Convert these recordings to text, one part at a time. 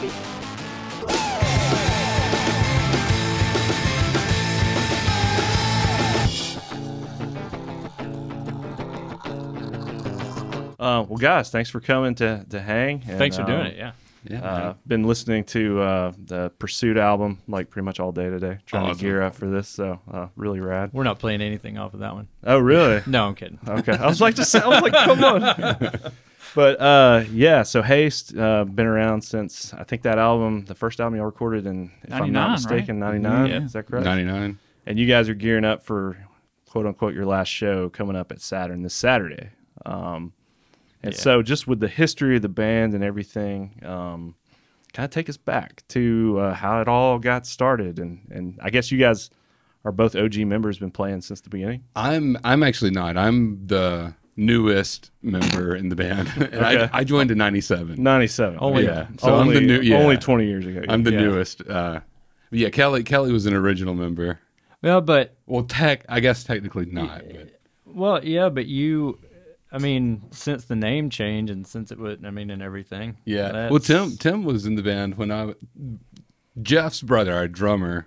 baby. Uh, well, guys, thanks for coming to to hang. and, Thanks for doing um, it. Yeah. Yeah. Uh, been listening to uh, the Pursuit album like pretty much all day today, trying Awesome. to gear up for this. So uh, really rad. We're not playing anything off of that one. Oh, really? No, I'm kidding. Okay. I was like, just, I was like, come on. but uh, yeah, so Haste uh, been around since I think that album, the first album y'all recorded in, if I'm 99, not right? mistaken, '99. Yeah. Is that correct? 99. And you guys are gearing up for quote unquote your last show coming up at Saturn this Saturday. Um, and Yeah. so, just with the history of the band and everything, um, kind of take us back to uh, how it all got started. And, and I guess you guys are both OG members, been playing since the beginning. I'm I'm actually not. I'm the newest member in the band. And Okay. I, I joined in 97. 97. Only- yeah. So only, I'm the new yeah. only 20 years ago. I'm the Yeah. newest. Uh, yeah, Kelly Kelly was an original member. Well, but Well, tech I guess technically not. But well, yeah, but you, I mean, since the name change and since it was, I mean, and everything. yeah. that's- Well, Tim Tim was in the band when I Jeff's brother, our drummer,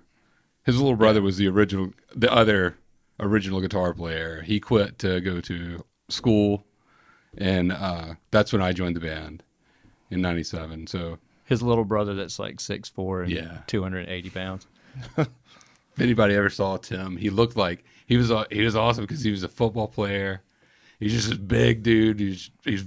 his little brother was the original the other original guitar player. He quit to go to school and uh, that's when I joined the band in 97. So his little brother that's like six four and Yeah. 280 pounds. if anybody ever saw Tim, he looked like he was he was awesome because he was a football player. He's just this big dude. He's he's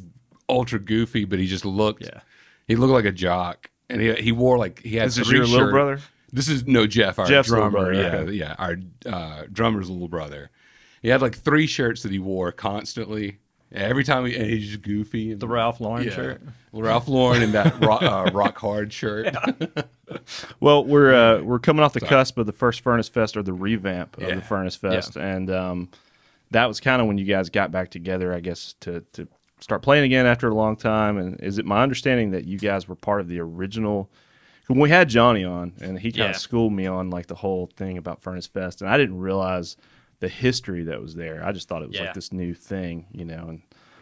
ultra goofy, but he just looked Yeah. he looked like a jock, and he he wore like he had This is three your little brother? This is no Jeff, our Jeff's little drummer. brother, yeah, okay. yeah, our uh, drummer's little brother. He had like three shirts that he wore constantly. Every time he, and he's just goofy. And, The Ralph Lauren yeah, shirt. Ralph Lauren and that rock, uh, rock hard shirt. Well, we're uh, we're coming off the cusp of the first Furnace Fest or the revamp of Yeah. the Furnace Fest, and um, that was kind of when you guys got back together, I guess, to to start playing again after a long time. And is it my understanding that you guys were part of the original? When we had Johnny on, and he kind Yeah. of schooled me on like the whole thing about Furnace Fest, and I didn't realize the history that was there. I just thought it was Yeah. like this new thing, you know. And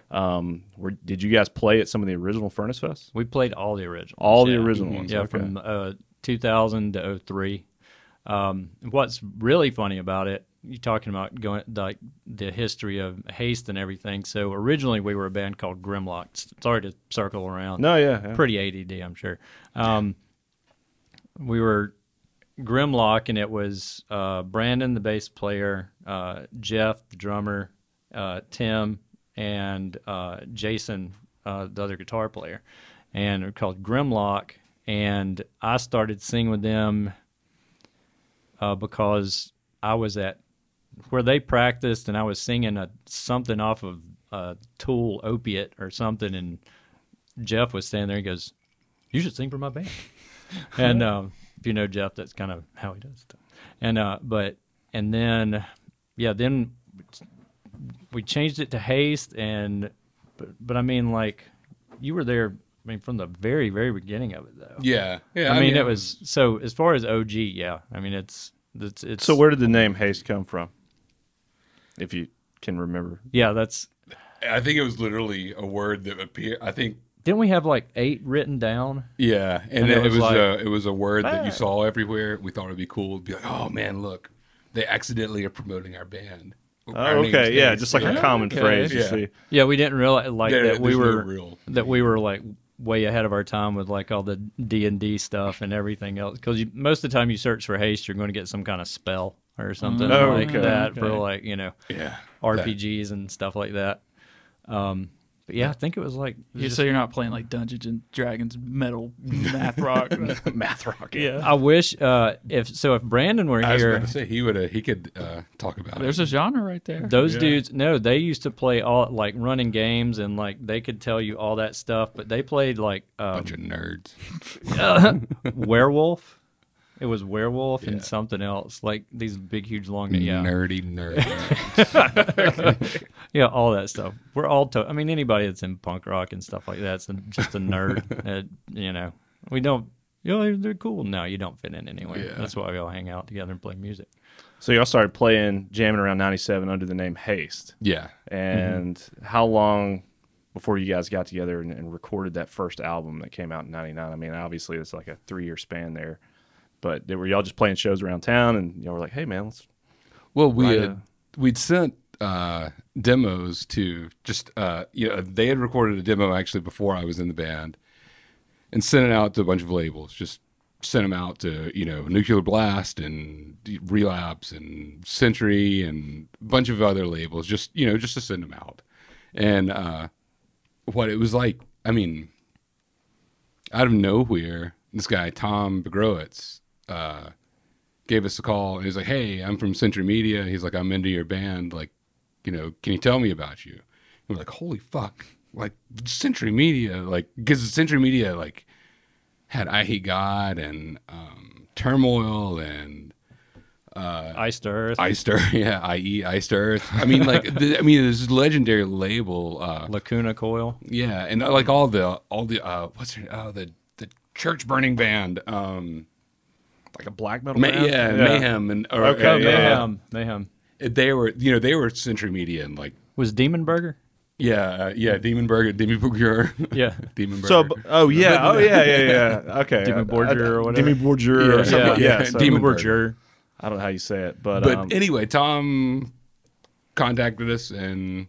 um, were, did you guys play at some of the original Furnace Fest? We played all the original, All the yeah. original ones, Yeah, okay. from uh, 2000 to 03. Um, what's really funny about it, you're talking about going like the history of haste and everything. So originally we were a band called Grimlock. Sorry to circle around. No, yeah, yeah. Pretty ADD, I'm sure. Um, we were Grimlock, and it was uh, Brandon, the bass player, uh, Jeff, the drummer, uh, Tim, and uh, Jason, uh, the other guitar player. And they're called Grimlock. And I started singing with them uh, because I was at where they practiced, and I was singing a, something off of uh, Tool Opiate or something. And Jeff was standing there. He goes, "You should sing for my band." and um, if you know Jeff, that's kind of how he does stuff. And uh, but and then yeah, then we changed it to haste, and but, but I mean like you were there. I mean, from the very, very beginning of it, though. yeah, yeah. I, mean, it was so as far as OG, yeah. I mean, it's it's it's So where did the name Haste come from? If you can remember. yeah. That's I think it was literally a word that appeared. I think didn't we have like eight written down? Yeah, and, And it, it was was like- a, it was a word that you saw everywhere. We thought it'd be cool to be like, oh man, look, they accidentally are promoting our band. Oh, Our okay, yeah, just like a common okay. phrase you Yeah. see. Yeah, we didn't realize like Yeah, that we there's no were real- that we were like way ahead of our time with like all the D and D stuff and everything else. Because most of the time you search for haste, you're going to get some kind of spell or something Oh, like okay, that for like you know Yeah, RPGs and stuff like that. Um, but yeah, I think it was like You, so you're not playing like Dungeons and Dragons metal math rock. Math rock. yeah. I wish uh, if so if Brandon were I was here, going to say he would he could uh, talk about it. There's it. a genre right there. those Yeah. dudes no, they used to play all like running games and like they could tell you all that stuff, but they played like um, bunch of nerds. werewolf. It was werewolf Yeah. and something else, like these big, huge, long. Yeah, Nerdy nerd. yeah, all that stuff. We're all. To- I mean, anybody that's in punk rock and stuff like that's just a nerd. uh, you know, we don't. You know, they're, they're cool. No, you don't fit in anyway. Yeah. That's why we all hang out together and play music. So y'all started playing, jamming around '97 under the name Haste. yeah, And how long before you guys got together and, and recorded that first album that came out in '99. I mean, obviously it's like a three year span there, but they were y'all just playing shows around town, and y'all were like, "Hey, man, let's." Well, we had uh, we'd sent uh, demos to just uh, you know they had recorded a demo actually before I was in the band, and sent it out to a bunch of labels. Just sent them out to you know Nuclear Blast and Relapse and Century and a bunch of other labels. Just you know just to send them out, and uh, what it was like. I mean, out of nowhere, this guy Tom Bejgrowicz. Uh, gave us a call and he's like, "Hey, I'm from Century Media." He's like, "I'm into your band. Like, you know, can you tell me about you?" And we're like, "Holy fuck!" Like Century Media, like because Century Media like had Eyehategod and um, Turmoil and Iced Earth, Iced Earth, yeah, I.E. Iced Earth. I mean, like, the, I mean, this legendary label. Uh, Lacuna Coil. yeah, and uh, like all the all the uh, what's her, uh, the the church burning band. Um, Like a black metal Ma- band? yeah, Mayhem and or, Okay, uh, yeah. Mayhem. Mayhem. They were you know they were Century Media and like Was Demon Burger? yeah uh, yeah Demon Burger Demon Burger Yeah. Demon Burger So, oh yeah, oh yeah, yeah, yeah. Okay, Demi I- Borgir I- or whatever. Dimmu Borgir or something. yeah, Yeah, so- Demon Demon Burger. Burger. I don't know how you say it, but, but um, anyway Tom contacted us and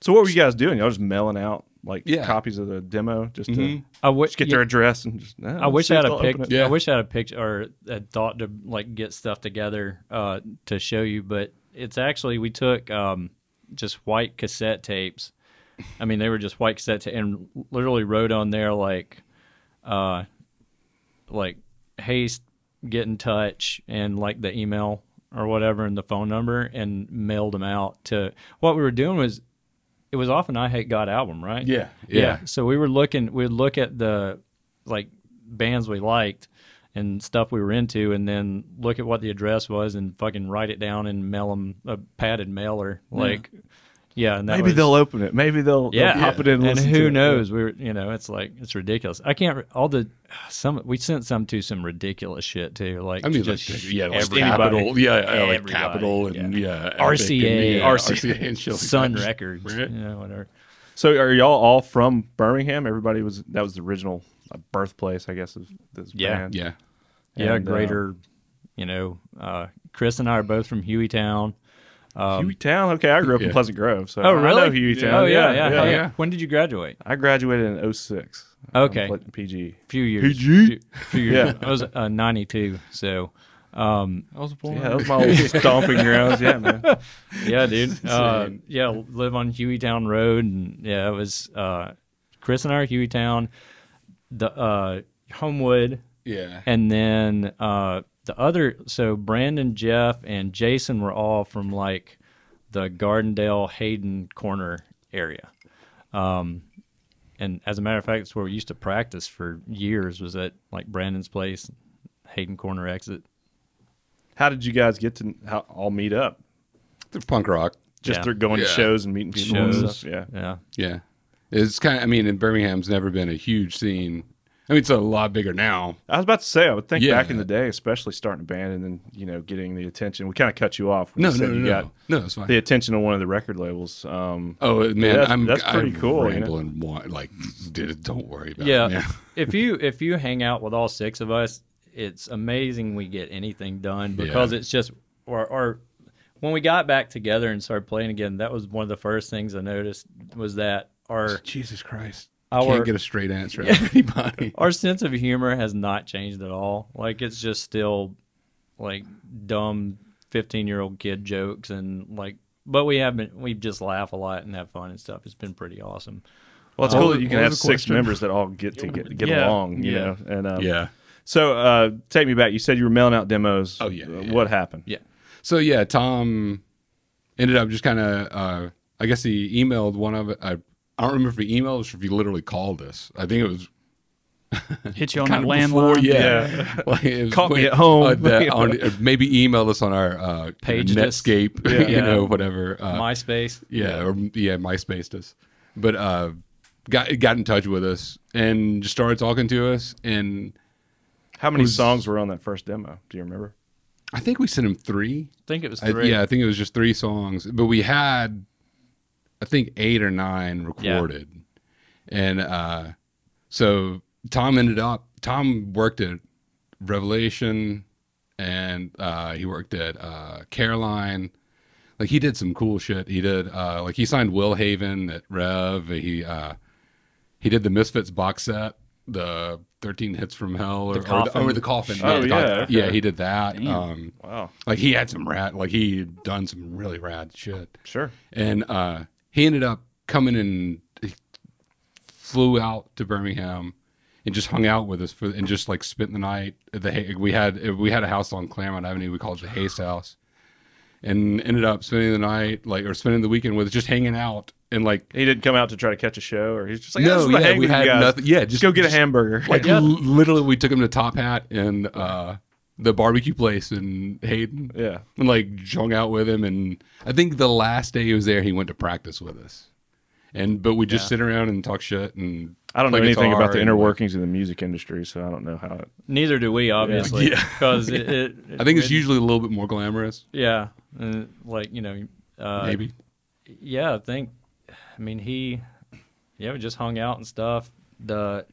so what were you guys doing? Y'all just mailing out like Yeah. copies of the demo just to Mhm. I wish just get their address and just. I wish I had a pic. pic. Yeah. I wish I had a picture or a thought to like get stuff together uh, to show you, but it's actually we took um, just white cassette tapes. I mean, they were just white cassette ta- and literally wrote on there like, uh, like, hey, get in touch and like the email or whatever and the phone number and mailed them out to. What we were doing was, it was often Eyehategod album, right? yeah yeah. So we were looking, we'd look at the like bands we liked and stuff we were into, and then look at what the address was and fucking write it down and mail them a padded mailer. Like, yeah, and that Maybe was- they'll open it. Maybe they'll, they'll yeah, pop it in. And, and who to it. knows? We were, you know, it's like it's ridiculous. I can't. All the some we sent some to some ridiculous shit too. Like I mean just like yeah like everybody. Capital yeah, yeah like Capital and yeah, Epic RCA, and, yeah, RCA, and shit Sun Records, Right. you know, whatever. So are y'all all from Birmingham? Everybody was that was the original uh, birthplace, I guess, of this Yeah. band. yeah Yeah, And, uh, greater. you know, uh, Chris and I are both from Hueytown. Um, Hueytown. Okay, I grew up in Pleasant Grove, so oh, I really? know Hueytown. Oh, yeah, yeah, yeah. yeah. yeah. When did you graduate? I graduated in 06. Okay. Um, PG. A few years. PG? Few, few years. Yeah. I was uh, 92, so um, I was born Yeah, that was my old stomping grounds. Yeah, man. yeah, dude. Uh, yeah, live on Hueytown Road, and yeah, it was uh, Chris and I are Hueytown, the uh, Homewood, yeah and then uh, the other. So Brandon, Jeff, and Jason were all from like the Gardendale Hayden corner area. Um, and as a matter of fact, it's where we used to practice for years. Was at like Brandon's place, Hayden corner exit. How did you guys get to how, all meet up? They're punk rock Just Yeah. through going to Yeah. shows and meeting people and Shows. stuff. Yeah. Yeah. yeah it's kind of I mean in Birmingham's never been a huge scene I mean it's a lot bigger now I was about to say, I would think Yeah. back in the day, especially starting a band and then, you know, getting the attention. We kind of cut you off. when no you no said no you no got no it's fine the attention of one of the record labels. Um, Oh man, that's- I'm that's pretty I'm cool, you know? Rambling, one- like, dude, don't worry about yeah. it. man. if you if you hang out with all six of us, it's amazing we get anything done because Yeah. it's just or or when we got back together and started playing again, that was one of the first things I noticed was that our Jesus Christ, Our- can't get a straight answer out of anybody. our sense of humor has not changed at all. Like it's just still like dumb fifteen year old kid jokes and like but we have been we just laugh a lot and have fun and stuff. It's been pretty awesome. well, it's What cool that you can have six members that all get to get, get Yeah. along, you Yeah. know. And um, yeah. So uh, take me back. You said you were mailing out demos. Oh, yeah, Uh, yeah. What happened? Yeah. So yeah, Tom ended up just kind of. Uh, I guess he emailed one of it. I, I don't remember if he emailed us or if he literally called us. I think it was Hit you on kind that landline. yeah. like it was Caught me at home. uh, the- on- maybe email us on our uh, Page Netscape, Yeah. you Yeah. know, whatever. Uh, MySpace. yeah, or yeah, MySpace us. But uh, got got in touch with us and just started talking to us. And How many Was- songs were on that first demo? Do you remember? I think we sent him three. I think it was I, three. yeah, I think it was just three songs, but we had, I think eight or nine recorded. yeah. and uh, so Tom ended up. Tom worked at Revelation, and uh, he worked at uh, Caroline. Like he did some cool shit. He did uh, like he signed Will Haven at Rev. He uh, he did the Misfits box set, the Thirteen Hits from Hell, or The or the, Coffin. or the Coffin. Oh, the yeah, Coffin. yeah. He did that. Um, Wow. like he had some rad. Like he had done some really rad shit Sure. and uh, he ended up coming and flew out to Birmingham and just hung out with us for and just like spent the night at the Hay- we had we had a house on Claremont Avenue we called it the Hayes House and ended up spending the night like or spending the weekend with just hanging out and like He didn't come out to try to catch a show, or he's just like, No, "I just wanna yeah, we had guys. nothing- yeah, just, just- go get a hamburger. like l- literally we took him to Top Hat and uh, the barbecue place in Hayden yeah. and like hung out with him and i think the last day he was there he went to practice with us and but we just Yeah. sit around and talk shit and I don't know anything about the and, inner like, workings of the music industry, so I don't know how it. Neither do we, obviously, Yeah. because it, it, i think it's it- usually a little bit more glamorous Yeah, and like you know, uh, maybe Yeah, I think. I mean, he. Yeah, we just hung out and stuff. The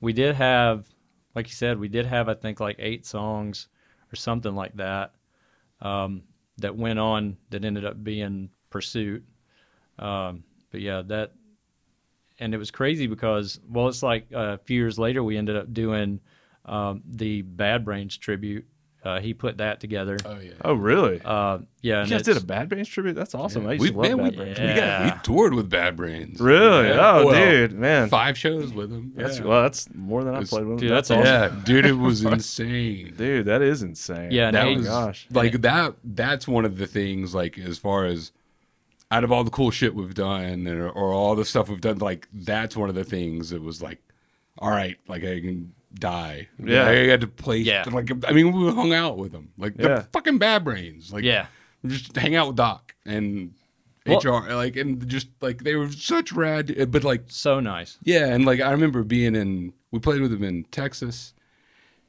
we did have, like you said, we did have I think like eight songs or something like that. Um, that went on that ended up being Pursuit. Um, but yeah, that. And it was crazy because well, it's like uh, a few years later we ended up doing um, the Bad Brains tribute. Uh, he put that together. oh yeah Oh, really? Uh, yeah, you and guys did a Bad Brains tribute? That's awesome. I used we, to love man, Bad we, Brains. we, got, we toured with bad brains Really? Yeah. Oh, Well, dude, man. five shows with them That's yeah. well, that's more than I played with. Dude, that's that's awesome. yeah dude it was insane Dude, that is insane. Yeah, that was gosh. like that that's one of the things like as far as out of all the cool shit we've done or, or all the stuff we've done like that's one of the things that was like all right like i can die Yeah. i had to play Yeah. like i mean we hung out with them like Yeah. the fucking bad brains like Yeah. just hang out with doc and Well- hr like and just like they were such rad eh, but like So nice. yeah, and like I remember being in, we played with them in Texas,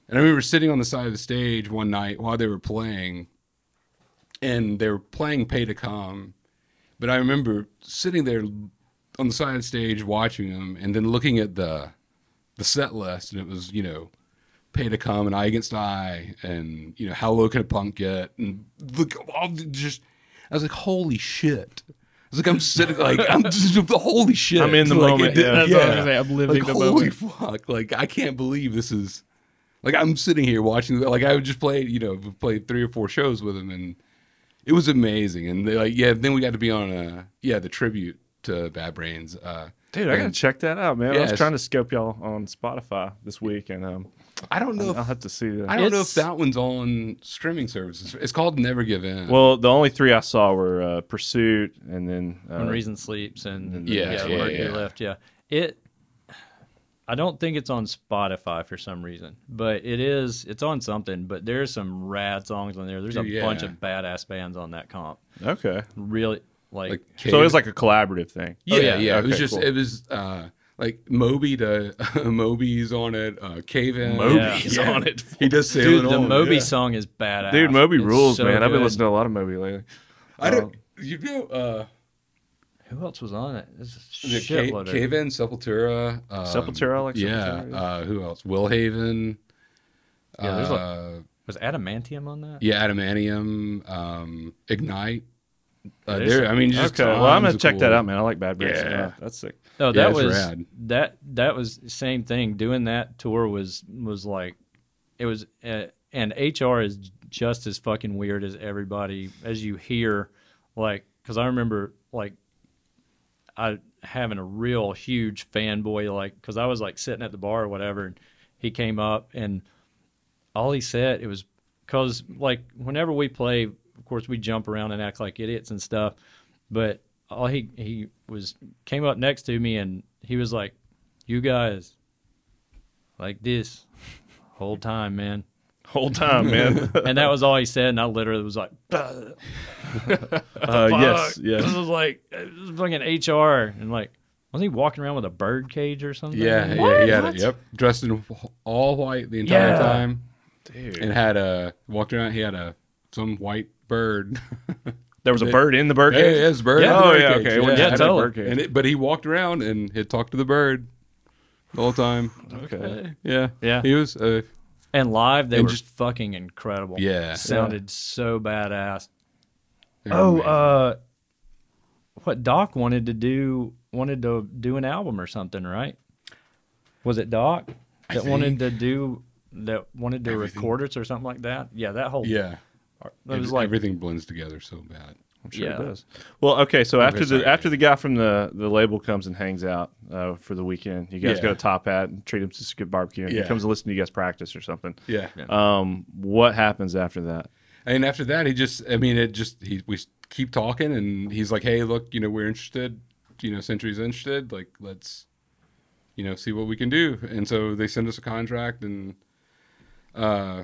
and I remember sitting on the side of the stage one night while they were playing, and they were playing "Pay to Cum," but I remember sitting there on the side of the stage watching them, and then looking at the the set list, and it was you know, "Pay to Cum" and "I Against I," and you know, "How Low Can a Punk Get?" and look, all the- just I was like, "Holy shit." I was like, I'm sitting, like, I'm just, the holy shit. I'm in the Like, moment, it- yeah. That's what I was gonna say. I'm living like, the holy moment. fuck! Like I can't believe this is. Like I'm sitting here watching. Like I would just play, you know, played three or four shows with him, and it was amazing. And they like, yeah. Then we got to be on a yeah the tribute to Bad Brains. Uh, Dude, I gotta check that out, man. I was trying to scope y'all on Spotify this week, and um, I don't know. If I'll have to see that. I don't know if that one's on streaming services. It's called Never Give In. Well, the only three I saw were uh, Pursuit, and then uh, when Reason sleeps and Yeah, yeah, yeah, Mercury yeah. Lift. Yeah, it. I don't think it's on Spotify for some reason, but it is. It's on something. But there's some rad songs on there. There's a yeah. bunch of badass bands on that comp. Okay, Really, like, like so it was like a collaborative thing. yeah, yeah. yeah. it was just cool. it was uh like Moby to Moby's on it. Uh, Cave In. Moby's Yeah. on it. He does dude, the on. Moby yeah. song is badass. Dude, Moby It's rules, so man. I've been listening to a lot of Moby lately. I don't. You know. Uh, Who else was on it? There's a The Cave, Cave In, Sepultura. Um, Sepultura, like yeah. Sepultura, Uh, who else? Will Haven. Yeah, there's like- uh, Was Adamantium on that? yeah, Adamantium, um, Ignite. Uh, There's there, I mean, just Okay, well, I'm gonna of check that out, man. I like Bad Brains. Yeah. Yeah, that's sick. No, that it's was rad. that that was same thing. Doing that tour was was like it was, uh, and HR is just as fucking weird as everybody as you hear. Like, because I remember like I having a real huge fanboy like because I was like sitting at the bar or whatever, and he came up and all he said it was because like whenever we play, of course we jump around and act like idiots and stuff, but all he he was came up next to me and he was like, "You guys like this whole time, man." Whole time, man. And that was all he said, and I literally was like, uh, yes, Fuck. yes. This was like this was fucking HR, and like, wasn't he walking around with a bird cage or something? Yeah, What? yeah, he had it. Yep, dressed in all white the entire Yeah. time, Dude. and had a walked around. He had a some white bird. There was a bird in the bird Yeah, cage. yeah, it's a bird. Yeah. in the Oh yeah, cage, okay. When you Yeah, had the totally. bird cage. And it, but he walked around and he'd talk to the bird the whole time. okay. Yeah, Yeah. He was. Uh, And live, they And were just- fucking incredible. Yeah. sounded so badass. they were Oh, amazing. uh, what Doc wanted to do wanted to do an album or something, right? Was it Doc that wanted to do that wanted to Everything. record it or something like that? Yeah, that whole yeah. It was like everything blends together so bad. I'm sure Yeah. it does. Well, okay. So after the after the guy from the, the label comes and hangs out uh, for the weekend, you guys Yeah. go to Top Hat and treat him to good barbecue. And He comes to listen to you guys practice or something. Yeah. Um, what happens after that? And after that, he just, I mean, it just, he, we keep talking and he's like, hey, look, you know, we're interested. You know, Century's interested. Like, let's, you know, see what we can do. And so they send us a contract and, uh,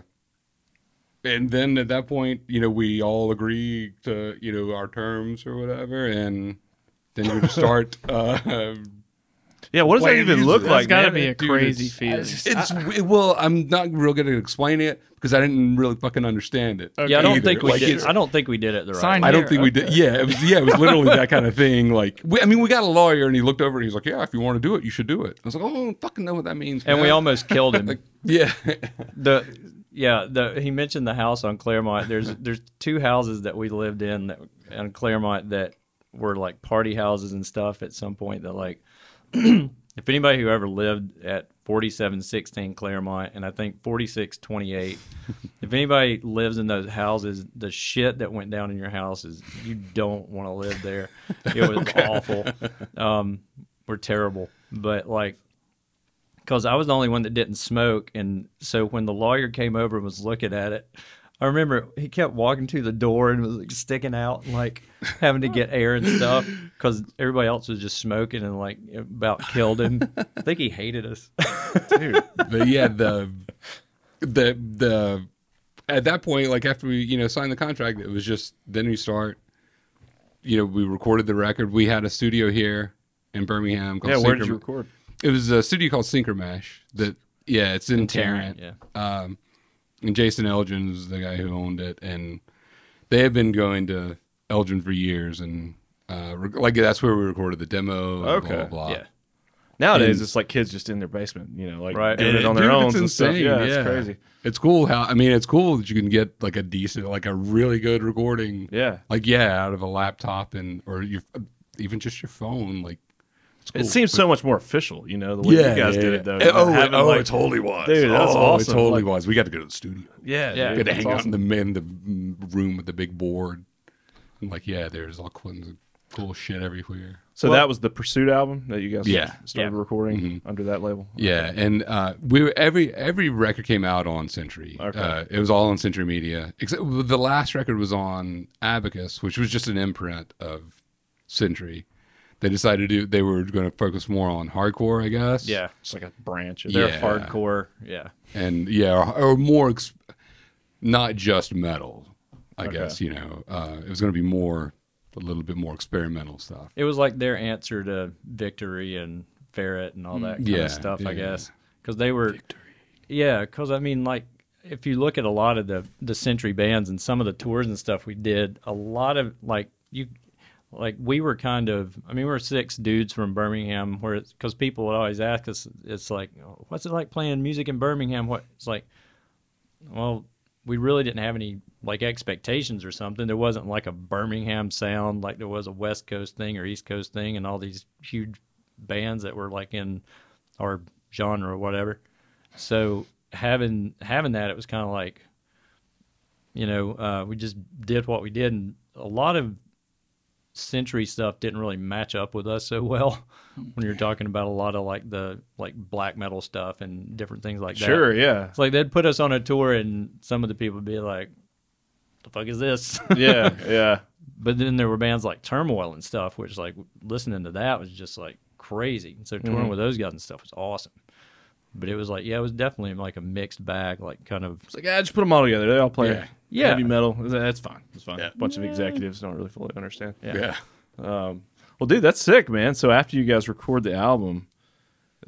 and then at that point, you know, we all agree to, you know, our terms or whatever. And then you just start, uh, Yeah, what does that even look like? That's got to be a dude, crazy it's- feeling. It's well, I'm not real good at explaining it because I didn't really fucking understand it. yeah. I don't either. think we Like, did. I don't think we did it the right. Sign way. I don't Here, think we did. Yeah, it was. Yeah, it was literally that kind of thing. Like, we, I mean, we got a lawyer, and he looked over, and he's like, "Yeah, if you want to do it, you should do it." I was like, "Oh, I don't fucking know what that means." And we almost killed him. like, yeah, the yeah the he mentioned the house on Claremont. There's there's two houses that we lived in that, on Claremont that were like party houses and stuff at some point that like if anybody who ever lived at 4716 Claremont and I think 4628 if anybody lives in those houses the shit that went down in your house is you don't want to live there. It was awful. Um we're terrible. But like because I was the only one that didn't smoke, and so when the lawyer came over and was looking at it, I remember he kept walking to the door and was like sticking out, and, like having to get air and stuff because everybody else was just smoking and like about killed him. I think he hated us. Dude, but yeah, the the the at that point, like after we you know signed the contract, it was just then we start. You know, we recorded the record. We had a studio here in Birmingham. Called yeah, where did you record? It was a studio called Synchromesh. That yeah, it's in, Tarrant. yeah. Um, and Jason Elgin is the guy who owned it, and they have been going to Elgin for years, and uh, rec- like that's where we recorded the demo. and Okay. blah, blah, blah. Yeah, Nowadays, And- it's like kids just in their basement, you know, like Right. doing And it on their dude, own it's and stuff. insane, Yeah, yeah. it's crazy. It's cool how I mean it's cool that you can get like a decent, like a really good recording, Yeah. like yeah, out of a laptop and or your even just your phone. Like it's cool. It seems so much more official, you know, the way you guys did it though. Oh, Having, it, oh, like- it totally was. Dude, that's oh, awesome. It totally Like- was. We got to go to the studio. yeah, Yeah. dude, Get to that's hang out in the in the room with the big board. And like yeah, there's all kinds of cool shit everywhere. So Well- that was the Pursuit album that you guys Yeah. started Yeah. recording under that label. Yeah, and uh, we were, every every record came out on Century. Okay. Uh, it was all on Century Media. Except the last record was on Abacus, which was just an imprint of Century. They decided to do, they were going to focus more on hardcore, I guess. yeah. It's like a branch. of- They're Yeah. hardcore. Yeah, and yeah, or, or more, ex- not just metal. I Okay. guess you know uh, it was going to be more a little bit more experimental stuff. it was like their answer to Victory and Ferret and all that kind Yeah, of stuff. I guess because they were Yeah, because I mean, like, if you look at a lot of the the Century bands and some of the tours and stuff we did, a lot of like you, like we were kind of. I mean, we are six dudes from Birmingham, where because people would always ask us, it's like, what's it like playing music in Birmingham? What it's like, well. We really didn't have any like expectations or something. There wasn't like a Birmingham sound like there was a West Coast thing or East Coast thing, and all these huge bands that were like in our genre or whatever. So having having that, it was kind of like, you know, uh, we just did what we did, and a lot of century stuff didn't really match up with us so well when you're talking about a lot of like the like black metal stuff and different things like that. Sure, yeah. It's like they'd put us on a tour, and some of the people would be like, "The fuck is this?" Yeah, yeah. but then there were bands like Turmoil and stuff, which like listening to that was just like crazy. So touring Mhm. with those guys and stuff was awesome. But it was like, yeah, it was definitely like a mixed bag, like kind of It's like, yeah, just put them all together. They all play Yeah. Yeah. heavy metal. That's fine. It's fine. Yeah. A bunch of executives don't really fully understand. yeah. Yeah. Um, well, dude, that's sick, man. So after you guys record the album,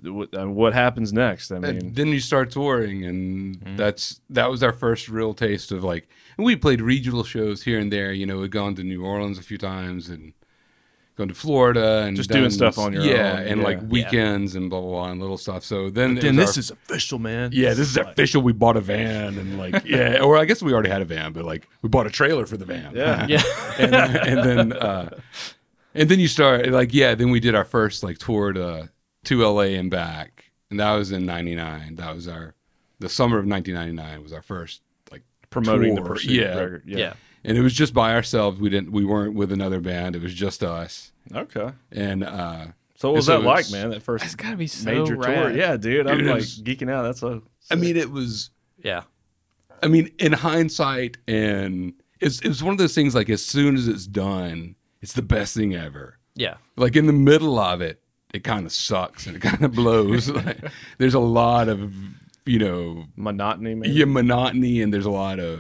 what, uh, what happens next? I And mean, then you start touring, and Mm-hmm. that's that was our first real taste of like. And we played regional shows here and there. You know, we'd gone to New Orleans a few times and gone to Florida and Just doing stuff on your yeah, own, and like yeah. weekends and blah blah blah and little stuff. So then, then this our- is official, man. yeah, this is official. We bought a van and like yeah, or I guess we already had a van, but like we bought a trailer for the van. Yeah. Yeah. and, and then uh, and then you start like yeah. Then we did our first like tour to to LA and back, and that was in '99. That was our the summer of 1999 was our first like promoting the. Pursuit Yeah. record. Yeah. Yeah. And it was just by ourselves. We didn't we weren't with another band. It was just us. Okay. And uh, So what was So that like, man? That first It's gotta be so major tour. Yeah, dude. I'm Dude, like was- geeking out. That's a. I mean, it was. Yeah. I mean, in hindsight, and it's it's one of those things. Like as soon as it's done, it's the best thing ever. Yeah. Like in the middle of it, it kind of sucks and it kind of blows. like, there's a lot of you know monotony, man. yeah monotony, and there's a lot of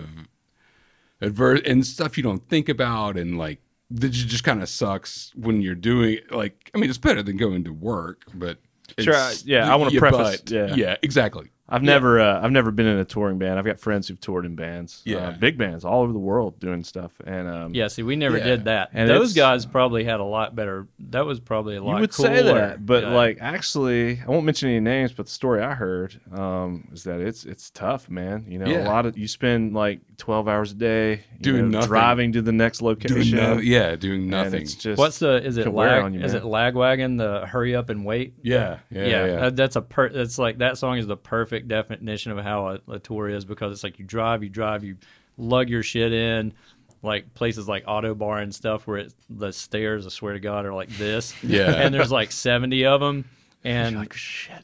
adverse and stuff you don't think about, and like that just kind of sucks when you're doing like. I mean, it's better than going to work, but. Sure, I- yeah, I wanna preface- but- yeah. yeah, exactly. I've never, uh, I've never been in a touring band. I've got friends who've toured in bands, Yeah. uh, big bands all over the world doing stuff. And um, Yeah, see, we never Yeah. did that. And Those guys probably had a lot better. That was probably a lot. you would say that, but Yeah. like actually, I won't mention any names. But the story I heard um, is that it's it's tough, man. You know, Yeah. a lot of you spend like twelve hours a day Doing know, nothing. driving to the next Doing location. no, yeah, doing and nothing. It's just what's the is it lag, you, is man. it lagwagon the hurry up and wait? yeah, yeah, Yeah, yeah. that- that's a per. That's like that song is the perfect definition of how a, a tour is because it's like you drive, you drive, you lug your shit in, like places like Ottobar and stuff where it, the stairs, I swear to God, are like this. Yeah. and there's like seventy of them, and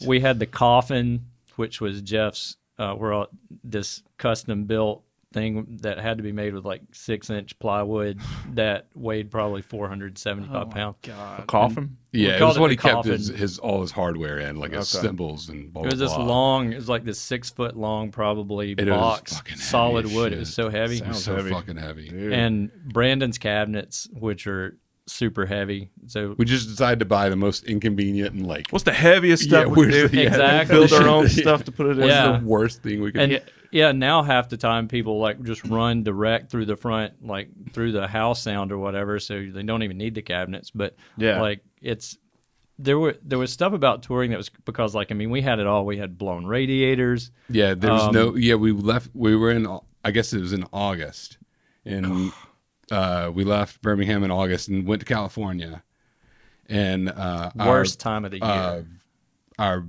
we had the coffin, which was Jeff's. Uh, we're all this custom built thing that had to be made with like six inch plywood that weighed probably 475 pounds. a coffin. Yeah, it was it what the he kept his, his all his hardware in, like his Okay. cymbals and blah, It was blah, this blah. long. It was like this six foot long, probably was box, solid wood. shit. It was so heavy. It was so heavy. fucking heavy. Dude. And Brandon's cabinets, which are super heavy. So We just decided to buy the most inconvenient and like What's the heaviest stuff Yeah, we where's do? the- yeah, Exactly. Build our own stuff to put it in. Yeah. the worst thing we could. and yeah. now half the time people like just run direct through the front, like through the house sound or whatever, so they don't even need the cabinets. But Yeah. like it's there were there was stuff about touring that was because like I mean we had it all. We had blown radiators. yeah, there was um, no. Yeah, we left. We were in. I guess it was in August, and uh, we left Birmingham in August and went to California. And uh, our- Worst time of the year. uh, our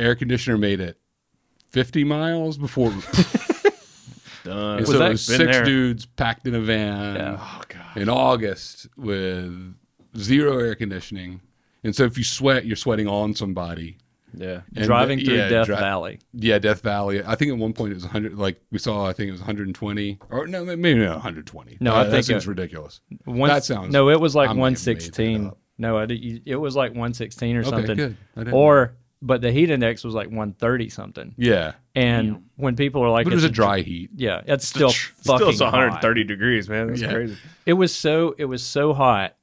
air conditioner made it 50 miles before. Done. And Was so that- it was been six there. dudes packed in a van Yeah. Oh in August with zero air conditioning. And so if you sweat, you're sweating on somebody. Yeah. And Driving the- through yeah, Death dri- Valley. Yeah, Death Valley. I think at one point it was 100. Like we saw, I think it was 120, or no, maybe not 120. No, Uh, I that think seems it- ridiculous. One, That sounds- no. It was like I might have made that 116. No, I did, it was like 116 or Okay, something. good. I didn't Or but the heat index was like 130 something. Yeah, And when people are like, but it was a it's dry heat. Yeah, it's still Still, fucking it's 130 hot. degrees, man. That's Yeah. crazy. It was so it was so hot,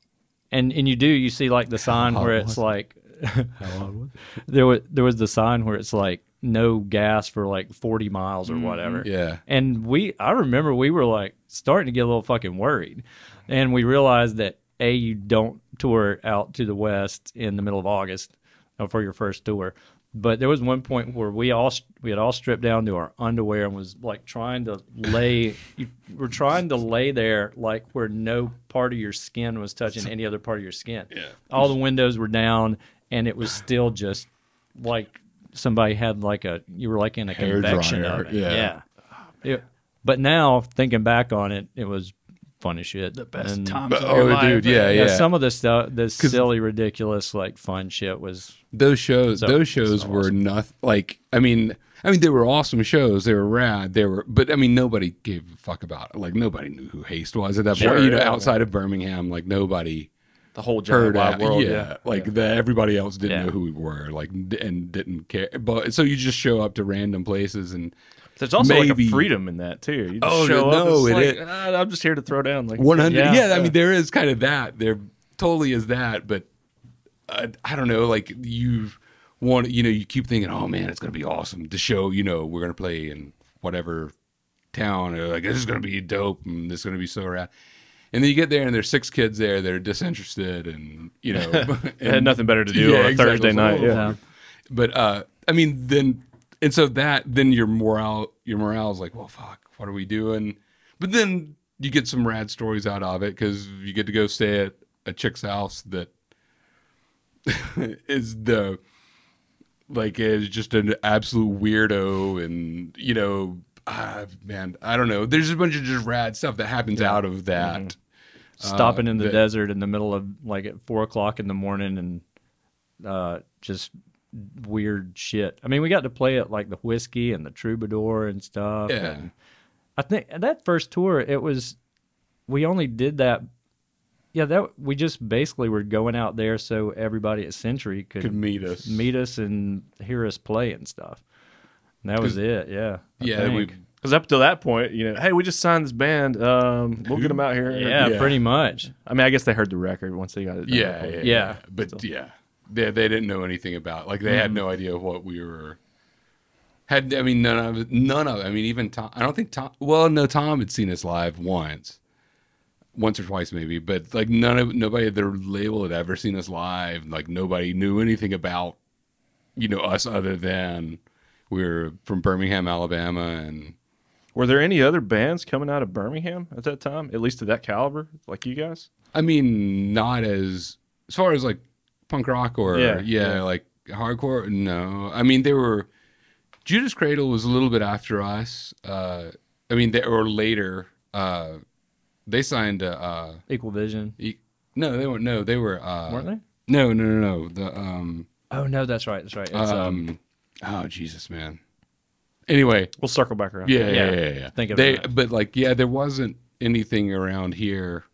and and you do you see like the sign hot where was it's like there was there was the sign where it's like no gas for like 40 miles or mm-hmm. whatever. Yeah, And we, I remember we were like starting to get a little fucking worried. And we realized that A, you don't tour out to the West in the middle of August Uh, for your first tour. But there was one point where we all we had all stripped down to our underwear and was like trying to lay. You were trying to lay there like where no part of your skin was touching any other part of your skin. Yeah. All the windows were down, and it was still just like somebody had like a you were like in a Hair convection dryer, oven. yeah. yeah. It- but now thinking back on it, it was fun as shit. The best And, times But- of oh, your oh, life. dude, yeah, eh? Yeah, yeah. some of the stuff, the silly, ridiculous, like fun shit was. those shows So- those shows so were awesome. nothing like i mean i mean they were awesome shows they were rad they were but i mean nobody gave a fuck about it like nobody knew who haste was at that Sure, point you know yeah. outside of birmingham like nobody The whole giant heard wide at, world. yeah, Yeah. like The, everybody else didn't Yeah. know who we were like and didn't care but so you just show up to random places and There's also like a freedom in that too. You just Oh, show up. no, it's it like, is- "Ah, I'm just here to throw down. Like 100 yeah, Yeah. i mean there is kind of that there totally is that but uh, i don't know like you one, you know, you keep thinking, oh man, it's gonna be awesome. The show, you know, we're gonna play in whatever town, or like this is gonna be dope, and this is gonna be so rad. And then you get there, and there's six kids there that are disinterested, and you know, They had and- nothing better to do Yeah, on a exactly. Thursday night. Yeah. But uh, I mean, then and so that then your morale your morale is like, well, fuck, what are we doing? But then you get some rad stories out of it because you get to go stay at a chick's house that is the like is just an absolute weirdo, and you know, ah, man, I don't know. There's a bunch of just rad stuff that happens out of that. stopping in the that- desert in the middle of like at four o'clock in the morning and uh, just weird shit. I mean, we got to play at like the whiskey and the troubadour and stuff. Yeah. and I think that first tour, it was we only did that. Yeah, that we just basically were going out there so everybody at Century could, Could meet us. meet us and hear us play and stuff. And that was it. Yeah. I Yeah, we think. Because up to that point, you know, hey, we just signed this band. Um, we'll get them out here. yeah, Yeah. pretty much. I mean, I guess they heard the record once they got it. Yeah, yeah, yeah. Yeah. But yeah, they they didn't know anything about. Like they had mm-hmm. no idea what we were. Had I mean none of it. None of. It. I mean even Tom. I don't think Tom. Well, no, Tom had seen us live once, once or twice maybe. But like none of nobody at their label had ever seen us live. Like nobody knew anything about, you know, us other than we were from Birmingham, Alabama, and Were there any other bands coming out of Birmingham at that time, at least to that caliber, like you guys? I mean, not as as far as like punk rock or Yeah, yeah, yeah. like hardcore. No, I mean they were. Judas Cradle was a little bit after us. Uh, I mean, they or later. Uh, they signed. Uh, uh, Equal Vision. e- no, they weren't. No, they were. Uh, Weren't they? No, no, no, no. The um, Oh no, that's right. That's right. It's, um, um, oh Jesus, man. Anyway, We'll circle back around. yeah, yeah, Yeah. yeah, yeah. Think of they, it. but like, yeah, there wasn't anything around here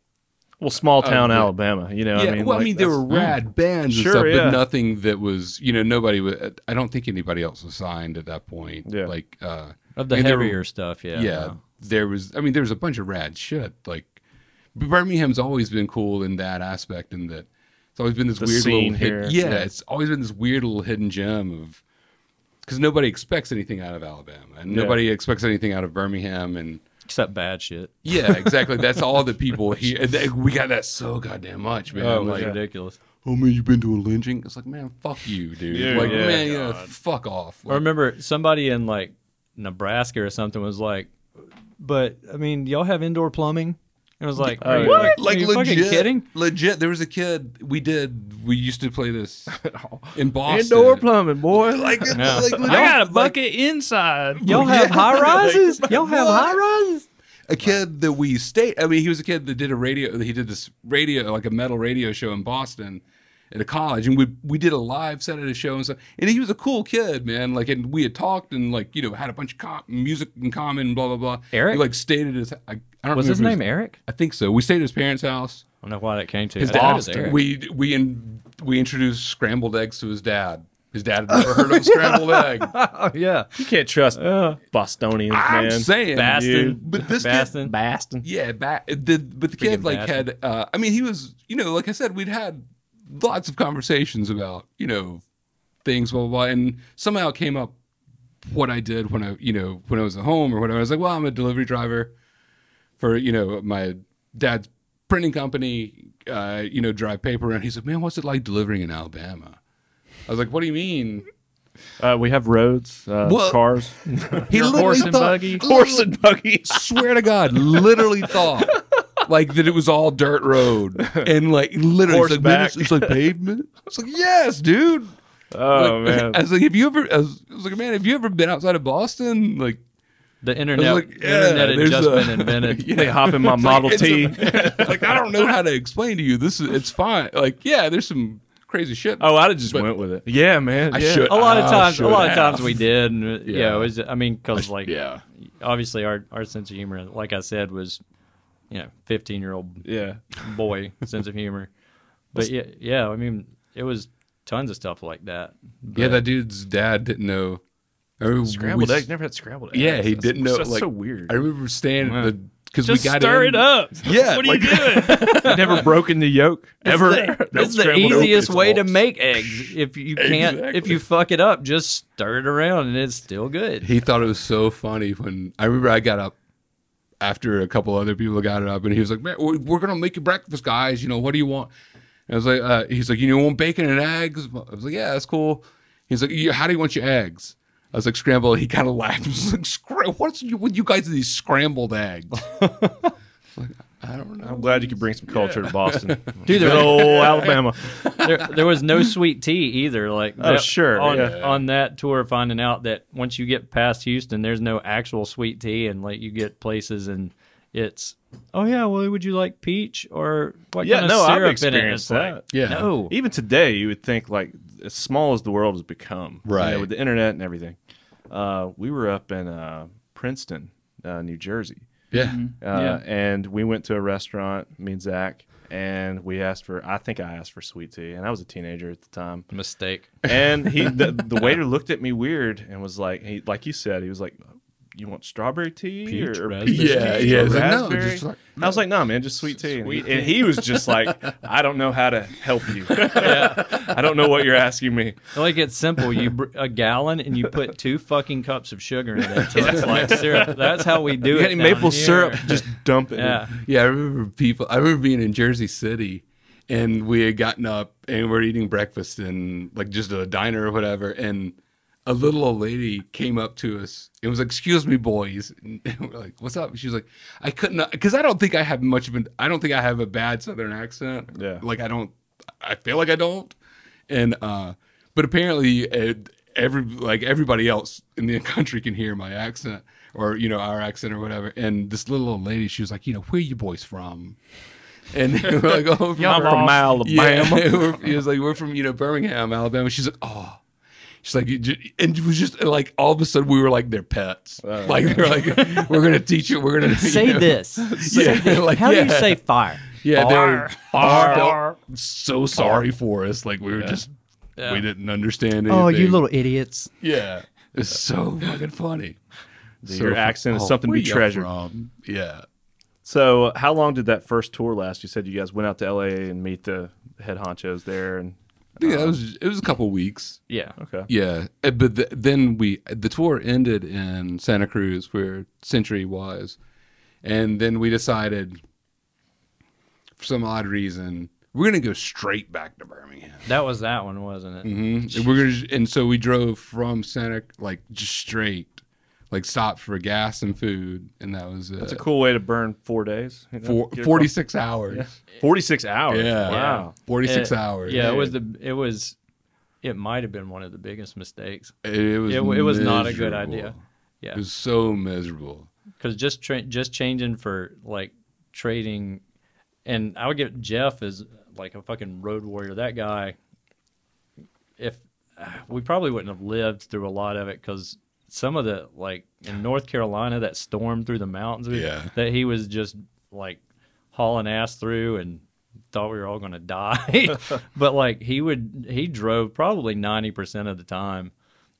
Well, small town Uh, Alabama. You know, yeah, I mean, well, I mean, there were rad bands Sure, and stuff, yeah. but nothing that was, you know, nobody was. I don't think anybody else was signed at that point. Yeah. like, uh, of the I mean, there were- stuff. Yeah. yeah, there was. I mean, there was a bunch of rad shit. Like, Birmingham's always been cool in that aspect, in that it's always been this The weird little hidden, here, yeah, yeah. it's always been this weird little hidden gem of because nobody expects anything out of Alabama, and Yeah. nobody expects anything out of Birmingham, and Except bad shit. yeah, exactly. That's all the people here. they- We got that so goddamn much, man. Oh, like, like ridiculous. oh man, you've been to a lynching? It's like, man, fuck you, dude. Yeah, like, yeah. man, you know, fuck off. I remember somebody in like Nebraska or something was like, "But I mean, y'all have indoor plumbing?" And I was like, Oh, "Are you, yeah. like, like are you legit, fucking kidding?" legit. There was a kid we did. We used to play this in Boston. Indoor plumbing, boy. Like, Yeah. like, I got a like, bucket inside. Y'all have high rises. Y'all have high rises. a kid that we stayed. I mean, he was a kid that did a radio. He did this radio, like a metal radio show in Boston at a college, and we we did a live set at a show and stuff. And he was a cool kid, man. Like, and we had talked and like you know had a bunch of com- music in common, blah blah blah. Eric? we like stayed at his. I, I don't Was his remember name Eric? I think so. We stayed at his parents' house. I don't know why that came to. His I thought it dad. was Eric. We we in, we introduced scrambled eggs to his dad. His dad had never heard of a scrambled egg. oh yeah, You can't trust Bostonians, I'm man. saying, Baston. dude. But this kid, Baston. Baston. Yeah, ba- the, but the kid like bastard. had. Uh, I mean, he was. You know, like I said, we'd had lots of conversations about you know things, blah blah blah, and somehow it came up what I did when I you know when I was at home or whatever. I was like, well, I'm a delivery driver for you know my dad's printing company. Uh, you know, drive paper around. He's like, man, what's it like delivering in Alabama? I was like, what do you mean? Uh, we have roads, uh, Well- cars, He Your literally horse and thought- buggy? horse and buggy. swear to God, literally thought like that it was all dirt road and like literally it's like, man, it's, it's like pavement. I was like, yes, dude. Oh Like, man. I was like, have you ever? I was, I was like, man, have you ever been outside of Boston? Like, the internet. like, the internet had just a- been invented. They hop in my Model it's T. a- like I don't know how to explain to you. This is it's fine. Like, yeah, there's some crazy shit. Oh, I'd have just But- went with it. Yeah, man. I yeah. should- A lot of times, a should lot of times we did, and uh, yeah, Yeah. it was. I mean, because like, yeah, obviously our our sense of humor, like I said, was, you know, fifteen year old Yeah. boy sense of humor. But yeah, yeah, I mean, it was tons of stuff like that. yeah. That dude's dad didn't know. I remember Scrambled we- eggs. Never had scrambled eggs. Yeah, he That's- didn't know. That's like, so weird. I remember staying Wow. the because we Just got stir in- it up. Yeah, What are like- you doing? Never broken the yolk ever. It's the, it's the easiest way to make eggs. If you can't, if you fuck it up, just stir it around and it's still good. He thought it was so funny when I remember I got up after a couple other people got it up, and he was like, "Man, we're, we're gonna make you breakfast, guys. You know, what do you want?" And I was like, uh, "He's like, you know, want bacon and eggs?" I was like, "Yeah, that's cool." He's like, "How do you want your eggs?" I was like, "Scrambled." He kind of laughed. He was like, "Scra- "What's you, with you guys and these scrambled eggs?" like, I don't know. I'm glad you could bring some culture to Boston. Dude, Good there- old Alabama. there, there was no sweet tea either. Like, Oh, that- sure, on, yeah. on that tour, finding out that once you get past Houston, there's no actual sweet tea, and like you get places and it's, oh yeah, well, would you like peach or what Yeah, kind of no, I've syrup in it? experienced It's like, that. Yeah. no, Even today, you would think like as small as the world has become, you know, Right. with the internet and everything. Uh, we were up in uh, Princeton, uh, New Jersey, Yeah. uh, Yeah. and we went to a restaurant, me and Zach, and we asked for. I think I asked for sweet tea, and I was a teenager at the time. mistake. And he, the, the waiter looked at me weird and was like, he, like you said, he was like, "You want strawberry tea Peach, or, or raspberry. peach Yeah, tea yeah, or it's like, no, just like- I was like, "No, man, just sweet tea." And he, and he was just like, "I don't know how to help you. I don't know what you're asking me." Like it's simple. You br- a gallon and you put two fucking cups of sugar in it until it's like syrup. That's how we do You it. any maple here. syrup? Just dump it. in. Yeah. Yeah, I remember people. I remember being in Jersey City, and we had gotten up and we're eating breakfast in like just a diner or whatever, and a little old lady came up to us and was like, "Excuse me, boys." And we're like, "What's up?" She was like, "I couldn't," because I don't think I have much of an. I don't think I have a bad Southern accent. Yeah. like I don't. I feel like I don't, and uh, but apparently. Uh, Every like everybody else in the country can hear my accent or you know our accent or whatever. And this little old lady, she was like, you know, where you boys from? And we're like, oh, from I'm from Alabama. yeah, we're- he was like, we're from you know Birmingham, Alabama. She's like, oh, she's like, and it was just like all of a sudden we were like their pets. like they're like, we're gonna teach you. We're gonna you Say know. this. Yeah, like, How do you say fire? Yeah, they were Fire. felt so sorry for us. Like we were just Yeah. we didn't understand. It. Oh, you little idiots. yeah. It's so fucking funny. Your fu- accent is oh, something to where be treasured. from? Yeah. So, how long did that first tour last? You said you guys went out to LA and meet the head honchos there, and I think that was it was a couple weeks. Yeah. okay, Yeah, uh, but th- then we the tour ended in Santa Cruz where Century was, and then we decided for some odd reason we're gonna go straight back to Birmingham. That was that one, wasn't it? hmm And we're gonna, and so we drove from Santa like just straight, like stopped for gas and food, and that was uh, that's a cool way to burn four days. you know, four, get across- 46 hours. Forty-six hours. Yeah. wow. 46 It- hours. Yeah, it was the it was it might have been one of the biggest mistakes. It, it was It, it was not a good idea. Yeah. It was so miserable. because just tra- just changing for like trading, and I would get Jeff as like a fucking road warrior. That guy, if we probably wouldn't have lived through a lot of it because some of the like in North Carolina that storm through the mountains, Yeah. that he was just like hauling ass through and thought we were all gonna die. but like he would, he drove probably ninety percent of the time.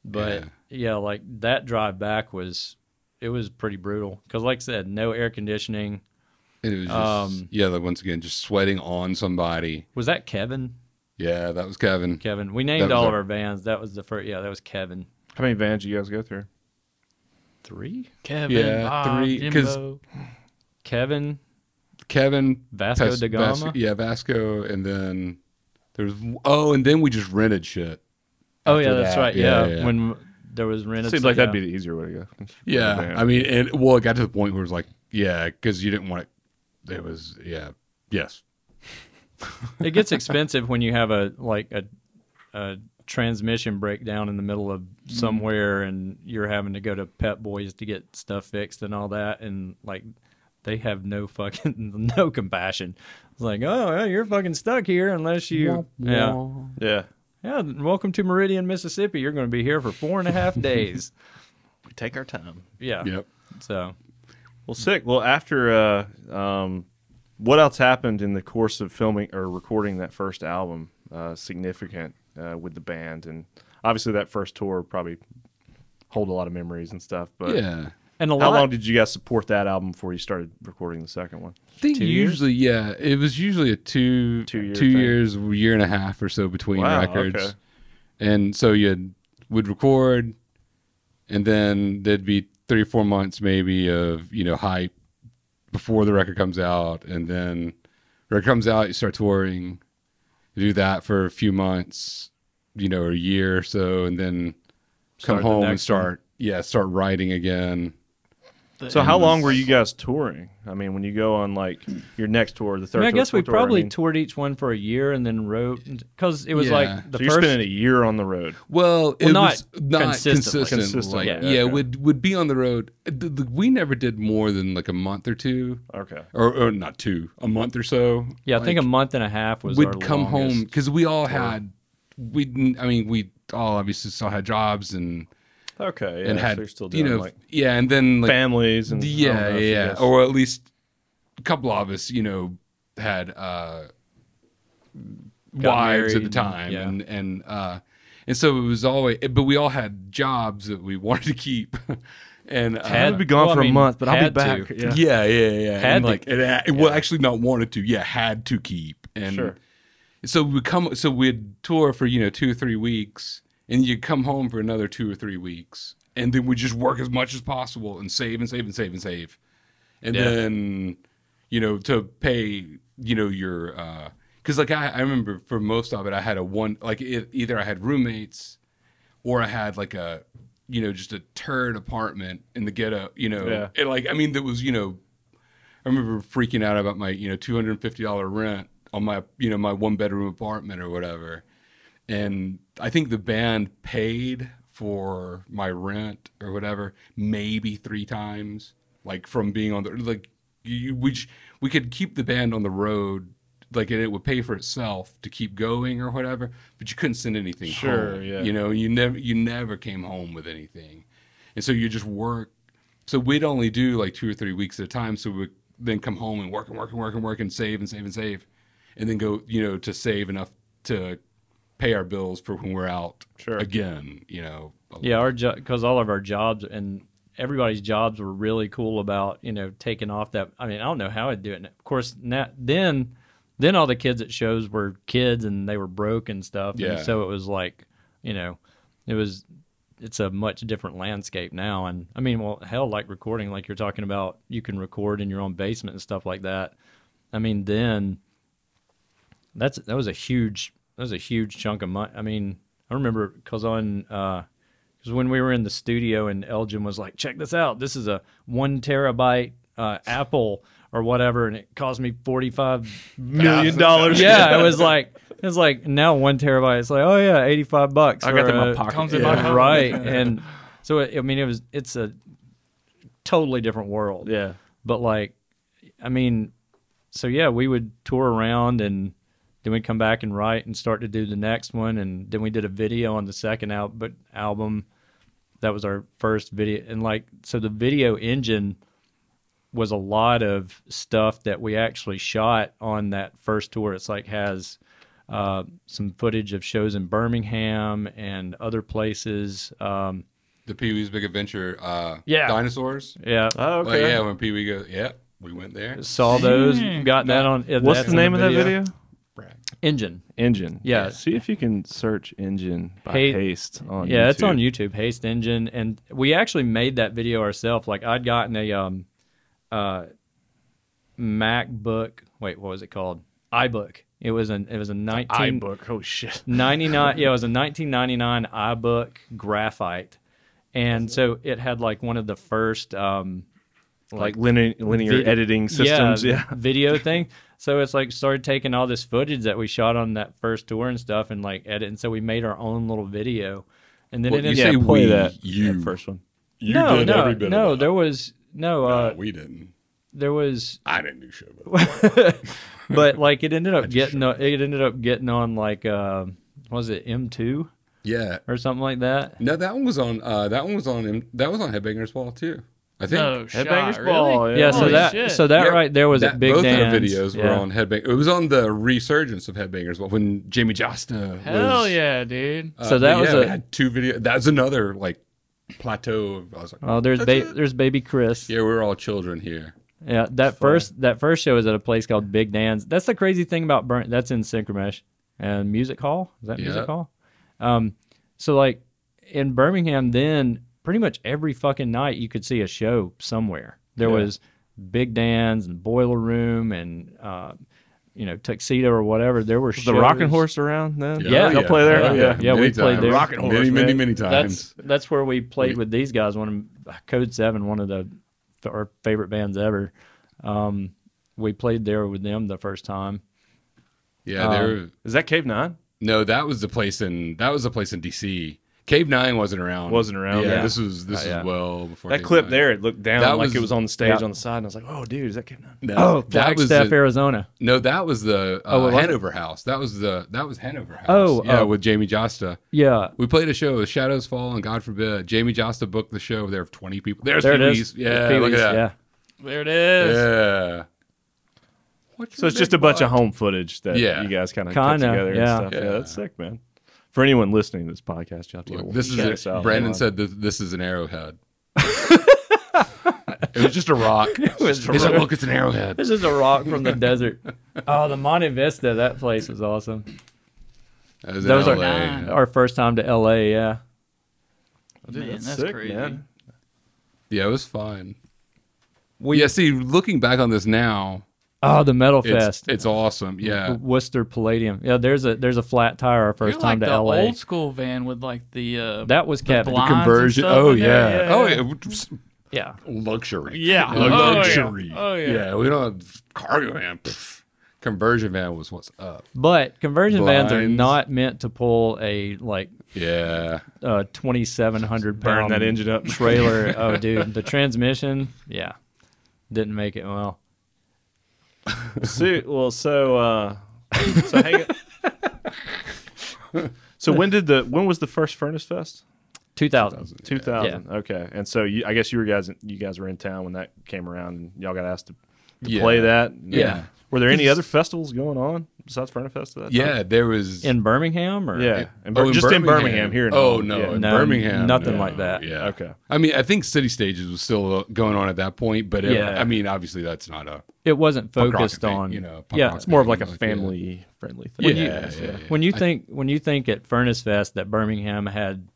But Yeah. yeah, like that drive back was it was pretty brutal because, like I said, no air conditioning. It was just, Um, yeah, like once again, just sweating on somebody. Was that Kevin? Yeah, that was Kevin. Kevin. We named all of our- our vans. That was the first. Yeah, that was Kevin. How many vans do you guys go through? Three. Kevin, Yeah, Bob, three- 'cause- Kevin, Kevin Vasco Ves- da Gama. Vasco- yeah, Vasco, and then there's oh, and then we just rented shit. oh yeah, that's that. right. Yeah, Yeah, yeah. when there was rented. Seems like yeah. that'd be the easier way to go. Yeah, I mean, and well, it got to the point where it was like, yeah, because you didn't want it. It was yeah, yes, it gets expensive when you have a like a, a transmission breakdown in the middle of somewhere and you're having to go to Pep Boys to get stuff fixed and all that and like they have no fucking no compassion. It's like, oh, well, you're fucking stuck here unless you yeah yeah, yeah. Welcome to Meridian, Mississippi. You're going to be here for four and a half days. we take our time. Yeah. yep. So Well, sick. Well, after uh, um, what else happened in the course of filming or recording that first album? Uh, significant uh, with the band, and obviously that first tour probably hold a lot of memories and stuff. But yeah. and a How lot. long did you guys support that album before you started recording the second one? I think Two years? usually, yeah, it was usually a two Two-year two years, year and a half or so between Wow, records. okay. And so you would record, and then there'd be three or four months maybe of you know hype before the record comes out, and then record comes out, you start touring, you do that for a few months, you know, a year or so, and then come Start the home and next one. start yeah start writing again. The So how long were you guys touring? I mean, when you go on like your next tour, the I, third. mean, I tour, guess we fourth tour, I probably mean- toured each one for a year and then wrote because it was Yeah. like the so you're first. spending a year on the road. Well, it not was not consistently. consistent. Consistently, Like, yeah, yeah, okay. would would be on the road. The- the- we never did more than like a month or two, Okay. or, or not two, a month or so. yeah, I think a month and a half was. we'd come home because we all had we. didn't- I mean, we all obviously still had jobs and Okay. Yeah, and so had you're still you doing know like yeah, and then like families and I yeah, know yeah, or at least a couple of us, you know, had uh, wives at married the and- time, yeah. and and uh, and so it was always, but we all had jobs that we wanted to keep, and uh, Had- I'll be gone well, for I a mean, month, but I'll be back. to. Yeah. yeah, yeah, yeah, Had and to- like, it, it, well, actually, not wanted to, yeah, had to keep, and Sure. so we come, so we'd tour for you know two or three weeks, and you'd come home for another two or three weeks, and then we just work as much as possible and save and save and save and save, and Yeah. then you know to pay you know your uh, because like I, I remember for most of it I had a one like it, either I had roommates or I had like a you know just a turd apartment in the ghetto you know Yeah. and like I mean that was you know I remember freaking out about my you know two hundred and fifty dollar rent on my you know my one bedroom apartment or whatever, and I think the band paid for my rent or whatever maybe three times, like from being on the like you, we we could keep the band on the road. Like and it would pay for itself to keep going or whatever, but you couldn't send anything Sure, home. yeah. You know, you never you never came home with anything, and so you just work so we'd only do like two or three weeks at a time. So we'd then come home and work and work and work and work and save and save and save, and then go, you know, to save enough to pay our bills for when we're out Sure. again. You know. Yeah, our because all of our jobs and everybody's jobs were really cool about you know taking off that. I mean, I don't know how I'd do it. Of course, now, then then all the kids at shows were kids and they were broke and stuff. Yeah. And so it was like you know, it was it's a much different landscape now. And I mean, well, hell, like recording, like you're talking about, you can record in your own basement and stuff like that. I mean, then that's that was a huge that was a huge chunk of money. I mean, I remember because on because when we were in the studio and Elgin was like, "Check this out, this is a one terabyte uh, Apple or whatever," and it cost me forty five Million dollars. yeah, it was like it was like now one terabyte. It's like oh yeah, eighty five bucks. I got that in my pocket. Comes in my phone. right, and so it, I mean it was it's a totally different world. Yeah. But like, I mean, so yeah, we would tour around and then we'd come back and write and start to do the next one, and then we did a video on the second al- but album. That was our first video, and like so the video engine was a lot of stuff that we actually shot on that first tour. It's like has uh, some footage of shows in Birmingham and other places. Um, The Pee Wee's Big Adventure. Uh, Yeah. Dinosaurs. yeah, Oh, Like, okay. yeah, when Pee Wee goes, yeah, we went there. saw those. Got that on. What's that's the in name of that video? Engine. Engine. Yeah. See if you can search Engine by Hey- Haste on yeah, YouTube. it's on YouTube. Haste Engine, and we actually made that video ourselves. Like I'd gotten a um, uh, MacBook. Wait, what was it called? iBook. It was an it was a nineteen iBook. Oh shit. 99 yeah it was a 1999 ibook graphite and so it had like one of the first um Like linear, linear vid- editing systems. Yeah. video thing so it's like started taking all this footage that we shot on that first tour and stuff and like edit and so we made our own little video and then Well, it you ended say Yeah, play we, that. you. that first one. You no did no every bit no of there was no uh No, we didn't. there was I didn't do shit. About but like it ended up getting on, it ended up getting on like uh what was it m2 yeah. or something like that No, that one was on. Uh, that one was on. That was on Headbangers Ball too. I think. No shot, Headbangers really? Ball, yeah. yeah so Holy that shit. so that Yeah, right there was that, at Big both Dan's. our videos were Yeah. on Headbang. It was on the resurgence of Headbangers Ball when Jamey Jasta. Hell was, yeah, dude. uh, So that was yeah, a- we had two videos. That's another like plateau. I was like, Oh, there's That's ba- it. there's baby Chris. yeah, we're all children here. Yeah, that first that first show was at a place called Big Dan's. That's the crazy thing about Burn. That's in Synchromesh and Music Hall. Is that Music Yeah. Hall? Um, so like in Birmingham, then pretty much every fucking night you could see a show somewhere. There Yeah. was Big Dan's and Boiler Room and uh, you know Tuxedo or whatever. There were Was shows. the Rocking Horse around then? Yeah. y'all play there. Yeah, yeah. yeah, we Many played there. Rocking many, Horse, many, man. many That's times. that's where we played We- with these guys. One of Code Seven, one of the our favorite bands ever. Um, we played there with them the first time. yeah, Um, there. Is that Cave Nine? No, that was the place in that was the place in DC. Cave Nine wasn't around. Wasn't around, Yeah, yeah. this was this Uh, yeah. is well before That Cave clip Nine. there, it looked down That like was- it was on the stage yeah. on the side, and I was like, "Oh, dude, is that Cave Nine?" No, Oh, that was Flagstaff, the, Arizona. no, that was the uh, Oh, what it? Hanover House. That was the that was Hanover House. Oh, yeah, oh. with Jamey Jasta. Yeah, We played a show with Shadows Fall and God forbid. Jamey Jasta booked the show. There were twenty people. There's there it Pee-wee's. is. Yeah, Pee-wee's, look at that. Yeah, There it is. Yeah. What's So it's just a bunch of home footage that Yeah. you guys kind of put Kinda, together and stuff. Yeah. Yeah. that's sick, man. For anyone listening to this podcast, you have to Look, go this is check it. out Brandon online. said that this is an arrowhead. it was just a rock. was He said, "Look, it's an arrowhead." this is a rock from the desert. Oh, the Monte Vista. That place was awesome. That was in Those are LA. our first time to L.A. Yeah, Dude, Man, that's that's sick, crazy. man. Yeah, it was fun. we yeah, see, looking back on this now, oh the Metal it's, Fest. it's awesome. Yeah, Worcester Palladium. Yeah, there's a there's a flat tire our 1st You're time like to the L.A. old school van with like the uh, that was the Kevin. blinds and conversion. stuff Oh in yeah. there. Oh yeah. Yeah, Luxury. Yeah. Lu- Oh, yeah. Luxury. Oh, yeah. we don't have cargo van. Pff. Conversion van was what's up. but conversion vans are not meant to pull a like Yeah. uh, 2,700 Burn pound that engine up. trailer. oh, dude, the transmission, yeah, didn't make it well. See, well, so uh, so hang So when did the when was the first Furnace Fest? 2000. Two thousand. Okay, and so you, I guess you were guys you guys were in town when that came around, and y'all got asked to, to Yeah. play that. Yeah. Were there any other festivals going on besides Furnace Fest? At that Yeah, time? there was In Birmingham, or Yeah. In Oh, Bir- just in Birmingham, here in oh Holland, no, yeah. in No, Birmingham, nothing no, like that. Yeah. Okay. I mean, I think City Stages was still uh, going on at that point, but it, Yeah. I mean, obviously that's not a it wasn't punk rock focused thing, on. you know. punk yeah, rock It's more of like a yeah. family friendly thing. When you- Yeah, yeah, yeah. when you I- think when you think at Furnace Fest that Birmingham had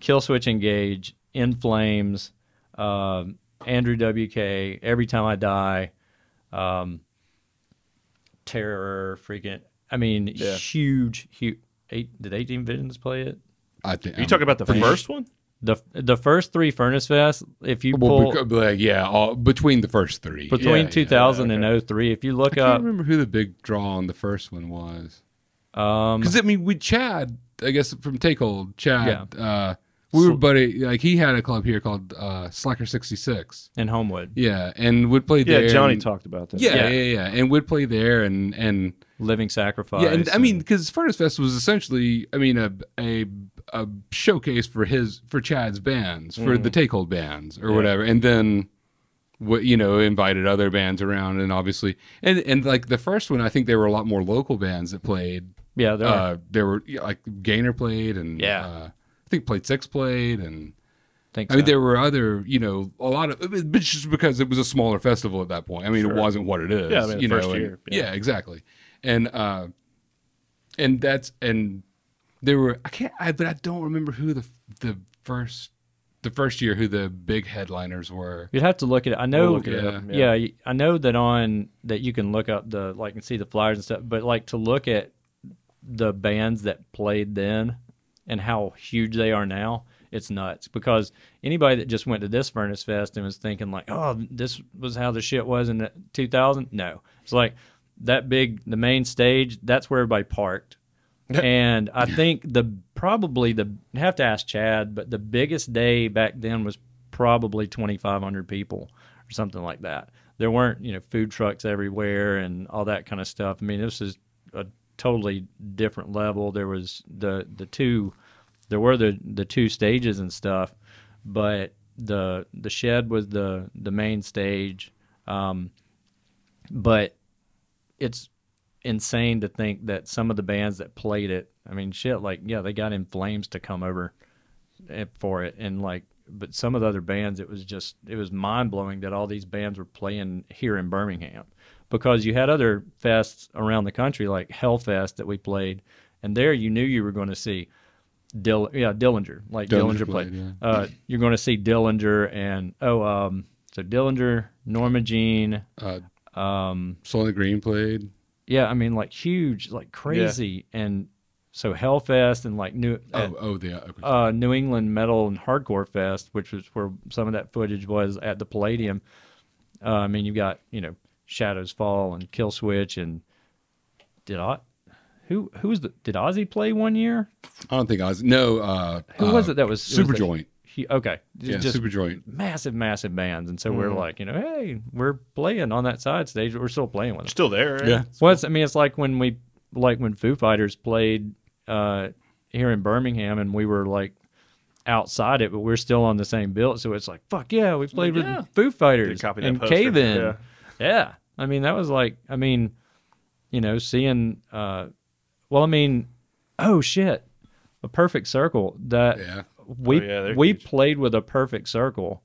Killswitch Engage, In Flames, um, Andrew WK, Every Time I Die, um, Terror, freaking. I mean, Yeah. huge, huge. Eight, did 18 Visions play it? I think Are you talking about the first one? The the first three Furnace Fest, if you well, pull like, yeah, all, between the first three. between yeah, 2000 yeah, and 03, if you I look can't up, remember who the big draw on the first one was. um, Because I mean, we Chad, I guess from Takehold, Chad. Uh, we were buddy. Like he had a club here called uh, Slacker sixty six. in Homewood, Yeah, and would play there. Yeah. Johnny and- talked about that. Yeah, Yeah. yeah, yeah, and would play there, and and Living Sacrifice. yeah, and I mean, because Furnace Fest was essentially, I mean, a a a showcase for his for Chad's bands, for the Takehold bands or whatever, and then what you know invited other bands around, and obviously, and and like the first one, I think there were a lot more local bands that played. yeah, there are. Uh, there were yeah, like Gainer played, and Yeah. uh, I think Plate Six played, and think I mean there were other, you know, a lot of, but just because it was a smaller festival at that point. I mean, Sure. it wasn't what it is. Yeah, I mean, you first know, and- year, yeah. yeah. exactly, and uh, and that's and there were I can't, I, but I don't remember who the the first the first year who the big headliners were. You'd have to look at it. I know. We'll look it yeah. up, yeah. y- I know that on that you can look up the like and see the flyers and stuff. But like to look at the bands that played then and how huge they are now, it's nuts. Because anybody that just went to this Furnace Fest and was thinking like, oh, this was how the shit was in 2000, no, it's like that big the main stage. That's where everybody parked. and I think the probably the I have to ask Chad, but the biggest day back then was probably 2,500 people or something like that. There weren't you know food trucks everywhere and all that kind of stuff. I mean, this is a totally different level. There was the the two, there were the the two stages and stuff, but the the shed was the the main stage. Um, but it's insane to think that some of the bands that played it, I mean, shit, like yeah, they got In Flames to come over eh, for it, and like, but some of the other bands, it was just it was mind blowing that all these bands were playing here in Birmingham, because you had other fests around the country like Hellfest that we played, and there you knew you were going to see. Dill, yeah, Dillinger, like Dillinger Dillinger, played. played, Uh, you're going to see Dillinger and oh, um, so Dillinger, Norma Jean, Uh, um, Soul Green played. yeah, I mean like huge, like crazy, and so Hellfest and like New Oh, uh, oh, the okay. uh, New England Metal and Hardcore Fest, which was where some of that footage was at the Palladium. Uh, I mean, you got you know Shadows Fall and Killswitch and did I who who was the did Ozzy play one year? I don't think Ozzy. No, uh, Who uh, was it that was it was Super the- Joint? He, okay, Yeah, just Super Joint. massive, massive bands, and so we're Mm-hmm. like, you know, hey, we're playing on that side stage, but we're still playing with them. Still there, right? Yeah. Well, it's, I mean, it's like when we like when Foo Fighters played uh, here in Birmingham, and we were like outside it, but we're still on the same bill. So it's like, fuck yeah, we played Yeah. with Foo Fighters Did copy that and. Cave In. Yeah. Yeah. I mean, that was like, I mean, you know, seeing. Uh, well, I mean, oh shit, a perfect circle that Yeah. we Oh, yeah, we huge. played with a perfect circle.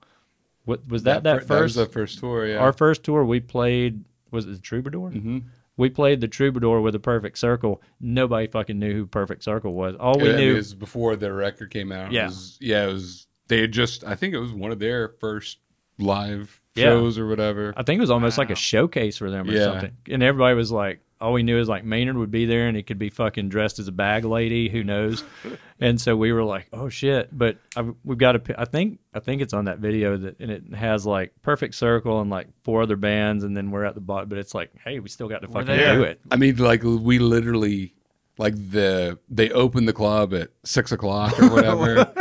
What was that? That, fir- first That was the first tour. Yeah. our first tour we played was it the Troubadour? hmm We played the Troubadour with a perfect circle. Nobody fucking knew who Perfect Circle was. All we Yeah, knew It was before their record came out. It Yeah. was- yeah. It was. They had just. I think it was one of their first live Yeah. shows or whatever. I think it was almost like a showcase for them or Yeah. something. And everybody was like, all we knew is like Maynard would be there and he could be fucking dressed as a bag lady. Who knows? and so we were like, oh shit. But I, we've got to, I think, I think it's on that video that, and it has like Perfect Circle and like four other bands. And then we're at the bottom, but it's like, hey, we still got to fucking do it. I mean, like we literally, like the they opened the club at six o'clock or whatever.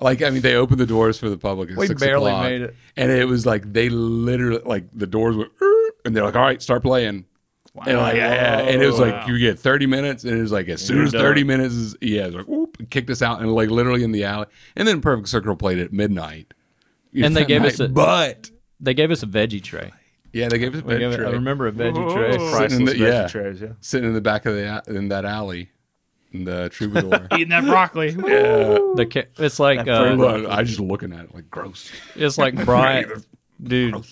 Like I mean, they opened the doors for the public at We six barely o'clock, made it. and it was like they literally like the doors went, and they're like, "All right, start playing." Wow. And like, yeah, and it was like you get thirty minutes, and it was like as soon You're as done. thirty minutes is yeah, it's like whoop, kicked us out, and like literally in the alley, and then Perfect Circle played at midnight. And they that gave us a- but They gave us a veggie tray. yeah, they gave us a veggie bed gave it- tray I remember a veggie tray. Priceless the- veggie yeah. trays, yeah. sitting in the back of the in that alley, in the troubadour. Eating that broccoli. yeah. The ca- it's like That uh, fruit- I just looking at it like gross. it's like Brian, dude.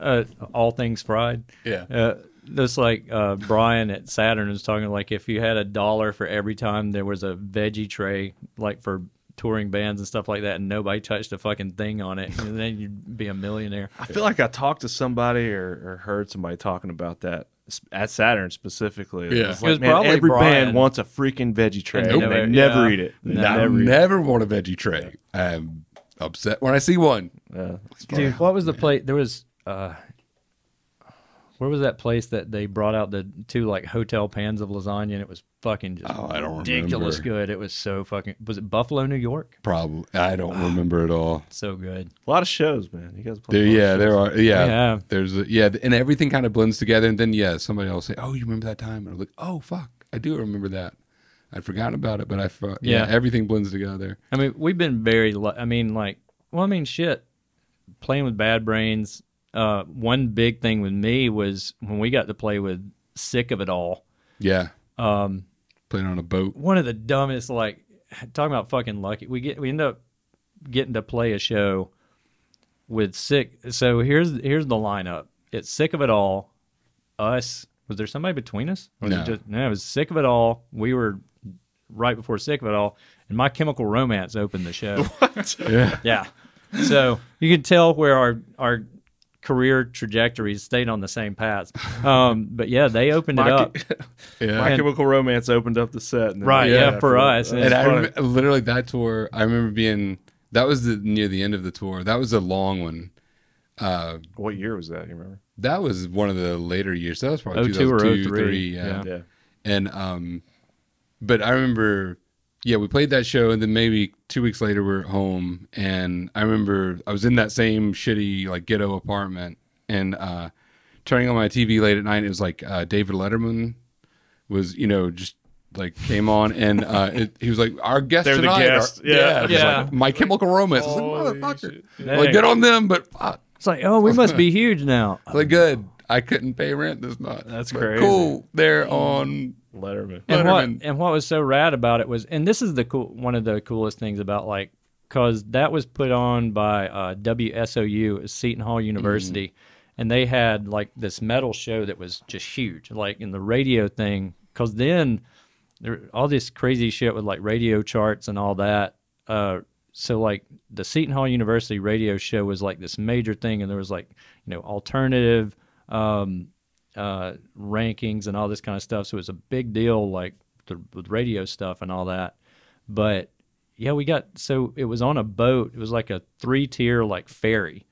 Uh, all things fried. Yeah. Uh, that's like uh, Brian at Saturn is talking like if you had a dollar for every time there was a veggie tray, like for touring bands and stuff like that, and nobody touched a fucking thing on it, and then you'd be a millionaire. I feel like I talked to somebody or, or heard somebody talking about that s- at Saturn specifically. Yeah. was It was like, man, probably every Brian. band wants a freaking veggie tray. And And they they never- never yeah. eat it. They No. I never eat it. never want a veggie tray. I'm upset when I see one. Yeah. Dude, what was the place? There was. Uh, where was that place that they brought out the two like hotel pans of lasagna and it was fucking just Oh, I don't ridiculous remember. good. It was so fucking. Was it Buffalo, New York? Probably. I don't ah, remember at all. So good. A lot of shows, man. You guys play There, a lot of yeah, shows. there are. Yeah, Yeah. there's a, yeah, and everything kind of blends together. And then yeah, somebody else say, "Oh, you remember that time?" And I'm like, "Oh, fuck, I do remember that. I'd forgotten about it, but I for, yeah. Yeah. everything blends together." I mean, we've been very. I mean, like, well, I mean, shit. Playing with Bad Brains. Uh, one big thing with me was when we got to play with Sick of It All. Yeah, Um, playing on a boat. one of the dumbest like talking about fucking lucky. We get we end up getting to play a show with sick. So here's here's the lineup. It's sick of it all us. Was there somebody between us? Or was No. it just no it was sick of it all. We were right before sick of it all. And my chemical romance opened the show. What? Yeah, yeah. So you can tell where our our career trajectories stayed on the same paths um but yeah they opened it up yeah. My And- Chemical Romance opened up the set. And Right, yeah, for that. us. That's and I funny. remember, literally that tour. I remember being that was the near the end of the tour. That was a long one. Uh, what year was that? You remember? that was one of the later years. That was probably 02 or 03, three, yeah. yeah. Yeah. And um, but I remember, yeah, we played that show, and then maybe two weeks later we're at home, and I remember I was in that same shitty like ghetto apartment, and uh, turning on my TV late at night. It was like uh, David Letterman was, you know, just like came on, and uh, it, he was like our guest They're the tonight. are- guest, yeah. it was Yeah. like, My Chemical Romance. I like, motherfucker, like good on them, but fuck. It's like, oh, we must be huge now. Like good. I couldn't pay rent this month. That's But crazy. Cool. They're on. Letterman. And what, and what was so rad about it was, and this is the cool, one of the coolest things about like because that was put on by uh, WSOU, Seton Hall University, and they had like this metal show that was just huge, like in the radio thing. Because then there all this crazy shit with like radio charts and all that. Uh, so like the Seton Hall University radio show was like this major thing, and there was like you know alternative um, uh, rankings and all this kind of stuff. So it was a big deal, like the, with radio stuff and all that. But yeah, we got so it was on a boat. It was like a three tier like ferry,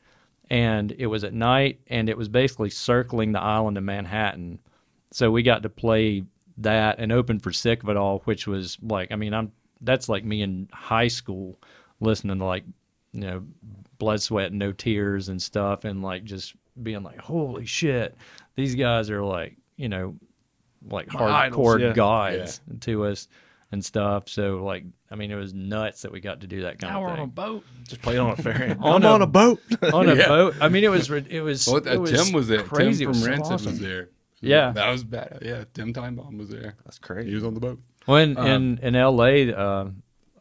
and it was at night, and it was basically circling the island of Manhattan. So we got to play that and open for Sick of It All, which was like, I mean, I'm that's like me in high school listening to like, you know, Blood, Sweat, No Tears and stuff, and like just being like, holy shit, these guys are like, you know, like My idols, hardcore yeah. gods to us and stuff. So like, I mean, it was nuts that we got to do that kind of thing. Now we're on a boat. Just play on a ferry. On I'm a- on a boat. on a Yeah. boat. I mean, it was it was. Well, it uh, Tim was there. Crazy. Tim It from was Rancid awesome. was there. Yeah. that was bad. Yeah, Tim Timebomb was there. That's crazy. He was on the boat. When Um, in in L.A. Uh,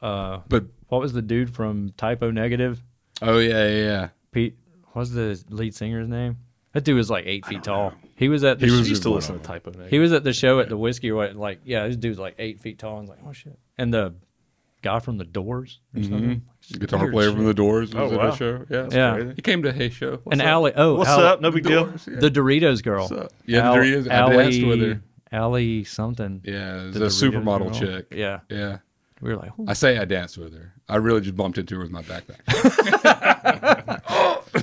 uh, But what was the dude from Type O Negative? oh yeah, yeah, yeah. Pete. What was the lead singer's name? That dude was like eight feet tall. He was at the He was I used to listen of to Type O. Negative. he was at the show at the whiskey. Right, like yeah, this dude's like eight feet tall. And I was like, oh shit. And the guy from the Doors or mm-hmm. something. Guitar Weird player from the Doors was Oh, at wow. a show. Yeah, Yeah. crazy. He came to Hey Show. And What's up? Allie. Oh, What's Allie- up? No big deal. Doors, yeah. The Doritos girl. What's up? Yeah, the Al- Doritos. I danced with her. Allie something. Yeah, The the, Doritos supermodel girl. chick. Yeah. Yeah. We were like, I say I danced with her. I really just bumped into her with my backpack.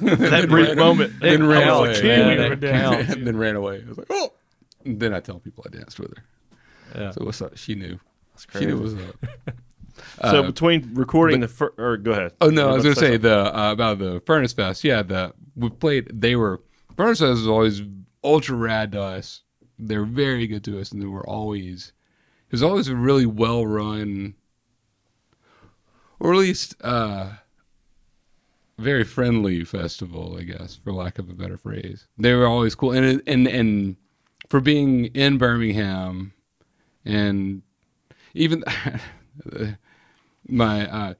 that brief moment. then ran away. man. Yeah. It and then ran away. I was like, oh. And then I tell people I danced with her. yeah. So what's up? She knew. She crazy. knew what's up. So Uh, between recording the fir- or go ahead. Oh no, I was gonna to say the uh, about the Furnace Fest. Yeah, the we played. They were Furnace Fest was always ultra rad to us. They're very good to us, and they were always it was always a really well run, or at least uh, very friendly festival, I guess, for lack of a better phrase. They were always cool, and and and for being in Birmingham, and even my uh,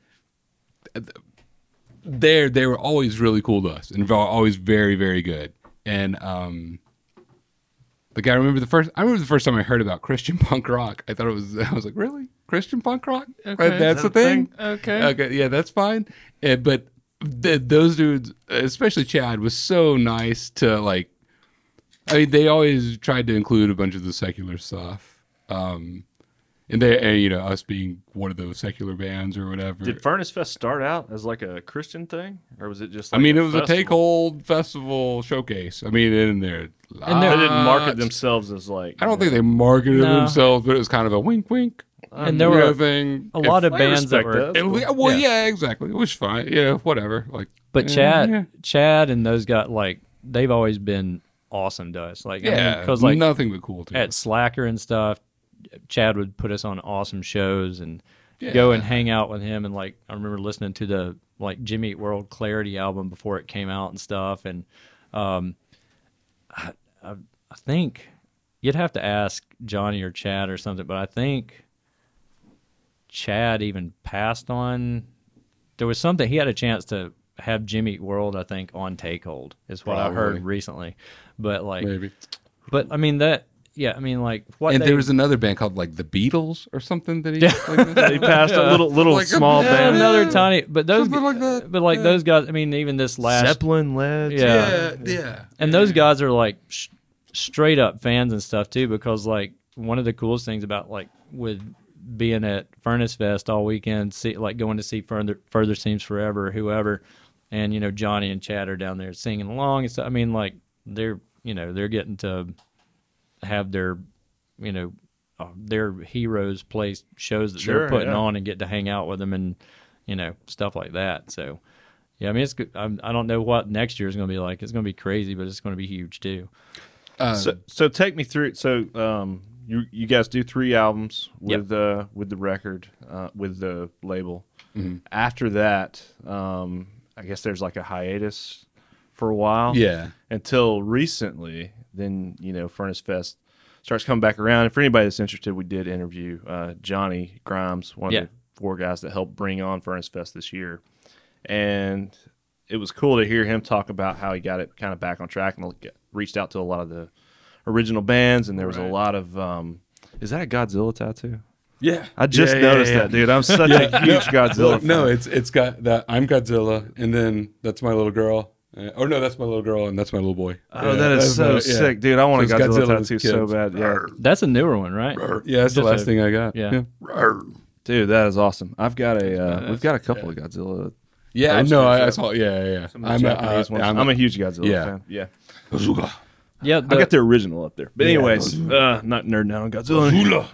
there they were always really cool to us and always very very good. And um like i remember the first i remember the first time i heard about christian punk rock. I thought it was i was like really? Christian punk rock? Okay. that's Is the that a thing, Okay. okay. Yeah that's fine. Uh, but th- those dudes especially chad was so nice to like i mean they always tried to include a bunch of the secular stuff um and they and, you know us being one of those secular bands or whatever Did Furnace Fest start out as like a Christian thing, or was it just? I Like mean, it was a festival? take hold festival showcase. I mean, in there, And they're- They didn't market themselves as like. I don't think they marketed No. themselves, but it was kind of a wink, wink. And there you know, were thing. a lot of bands that were. that. Was- well, Yeah. yeah. exactly. It was fine. Yeah, whatever. Like, But eh, Chad, yeah, Chad, and those got like they've always been awesome to us. Like, yeah, because like nothing but cool. To at Slacker and stuff, Chad would put us on awesome shows and Yeah. go and hang out with him. And like, I remember listening to the like Jimmy Eat World Clarity album before it came out and stuff. And um, I, I, I think you'd have to ask Johnny or Chad or something, but I think Chad even passed on. There was something he had a chance to have Jimmy World, I think, on Takehold is what I heard recently. But like, maybe. but I mean that. Yeah, I mean like what and they, there was another band called like the Beatles or something that he. like, He passed a little little Like a- small yeah, Yeah, band. another tiny, but those, like that. but like Yeah. those guys. I mean, even this last, Zeppelin led. Yeah. yeah, yeah. and those guys are like sh- straight up fans and stuff too. Because like one of the coolest things about like with being at Furnace Fest all weekend, see like going to see further further seems forever, whoever, and you know Johnny and Chad are down there singing along and stuff. I mean, like they're you know they're getting to have their you know uh, their heroes play shows that Sure, they're putting yeah. on and get to hang out with them and you know stuff like that. So. Yeah, I mean, it's. I'm, I don't know what next year is going to be like. It's going to be crazy, but it's going to be huge too. Uh, So so take me through. So um, you you guys do three albums Yep. with uh with the record uh with the label. Mm-hmm. After that, um, I guess there's like a hiatus for a while. yeah. until recently. Then you know Furnace Fest starts coming back around. And for anybody that's interested, we did interview uh, Johnny Grimes, one Yeah. of the four guys that helped bring on Furnace Fest this year, and it was cool to hear him talk about how he got it kind of back on track and reached out to a lot of the original bands, and there was a lot of. Um, is that a Godzilla tattoo? Yeah, I just Yeah, yeah, noticed yeah. that, dude. I'm such a huge Godzilla. Well, no, it's it's got that. I'm Godzilla, and then that's my little girl. Uh, oh no, that's my little girl, and that's my little boy. Oh, Yeah, that is so my- yeah. sick, dude. I want So a it's Godzilla, Godzilla tattoo so bad. Yeah, That's a newer one, right? Yeah, that's the last a- thing I got. yeah. yeah, dude, that is awesome. I've got a. Uh, we've got a couple of Godzilla. Yeah, no, I, yeah. I saw. Yeah, yeah. yeah. Some of the I'm, a, uh, ones. I'm, I'm, a huge Godzilla fan. yeah. fan. Yeah, Yeah, I got the original up there. But Yeah. anyways, uh, not nerd down on Godzilla.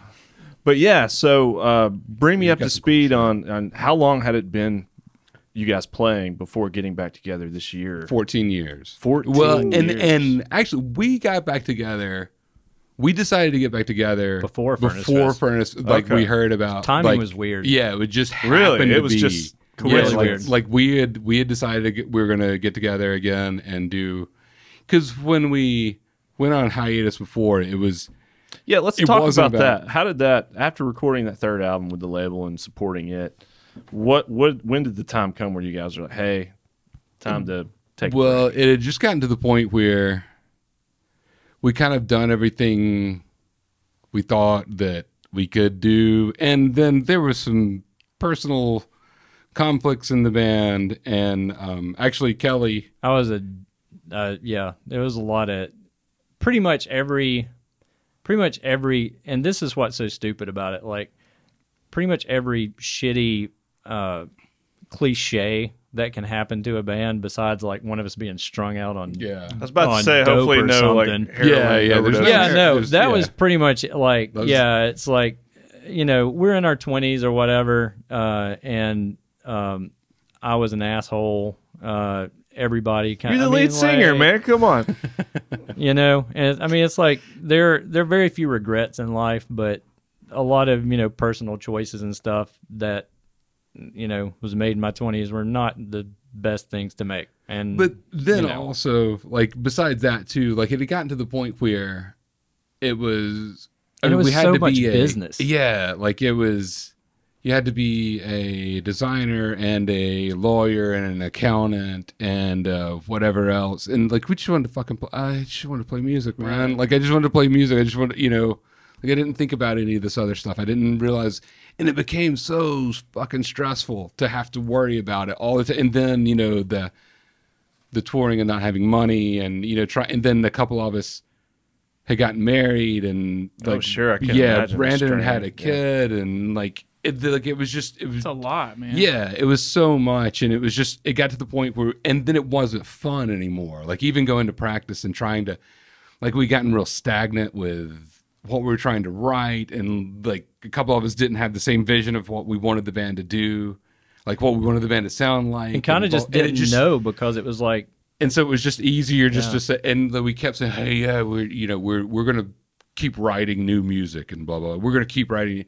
But yeah, so uh, bring me up to speed on on how long had it been you guys playing before getting back together this year? 14 years. 14 Well, and years. and actually, we got back together. We decided to get back together Before Furnace before Fest. Furnace. Like Okay. we heard about Timing like- was weird. Yeah, it was just Really? happened It to was be- just yeah, coincidence. like, like we had we had decided to get, we were gonna get together again and do because when we went on hiatus before, it was Yeah, let's talk about, about- that. How did that after recording that third album with the label and supporting it? What what when did the time come where you guys were like, hey, time to take? Well, it had just gotten to the point where we kind of done everything we thought that we could do, and then there was some personal conflicts in the band, and um, actually Kelly. I was a, uh, yeah, there was a lot of, pretty much every, pretty much every, and this is what's so stupid about it. Like, pretty much every shitty uh, cliche that can happen to a band, besides like one of us being strung out on. Yeah, I was about to say, hopefully no like something. heroin Yeah, yeah, overdose. no- Yeah, no, that yeah. was pretty much like, Those- yeah, it's like, you know, we're in our 20s or whatever, uh, and um, I was an asshole. Uh, everybody kind of. You're the I mean, lead singer, like, man. Come on. you know and i mean it's like there there are very few regrets in life but a lot of you know personal choices and stuff that you know was made in my 20s were not the best things to make and but then you know. also like besides that too, like it had gotten to the point where it was. I And it was we had so to much be a- business. Yeah, like it was. You had to be a designer and a lawyer and an accountant and uh, whatever else. And like we just wanted to fucking. Play, I just wanted to play music, man. Like I just wanted to play music. I just wanted, you know, like I didn't think about any of this other stuff. I didn't realize, and it became so fucking stressful to have to worry about it all the time. And then you know the the touring and not having money and you know try and then a couple of us had gotten married and Oh, like sure, I can yeah Brandon had a kid and like it like it was just it was It's a lot, man. yeah it was so much and it was just it got to the point where and then it wasn't fun anymore like even going to practice and trying to like we gotten real stagnant with what we were trying to write and like a couple of us didn't have the same vision of what we wanted the band to do like what we wanted the band to sound like and kind of just didn't just- know because it was like and so it was just easier just Yeah. to say and we kept saying hey yeah we're you know we're we're gonna keep writing new music and blah blah we're gonna keep writing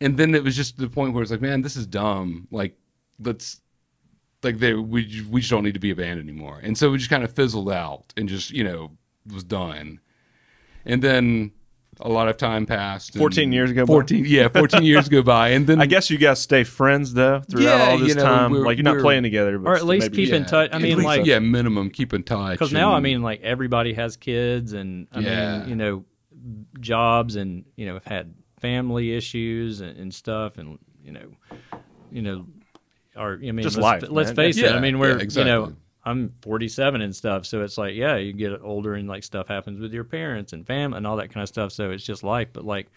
and then it was just the point where it's like man this is dumb like let's like they we we just don't need to be a band anymore and so we just kind of fizzled out and just you know was done and then a lot of time passed 14 years ago, by? 14 yeah 14 years go by and then I guess you guys stay friends though throughout Yeah, all this you know, time. we're- Like you're not playing together, but or at least maybe- keep in touch. I at mean, least, like- yeah minimum keep in touch because now I mean like everybody has kids and I Yeah. mean you know jobs and you know have had family issues and, and stuff and you know you know or I mean Just let's, life, let's man. face it I mean we're exactly. you know I'm 47 and stuff so it's like yeah you get older and like stuff happens with your parents and family and all that kind of stuff so it's just life but like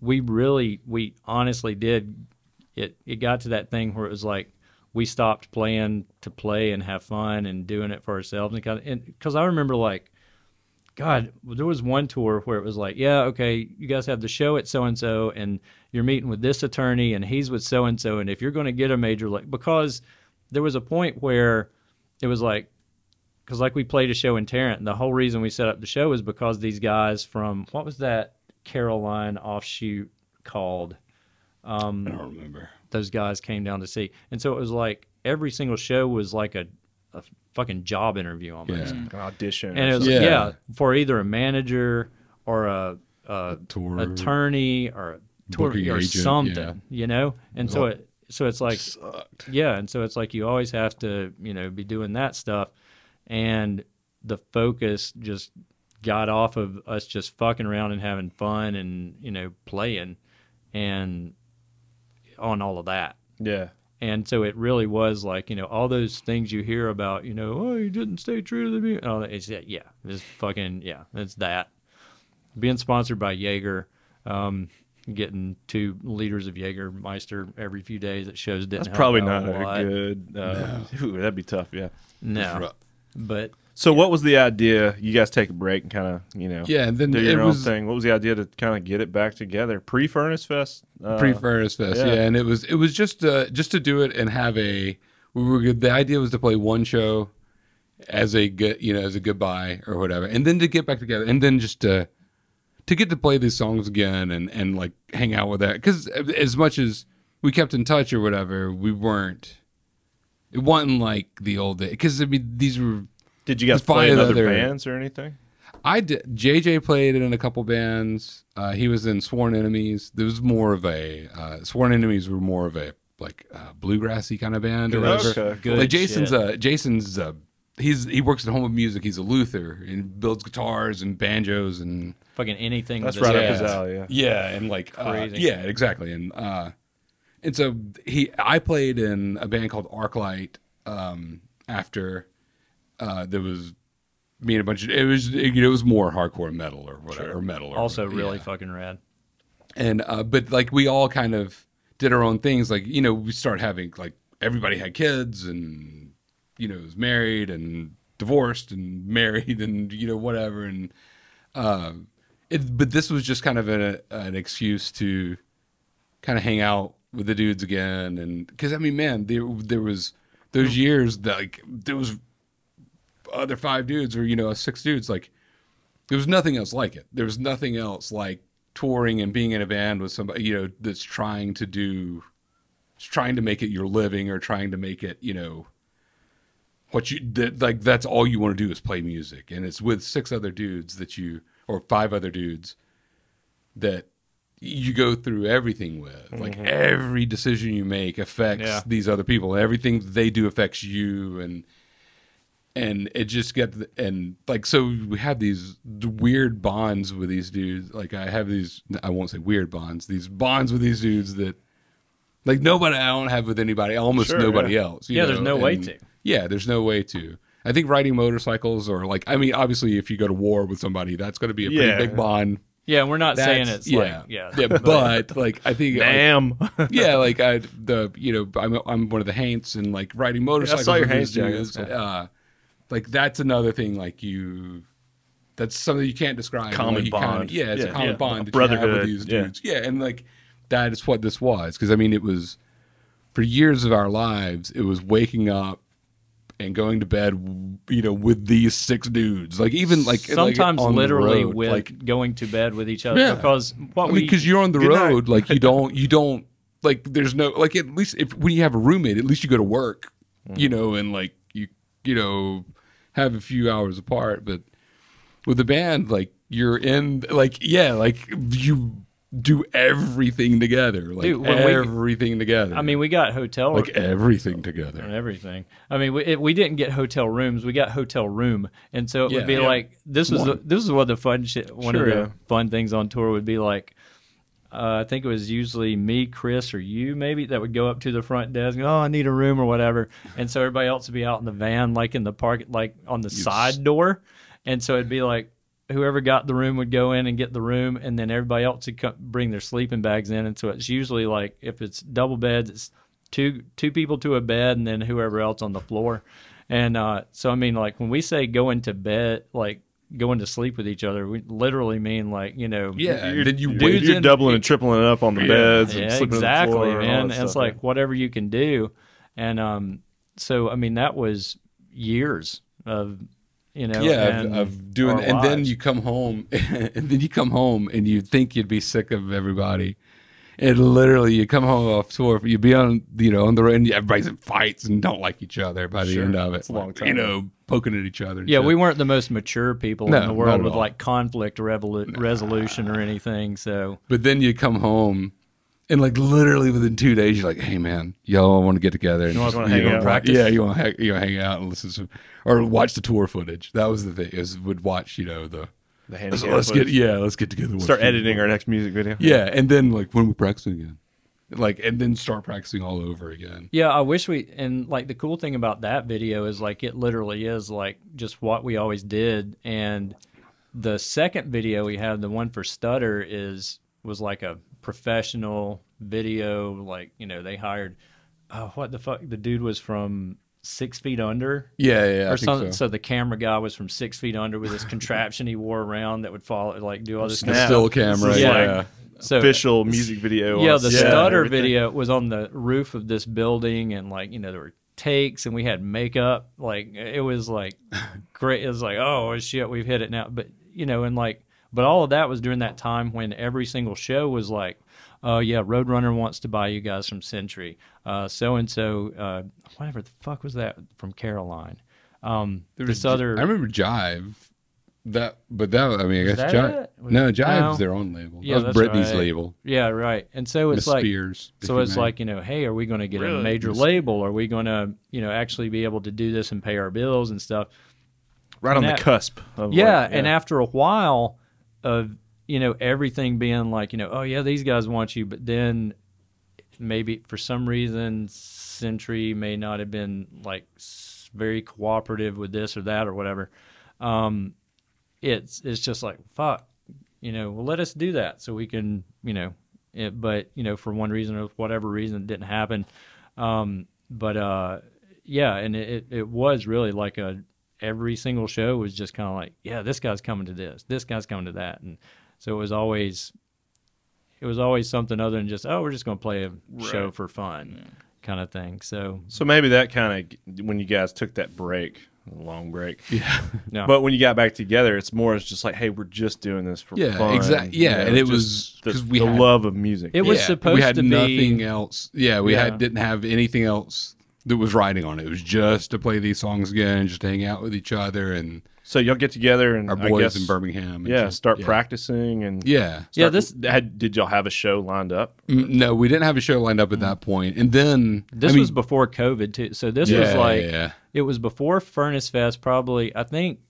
we really we honestly did it it got to that thing where it was like we stopped playing to play and have fun and doing it for ourselves and kind of and because I remember like God, there was one tour where it was like, yeah, okay, you guys have the show at so and so, and you're meeting with this attorney, and he's with so and so, and if you're going to get a major, like, because there was a point where it was like, because like we played a show in Tarrant, and the whole reason we set up the show is because these guys from what was that Caroline offshoot called? Um, I don't remember those guys came down to see. And so it was like every single show was like a, a fucking job interview almost. Yeah. An audition. And it was Yeah. yeah. for either a manager or a, a tour attorney or a tour Booking or agent, something, yeah. you know. And so it so it's like Sucked. yeah, and so it's like you always have to, you know, be doing that stuff. And the focus just got off of us just fucking around and having fun and, you know, playing and on all of that. Yeah. And so it really was like, you know, all those things you hear about, you know, oh, you didn't stay true to the music. Oh, it's yeah, yeah, it's fucking yeah, it's that. Being sponsored by Jaeger, um, getting two liters of Jaegermeister every few days at shows didn't That's help probably out not a a good. Uh, ooh, that'd be tough. Yeah. No, Rough. but So, what was the idea? You guys take a break and kind of, you know, Yeah, and then do it your own was thing. What was the idea to kind of get it back together? Pre Furnace Fest. Uh, pre Furnace Fest, yeah. yeah. and it was it was just uh, just to do it and have a we were good. The idea was to play one show as a good you know as a goodbye or whatever, and then to get back together, and then just to to get to play these songs again and and like hang out with that because as much as we kept in touch or whatever, we weren't. It wasn't like the old day because I mean these were Did you guys Five play in other other- bands or anything? I did. JJ played in a couple bands. Uh, he was in Sworn Enemies. There was more of a uh, Sworn Enemies were more of a like uh, bluegrassy kind of band or whatever. Okay. good like Jason's shit. uh Jason's uh he's he works at Home of Music. He's a luthier and builds guitars and banjos and fucking anything. That's right a- up Yeah. his alley. Yeah. yeah and like uh, Crazy. yeah exactly and uh and so he I played in a band called Arclight um after uh there was me and a bunch of it was it, it was more hardcore metal or whatever or metal or Also, whatever, really yeah fucking rad. and uh, but like we all kind of did our own things. Like you know, we start having like everybody had kids and you know was married and divorced and married and you know whatever and uh, it. But this was just kind of an an excuse to kind of hang out with the dudes again and because I mean, man, there there was those years that like there was other five dudes or you know six dudes like there was nothing else like it. There was nothing else like touring and being in a band with somebody you know that's trying to do trying to make it your living or trying to make it you know what you that, like that's all you want to do is play music and it's with six other dudes that you or five other dudes that you go through everything with like mm-hmm. every decision you make affects Yeah. these other people everything they do affects you and and it just got and like so we have these weird bonds with these dudes like i have these i won't say weird bonds these bonds with these dudes that like nobody i don't have with anybody almost Sure, nobody yeah. else you Yeah, there's know, no way to. yeah there's no way to i think riding motorcycles or like i mean obviously if you go to war with somebody that's going to be a pretty Yeah. big bond Yeah, we're not saying That's- it's like yeah, yeah but like i think like, Damn. yeah, like I the you know I'm I'm one of the Haints and like riding motorcycles. I saw your Haints these uh, like that's another thing. Like you, that's something you can't describe. Common Like, you kinda- bond. yeah, it's Yeah. a common Yeah. bond. That you have with Brotherhood. these Yeah. dudes. Yeah, and like that is what this was. Because I mean, it was for years of our lives. It was waking up and going to bed, you know, with these six dudes. Like even like like, sometimes on the literally road, with like going to bed with each other Yeah. because what I mean, we because you're on the Good night. road, like you don't, you don't, like there's no, like at least if when you have a roommate, at least you go to work, you mm. know, and like you, you know, have a few hours apart. But with the band, like you're in, like yeah, like you do everything together, like Dude, when we- everything together. I mean we got hotel like everything together. and everything. I mean, we, it, we didn't get hotel rooms; we got hotel room, and so it Yeah. would be Yeah. like this was the, this is what the fun shit. One Sure, of the yeah. fun things on tour would be like. Uh, I think it was usually me, Chris, or you maybe that would go up to the front desk. and, Oh, I need a room or whatever, and so everybody else would be out in the van, like in the park, like on the side door, and so it'd be like whoever got the room would go in and get the room, and then everybody else would come, bring their sleeping bags in, and so it's usually like if it's double beds, it's two two people to a bed, and then whoever else on the floor, and uh, so I mean like when we say going to bed, like going to sleep with each other, we literally mean like you know Yeah, You're, then you you're, you're in- doubling and tripling it up on the Yeah. beds and yeah, exactly, on the floor and man. that And it's stuff, like whatever you can do, and um, so I mean that was years of you know, yeah, and of, of doing, our and then you come home, and then you come home, and you think you'd be sick of everybody, and literally you come home off tour, you be on, you know, on the road, and everybody's in fights and don't like each other by the Sure. end of it. It's a long time. you know, poking at each other. Yeah, shit. we weren't the most mature people No, in the world with all. like conflict revolu- resolution or anything. So But then you come home, and like literally within two days, you're like, "Hey man, y'all want to get together and wanna hang out practice? Yeah, you want to hang, you wanna hang out and listen to, or watch the tour footage. That was the thing. Is would watch you know the The let's, let's get yeah let's get together. start editing our next music video. Yeah, and then like when we practicing again, like and then start practicing all over again. Yeah, I wish we and like the cool thing about that video is like it literally is like just what we always did. And the second video we had, the one for Stutter, is was like a professional video. Like you know they hired, uh, what the fuck? The dude was from Six Feet Under. Yeah, yeah, I or think something. so. So. the camera guy was from Six Feet Under with this contraption he wore around that would follow, like do all this. The still camera. This is Yeah, So Official music video. yeah, the set and stutter video was on the roof of this building, and like you know there were takes, and we had makeup. Like it was like great. It was like oh shit, we've hit it now. But you know, and like, but all of that was during that time when every single show was like. Oh yeah, Roadrunner wants to buy you guys from Century. So and so, whatever the fuck was that from Caroline? Um, There this was- other, I remember Jive. That, but that I mean, I guess that Jive. No, Jive's No. their own label. Yeah, that was that's Britney's right. label. yeah, right. And so it's Miss like Spears. So it's may. like, you know, hey, are we going to get Really? a major Yes. label? Are we going to, you know, actually be able to do this and pay our bills and stuff? right on and the cusp. Of Yeah, like, and after a while of, you know, everything being like, you know, oh yeah, these guys want you, but then maybe for some reason Century may not have been like very cooperative with this or that or whatever. Um, it's it's just like fuck, you know. Well, let us do that so we can, you know. It, but you know, for one reason or whatever reason, it didn't happen. Um, but uh, yeah, and it, it was really like a every single show was just kind of like, yeah, this guy's coming to this, this guy's coming to that, and so it was always it was always something other than just oh, we're just going to play a show for fun, kind of thing. So So maybe that kind of when you guys took that break, long break. yeah, no, But when you got back together, it's more it's just like, hey, we're just doing this for Yeah, fun. exact- yeah, and it was- because we the had- love of music. It was Yeah, supposed we had to be- nothing else. Yeah, we Yeah. had didn't have anything else that was riding on it. It was just to play these songs again, and just to hang out with each other and so y'all get together and our I boys guess, in Birmingham. and Yeah, just- start yeah. practicing and Yeah. Yeah, this- had, did y'all have a show lined up? Mm, No, we didn't have a show lined up at that point. And then this I mean, was before COVID too. So this yeah, was like yeah, it was before Furnace Fest, probably. I think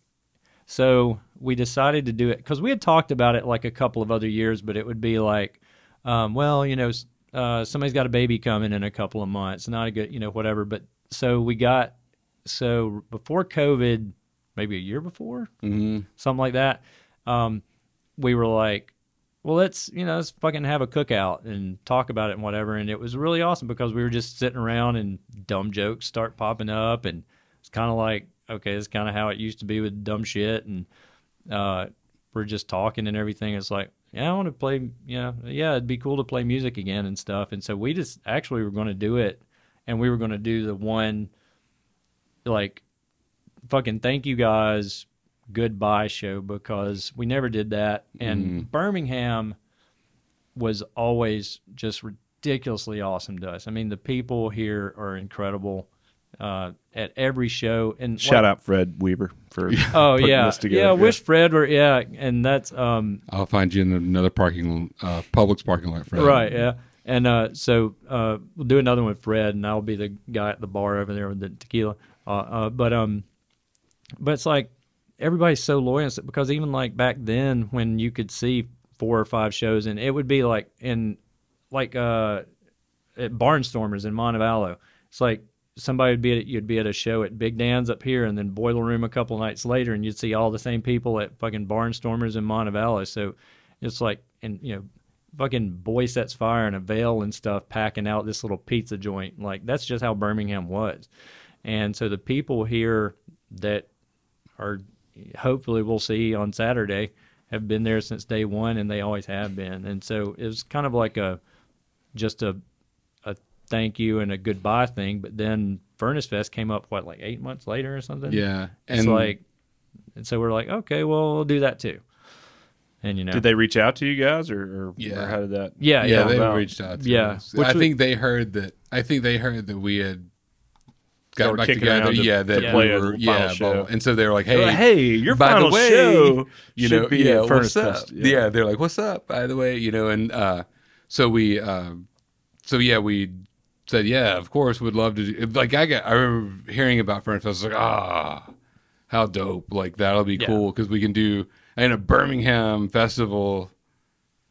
so. We decided to do it because we had talked about it like a couple of other years, but it would be like, um, well, you know, uh, somebody's got a baby coming in a couple of months, not a good, you know, whatever. But so we got so before COVID, maybe a year before, Mhm. something like that. Um, we were like, well, let's you know, let's fucking have a cookout and talk about it and whatever. And it was really awesome because we were just sitting around and dumb jokes start popping up, and it's kind of like, okay, it's kind of how it used to be with dumb shit, and uh, we're just talking and everything. It's like, yeah, I want to play, you know, yeah, it'd be cool to play music again and stuff. And so we just actually were going to do it, and we were going to do the one, like, fucking thank you guys goodbye show because we never did that. And Birmingham was always just ridiculously awesome to us. I mean, the people here are incredible uh, at every show. And Shout like- out Fred Weaver for Oh putting yeah, this together. yeah. I wish Fred were yeah, and that's um I'll find you in another parking, uh, Publix parking lot. Fred. right yeah, and uh, so uh, we'll do another one with Fred, and I'll be the guy at the bar over there with the tequila. Uh, uh, but um, but it's like everybody's so loyal because even like back then when you could see four or five shows, and it would be like in like uh at Barnstormers in Montevallo. It's like somebody would be at you'd be at a show at Big Dan's up here, and then Boiler Room a couple nights later, and you'd see all the same people at fucking Barnstormers in Montevallo. So it's like, and you know, fucking Boy Sets Fire and Avail and stuff packing out this little pizza joint. Like that's just how Birmingham was. And so the people here that are hopefully we'll see on Saturday have been there since day one, and they always have been. And so it was kind of like a just a a thank you and a goodbye thing. But then Furnace Fest came up what like eight months later or something. Yeah, it's and like, and so we're like, okay, well we'll do that too. And you know, Did they reach out to you guys, or, or, Yeah. or how did that? yeah, yeah, yeah, they about- reached out. To Yeah, us. which I was- think they heard that. I think they heard that we had Y'all got back together. to- yeah, that play we were. final Yeah, show. blah, blah. and so they're like, Hey, "Hey, hey, your by final the way, show you should know, be yeah, at what's up? Fest. Yeah. they're like, "What's up?" By the way, you know, and uh, so we, uh, so yeah, we said, yeah, of course, we'd love to. Do, like I got, I remember hearing about Furnace Fest. I was like, ah, how dope! Like that'll be Yeah. cool because we can do in a Birmingham festival,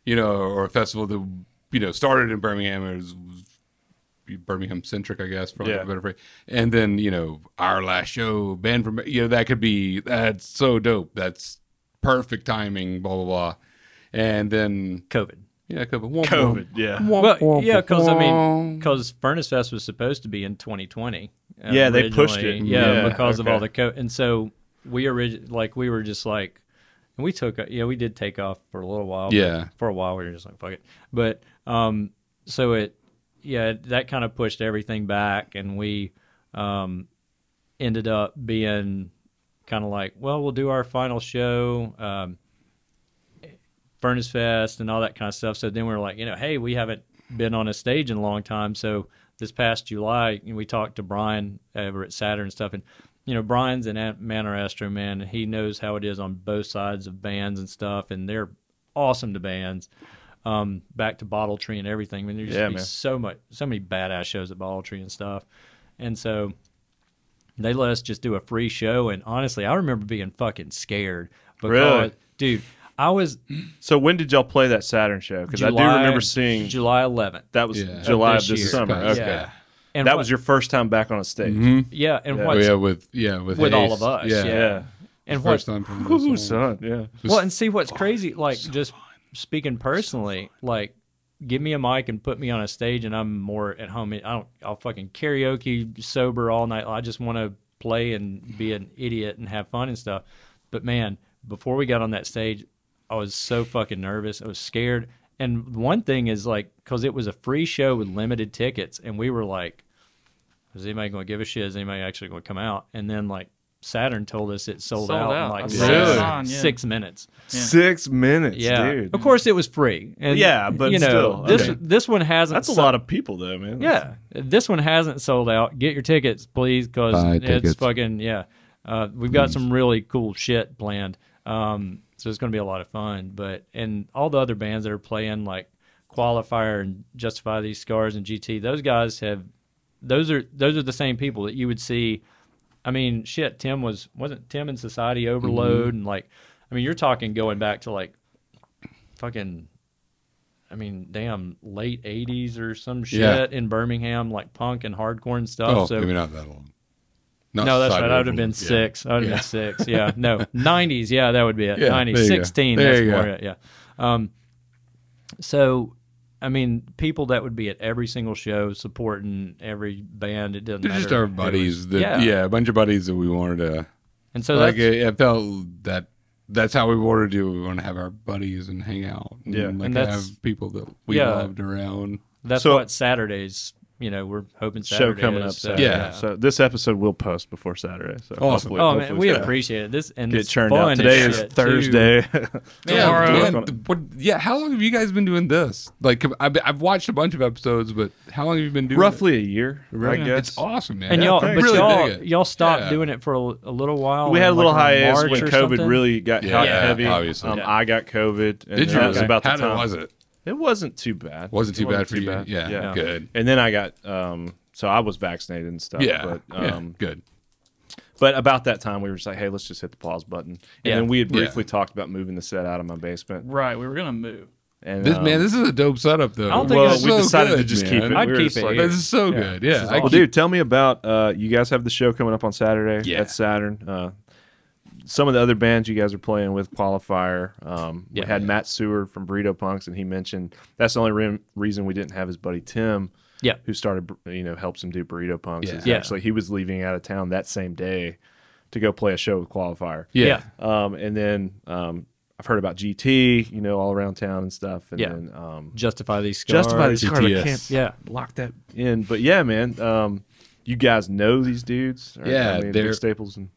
you know, or a festival that you know started in Birmingham. It was Birmingham centric, I guess, for lack Yeah. a better phrase. And then you know our last show, band from you know that could be that's so dope. That's perfect timing. Blah blah blah. And then COVID. yeah, COVID. COVID, yeah. Well, yeah, because I mean, because Furnace Fest was supposed to be in 2020. uh, Yeah, they pushed it. Yeah, Yeah, because of all the COVID, And so we orig- like we were just like, and we took, yeah, we did take off for a little while. Yeah. for a while we were just like, fuck it. But um, so it, yeah, that kind of pushed everything back, and we um ended up being kind of like, well, we'll do our final show. Um, Furnace Fest and all that kind of stuff. So then we were like, you know, hey, we haven't been on a stage in a long time. So this past July, we talked to Brian over at Saturn and stuff, and you know, Brian's an Man or Astro-man, and he knows how it is on both sides of bands and stuff, and they're awesome to bands. Um, back to Bottle Tree and everything. I mean, there's used Yeah, to be man. so much, so many badass shows at Bottle Tree and stuff, and so they let us just do a free show. And honestly, I remember being fucking scared because, Really? dude, I was So when did y'all play that Saturn show? Because I do remember seeing July 11th. that was Yeah. July of Of this, this summer. Past- Okay. Yeah. And that what- was your first time back on a stage. yeah, and Yeah. Oh, yeah, with yeah with with all of us, Yeah, yeah. Yeah. and what first time from Ooh, son. Yeah. well, and see what's crazy, like just speaking personally, like give me a mic and put me on a stage, and I'm more at home. I don't, I'll fucking karaoke sober all night. I just want to play and be an idiot and have fun and stuff. But man, before we got on that stage, I was so fucking nervous. I was scared. And one thing is like, because it was a free show with limited tickets, and we were like, is anybody going to give a shit? Is anybody actually going to come out? And then like Saturn told us it sold, Sold out, in like six, saw it yeah. six minutes. Yeah. Six minutes, Yeah, dude. of course it was free. And Yeah, but you know still, this okay. this one hasn't. Sold out. That's a sold- lot of people, though, man. Yeah, this one hasn't sold out. Get your tickets, please, because it's tickets. fucking yeah. Uh, we've got some really cool shit planned, um, so it's going to be a lot of fun. But and all the other bands that are playing like Qualifier and Justify These Scars and GT, those guys have those are those are the same people that you would see. I mean, shit. Tim was wasn't Tim in Society Overload and like, I mean, you're talking going back to like, fucking. I mean, damn, late '80s or some shit Yeah. in Birmingham, like punk and hardcore and stuff. Oh, so maybe not that long. Not no, that's right. I would have been. Yeah. six. I would have Yeah. been six. Yeah, no, '90s. Yeah, that would be it. Yeah, '90s, there you go. sixteen. There That's you more go. it. Yeah. Um, so, I mean, people that would be at every single show, supporting every band. It doesn't They're matter. just our buddies. was. That, yeah. yeah. a bunch of buddies that we wanted to. And so like that's, it, it felt that that's how we wanted to do. We want to have our buddies and hang out. And Yeah. like And have people that we Yeah. loved around. that's So- what Saturdays. You know, we're hoping Show coming is, up so, Saturday. Yeah. So this episode will post before Saturday. So Awesome. hopefully- Oh man, we it's- appreciate it. This and get it's churned fun out. Today is. Thursday. Tomorrow. Yeah, Work man, on it. th- what, yeah. How long have you guys been doing this? Like, I've, I've watched a bunch of episodes, but how long have you been doing? Roughly a year, I it? guess. It's awesome, man. And Yeah, y'all, but really y'all, dig it. y'all stopped Yeah. doing it for a, a little while. we had a little like, around hiatus March when COVID something? really got Yeah, hot heavy. obviously. Um, I got COVID. And Did you? Was about the how time. was it? It wasn't too bad. Wasn't too It bad for you. Yeah, Yeah. good. And then I got um so I was vaccinated and stuff. Yeah, But yeah, um good. but about that time we were just like, hey, let's just hit the pause button. And Yeah. then we had Yeah. briefly talked about moving the set out of my basement. Right, we were gonna move. And This um, man, this is a dope setup, though. I don't think well, it's we so decided to just man. keep it. I'd We keep it like. This is so Yeah. good. Yeah, I Well, keep- dude, tell me about uh, you guys have the show coming up on Saturday Yeah. at Saturn. Uh, some of the other bands you guys are playing with Qualifier. Um, Yeah. we had Matt Seward from Burrito Punks, and he mentioned that's the only re- reason we didn't have his buddy Tim, Yeah. who started you know helps him do Burrito Punks. Yeah. Yeah. Actually, he was leaving out of town that same day to go play a show with Qualifier. yeah. Um, and then um, I've heard about GT, you know, all around town and stuff. And Yeah. then um, Justify these scars. Justify these cars. I GTS. can't Yeah. lock that in. But yeah, man, um, you guys know these dudes. Or, Yeah, I mean, they're- Staples and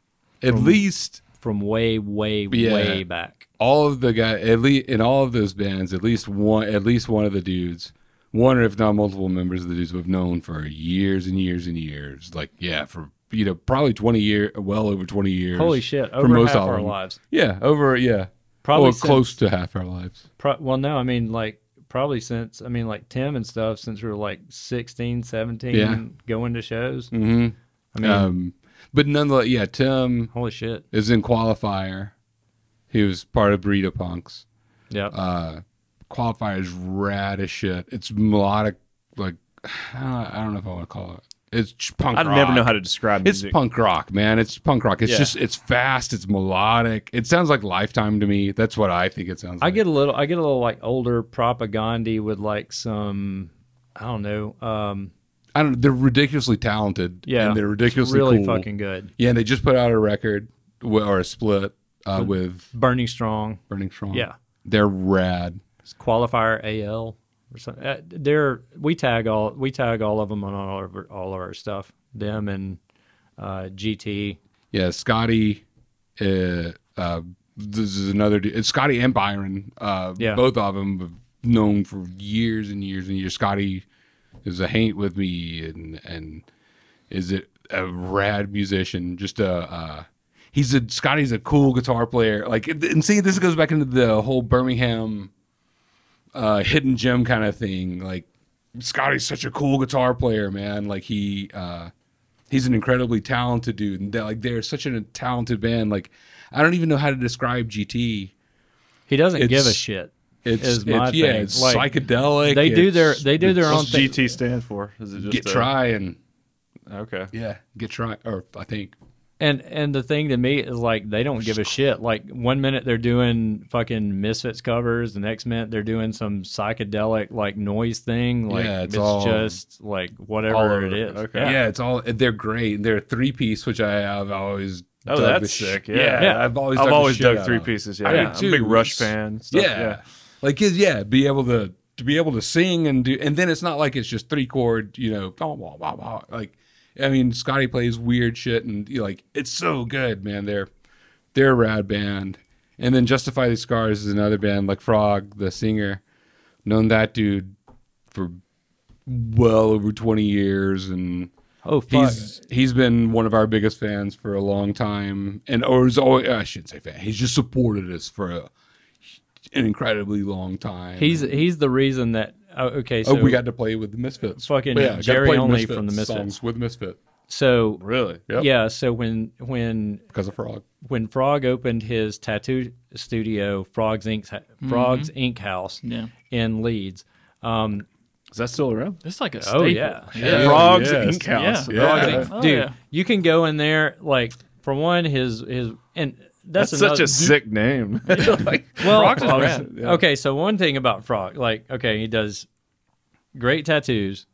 At least from way, way, Yeah. way back. all of the guy, at least in all of those bands, at least one, at least one of the dudes, one or if not multiple members of the dudes we've known for years and years and years. Like, yeah, for you know, probably twenty year, well over twenty years. Holy shit! For Over most half of our lives. Yeah, over yeah, Probably well, since- close to half our lives. Pro- well, no, I mean like probably since I mean like Tim and stuff since we were like 16, 17 Yeah. going to shows. hmm I mean, um, but nonetheless, yeah, Tim holy shit. is in qualifier. He was part of Burrito Punks. Yeah. Uh, qualifier is rad as shit. It's melodic, like I don't know if I want to call it. It's ch- punk. I rock. never know how to describe it. It's music. punk rock, man. It's punk rock. It's Yeah. just it's fast. It's melodic. It sounds like Lifetime to me. That's what I think it sounds. Like. I like. get a little I get a little like older Propagandhi with like some I don't know. Um I don't. They're ridiculously talented. yeah. and they're ridiculously really cool. fucking good. Yeah, and they just put out a record or a split uh, with Burning Strong. Burning Strong. Yeah. they're rad. It's qualifier AL or something. Uh, they're we tag all we tag all of them on all of our, all of our stuff. Them and uh, GT. Yeah, Scotty. Uh, uh, this is another. It's Scotty and Byron. Uh, Yeah. both of them have known for years and years and years. Scotty is a haint with me, and and is it a rad musician? Just a. Uh, he's a Scotty's a cool guitar player. Like, and see, this goes back into the whole Birmingham uh, hidden gem kind of thing. Like, Scotty's such a cool guitar player, man. Like he. Uh, he's an incredibly talented dude and they're like they're such a talented band like i don't even know how to describe gt He doesn't give a shit. It's, Is my it's yeah thing. it's Like, psychedelic they do their- they do their it's own What's thing. GT stand for? Is it just get a- try and Okay. yeah get try or i think And and the thing to me is like they don't give a shit. Like one minute they're doing fucking Misfits covers, the next minute they're doing some psychedelic like noise thing. Like Yeah, it's it's, all- just like whatever over. it is. Okay. yeah. it's all they're great they're a three piece which i have always Oh, dug that's the sick, yeah. Yeah. i've always I've dug the always shit dug out three of. pieces. Yeah, I do I'm a big Rush It's- fan. Stuff. yeah. Like, yeah, be able to to be able to sing and do, and then it's not like it's just three chord, you know, blah, blah, blah, blah. like, I mean, Scotty plays weird shit, and you know, like, it's so good, man. They're they're a rad band, and then Justify the Scars is another band, like Frog, the singer, known that dude for well over twenty years, and Oh fuck. he's he's been one of our biggest fans for a long time, and or is always I shouldn't say fan. He's just supported us for a, an incredibly long time. He's he's the reason that oh, okay. So oh, we got to play with the Misfits. Fucking got to Jerry play Only from the Misfits. songs with Misfit so Really? Yep. yeah. So when when because of Frog. when Frog opened his tattoo studio, Frog's Ink Frog's Ink House Yeah. in Leeds. Um, Is that still around? It's like a Oh, staple. yeah. Yeah. Frogs yes. Ink House. Yeah. Frog's Yeah. Ink- Oh, dude, yeah. you can go in there like for one, his his and that's, That's, such a sick name. like, Well, Frogs is okay. rad. Yeah. okay, so one thing about Frog, like, okay, he does great tattoos.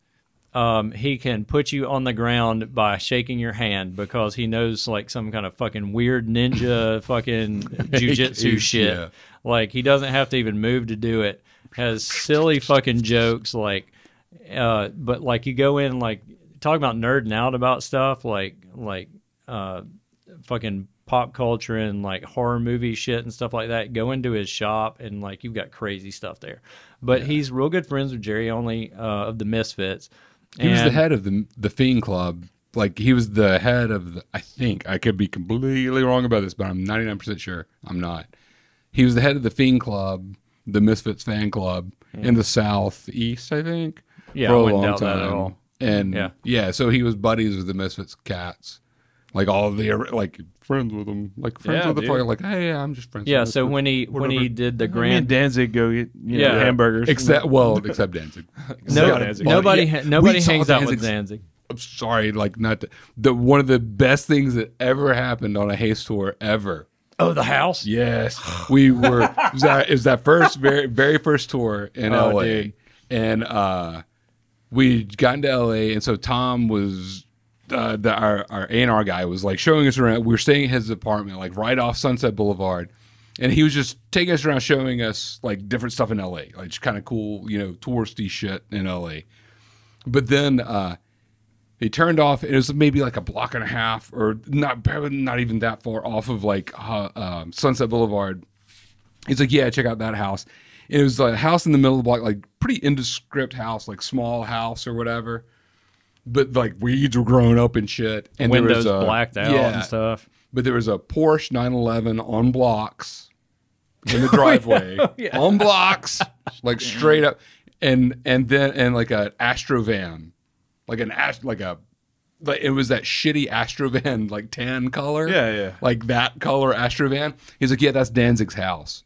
Um, he can put you on the ground by shaking your hand because he knows like some kind of fucking weird ninja fucking jujitsu shit. Yeah. Like he doesn't have to even move to do it. Has silly fucking jokes like, uh, but like you go in like talking about nerding out about stuff like like uh fucking pop culture and like horror movie shit and stuff like that. Go into his shop and like you've got crazy stuff there. But he's real good friends with Jerry Only uh, of the Misfits. He was the head of the the Fiend Club. Like he was the head of the. I think I could be completely wrong about this, but I'm 99 percent sure I'm not. He was the head of the Fiend Club, the Misfits fan club in the Southeast, I think. Yeah, for I a long doubt that at time. all. And Yeah. yeah. so he was buddies with the Misfits cats, like all the like friends with them, like friends Yeah, with the dude. player. Like, hey, I'm just friends. Yeah, with so Misfits, when he when he whatever. did the Me and grand Danzig go get you know, Yeah. hamburgers. Except well, except Danzig. no, Got Danzig. nobody Yeah. ha- nobody We saw hangs out with Danzig's- Danzig. I'm sorry, like not to, the one of the best things that ever happened on a Haste tour ever. Oh, the house. Yes, we were. It was that, it was that first very very first tour in Oh, LA, dude. and uh, we got into LA, and so Tom was. Uh, the, our our A and R guy was like showing us around. We were staying at his apartment, like right off Sunset Boulevard, and he was just taking us around, showing us like different stuff in LA, like just kind of cool, you know, touristy shit in LA. But then uh, he turned off. It was maybe like a block and a half, or not, not even that far off of like uh, um, Sunset Boulevard. He's like, "Yeah, check out that house." And it was a house in the middle of the block, like pretty indescript house, like small house or whatever. But like weeds were growing up and shit, and there Windows was a, blacked out yeah, and stuff. But there was a Porsche 911 on blocks in the oh, driveway oh, on blocks, like straight up, and and then and like a Astro van, like an Ast- like a like it was that shitty Astrovan, like tan color. Yeah, yeah. Like that color Astrovan. He's like, yeah, that's Danzig's house.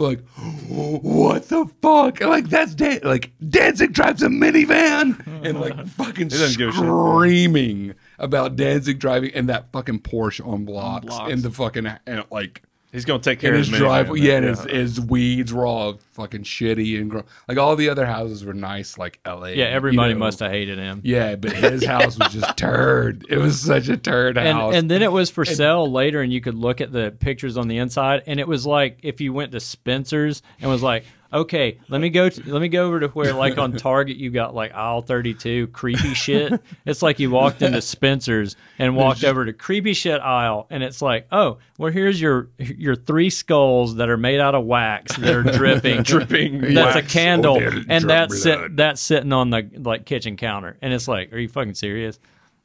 Like, what the fuck? Like that's Dan- like Danzig drives a minivan and like fucking doesn't give a shit. screaming about Danzig driving and that fucking Porsche on blocks, blocks. and the fucking and like He's gonna take care in of his driveway. Yeah, and his, his weeds were all fucking shitty and gro- like all the other houses were nice, like L.A. Yeah, everybody you know. must have hated him. Yeah, but his house was just turd. It was such a turd and house. and then it was for sale later, and you could look at the pictures on the inside, and it was like if you went to Spencer's and was like, okay, let me go, to, let me go over to where like on Target you got like aisle thirty two, creepy shit. It's like you walked into Spencer's and walked over to creepy shit aisle, and it's like, oh, well here's your your three skulls that are made out of wax that are dripping, dripping. That's a candle, Oh, and that's blood. sit, that's sitting on the like kitchen counter, and it's like, are you fucking serious?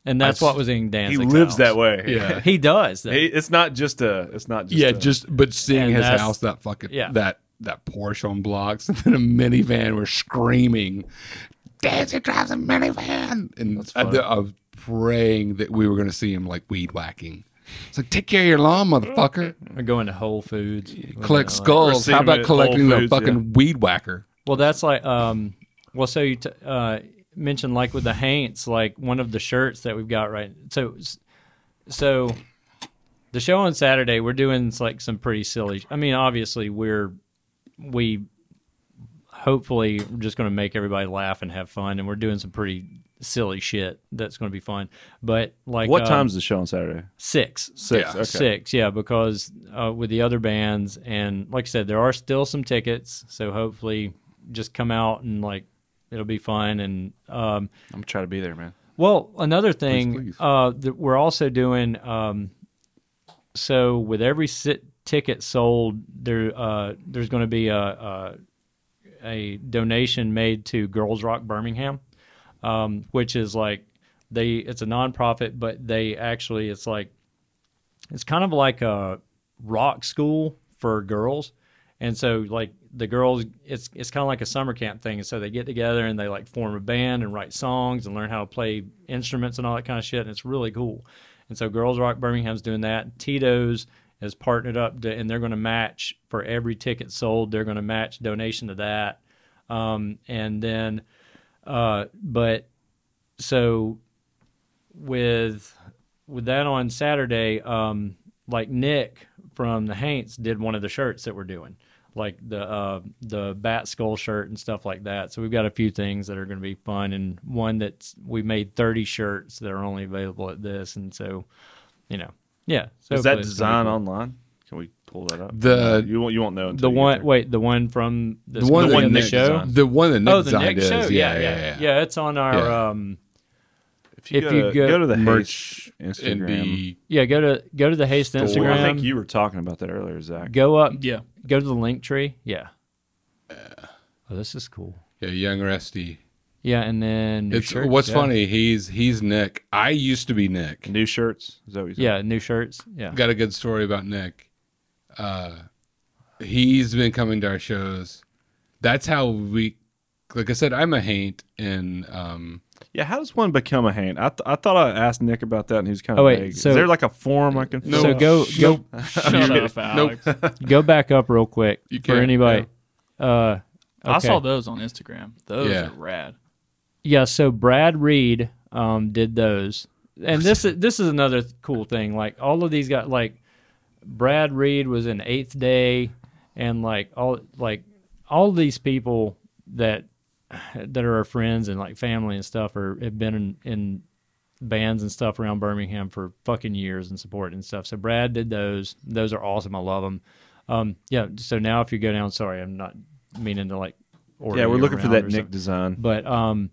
And that's, what was in dance. He lives house. that way. yeah, He does. He, it's not just a. It's not just. yeah, a, just but seeing his house, that fucking yeah. that that Porsche on blocks, and then a minivan were screaming, "Danzig drives a minivan!" And I, funny. I was praying that we were going to see him like weed whacking. It's like, take care of your lawn, motherfucker. Or going to Whole Foods. Collect Like- skulls. How about collecting Whole the Foods, fucking weed whacker? Well, that's like, um, well, so you t- uh, mentioned like with the Haints, like one of the shirts that we've got right. So, so the show on Saturday, we're doing like some pretty silly. I mean, obviously, we're we hopefully we're just going to make everybody laugh and have fun, and we're doing some pretty silly shit that's going to be fun. But like, What um, time's the show on Saturday? Six. Six. Yeah. Okay. Six, yeah, because uh, with the other bands, and like I said, there are still some tickets, so hopefully, just come out and like it'll be fun. And um, I'm gonna try to be there, man. well, another thing, please. Uh, that we're also doing. Um, so with every sit ticket sold, there uh, there's going to be a, a a donation made to Girls Rock Birmingham, um, which is like they it's a nonprofit, but they actually it's like it's kind of like a rock school for girls. And so like the girls it's it's kind of like a summer camp thing. And so they get together and they like form a band and write songs and learn how to play instruments and all that kind of shit and it's really cool. And so Girls Rock Birmingham's doing that. Tito's has partnered up to, and they're going to match for every ticket sold. They're going to match donation to that. Um, and then, uh, but so with with that on Saturday, um, like Nick from the Haints did one of the shirts that we're doing, like the uh, the bat skull shirt and stuff like that. So we've got a few things that are going to be fun, and one that's we made thirty shirts that are only available at this, and so you know, yeah. So Is that it's gonna design be cool. online? Can we pull that up? The- you won't. You won't know. The Until you one, there. wait, the one from this The one, The that one in the Nick show. designed. The one that Nick oh, the designed Nick is, show. Yeah, Yeah, yeah, yeah, yeah. It's on our Yeah. um, If you, if go, you to, go- go to the Merch Haste in Instagram, the yeah. Go to go to the Haste Well, Instagram. I think you were talking about that earlier, Zach. go up Yeah. go to the Linktree. Yeah. Oh, this is cool. yeah, young Rusty. Yeah, and then new It's shirts, what's yeah. funny. He's he's Nick. I used to be Nick. New shirts. Is that what you said? Yeah, new shirts. Yeah. Got a good story about Nick. Uh, he's been coming to our shows. That's how we. Like I said, I'm a haint, and um, Yeah. How does one become a haint? I, th- I thought I asked Nick about that, and he was kind Oh, wait, vague. so- Is there like a form I can? fill So go go Shut up, Alex. go back up real quick You for can't, anybody. Uh, I okay. saw those on Instagram. Those Yeah. are rad. Yeah, so Brad Reed um, did those, and this is this is another cool thing. Like all of these got like Brad Reed was in Eighth Day, and like all like all these people that that are our friends and like family and stuff are have been in, in bands and stuff around Birmingham for fucking years and support and stuff. So Brad did those. Those are awesome. I love them. Um, yeah. So now if you go down, sorry, I'm not meaning to like. order Yeah, we're looking for that Nick design. But um,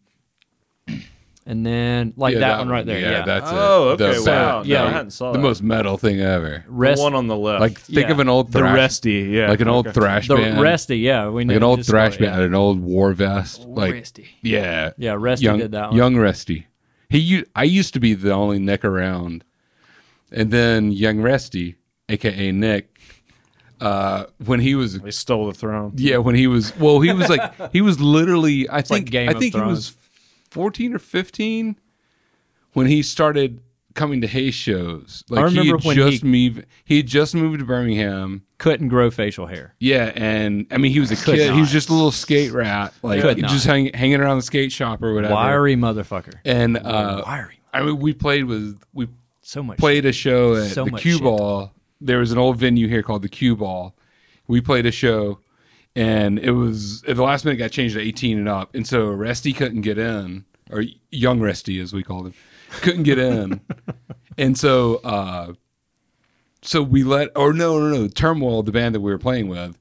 and then like yeah, that, one right there. Yeah, that's it. Oh, okay. The- wow. yeah. no, I hadn't saw the that. most metal thing ever. Rest, the one on the left. Like think Yeah. of an old thrash, the thrash, resty. Yeah. like an old Okay. thrash the band, Resty. Yeah, we like an old thrash call it, band, an old war vest, like Risty. yeah, Yeah, yeah Resty young, did that one. young Resty. He, u- I used to be the only Nick around, and then young Resty, aka Nick, uh, when he was They stole the throne. yeah when he was well he was like he was literally I think Game I of think he was fourteen or fifteen when he started coming to Hay shows. Like he remember had when just he- moved he had just moved to Birmingham. Couldn't grow facial hair. Yeah, and I mean he was a kid. He was just a little skate rat, like Could just hang, hanging around the skate shop or whatever. Wiry motherfucker. And uh, Wiry. I mean, we played with we So much. played a show at So the Cue. Ball. There was an old venue here called the Cue Ball. We played a show, and it was at the last minute got changed to eighteen and up, and so Resty couldn't get in, or young Resty as we called him, couldn't get in, and so uh, so we let or no no no Turmoil, the band that we were playing with,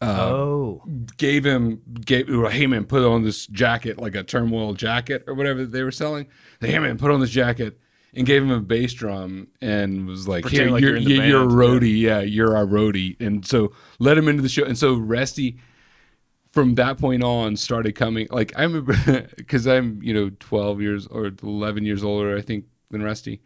oh. gave him gave hey man put on this jacket like a turmoil jacket or whatever they were selling. Hey man put on this jacket and gave him a bass drum and was like here like you're, you're you're, a roadie yeah. you're our roadie and so let him into the show and so Resty from that point on started coming like I remember because I'm you know 12 years or 11 years older I think than Resty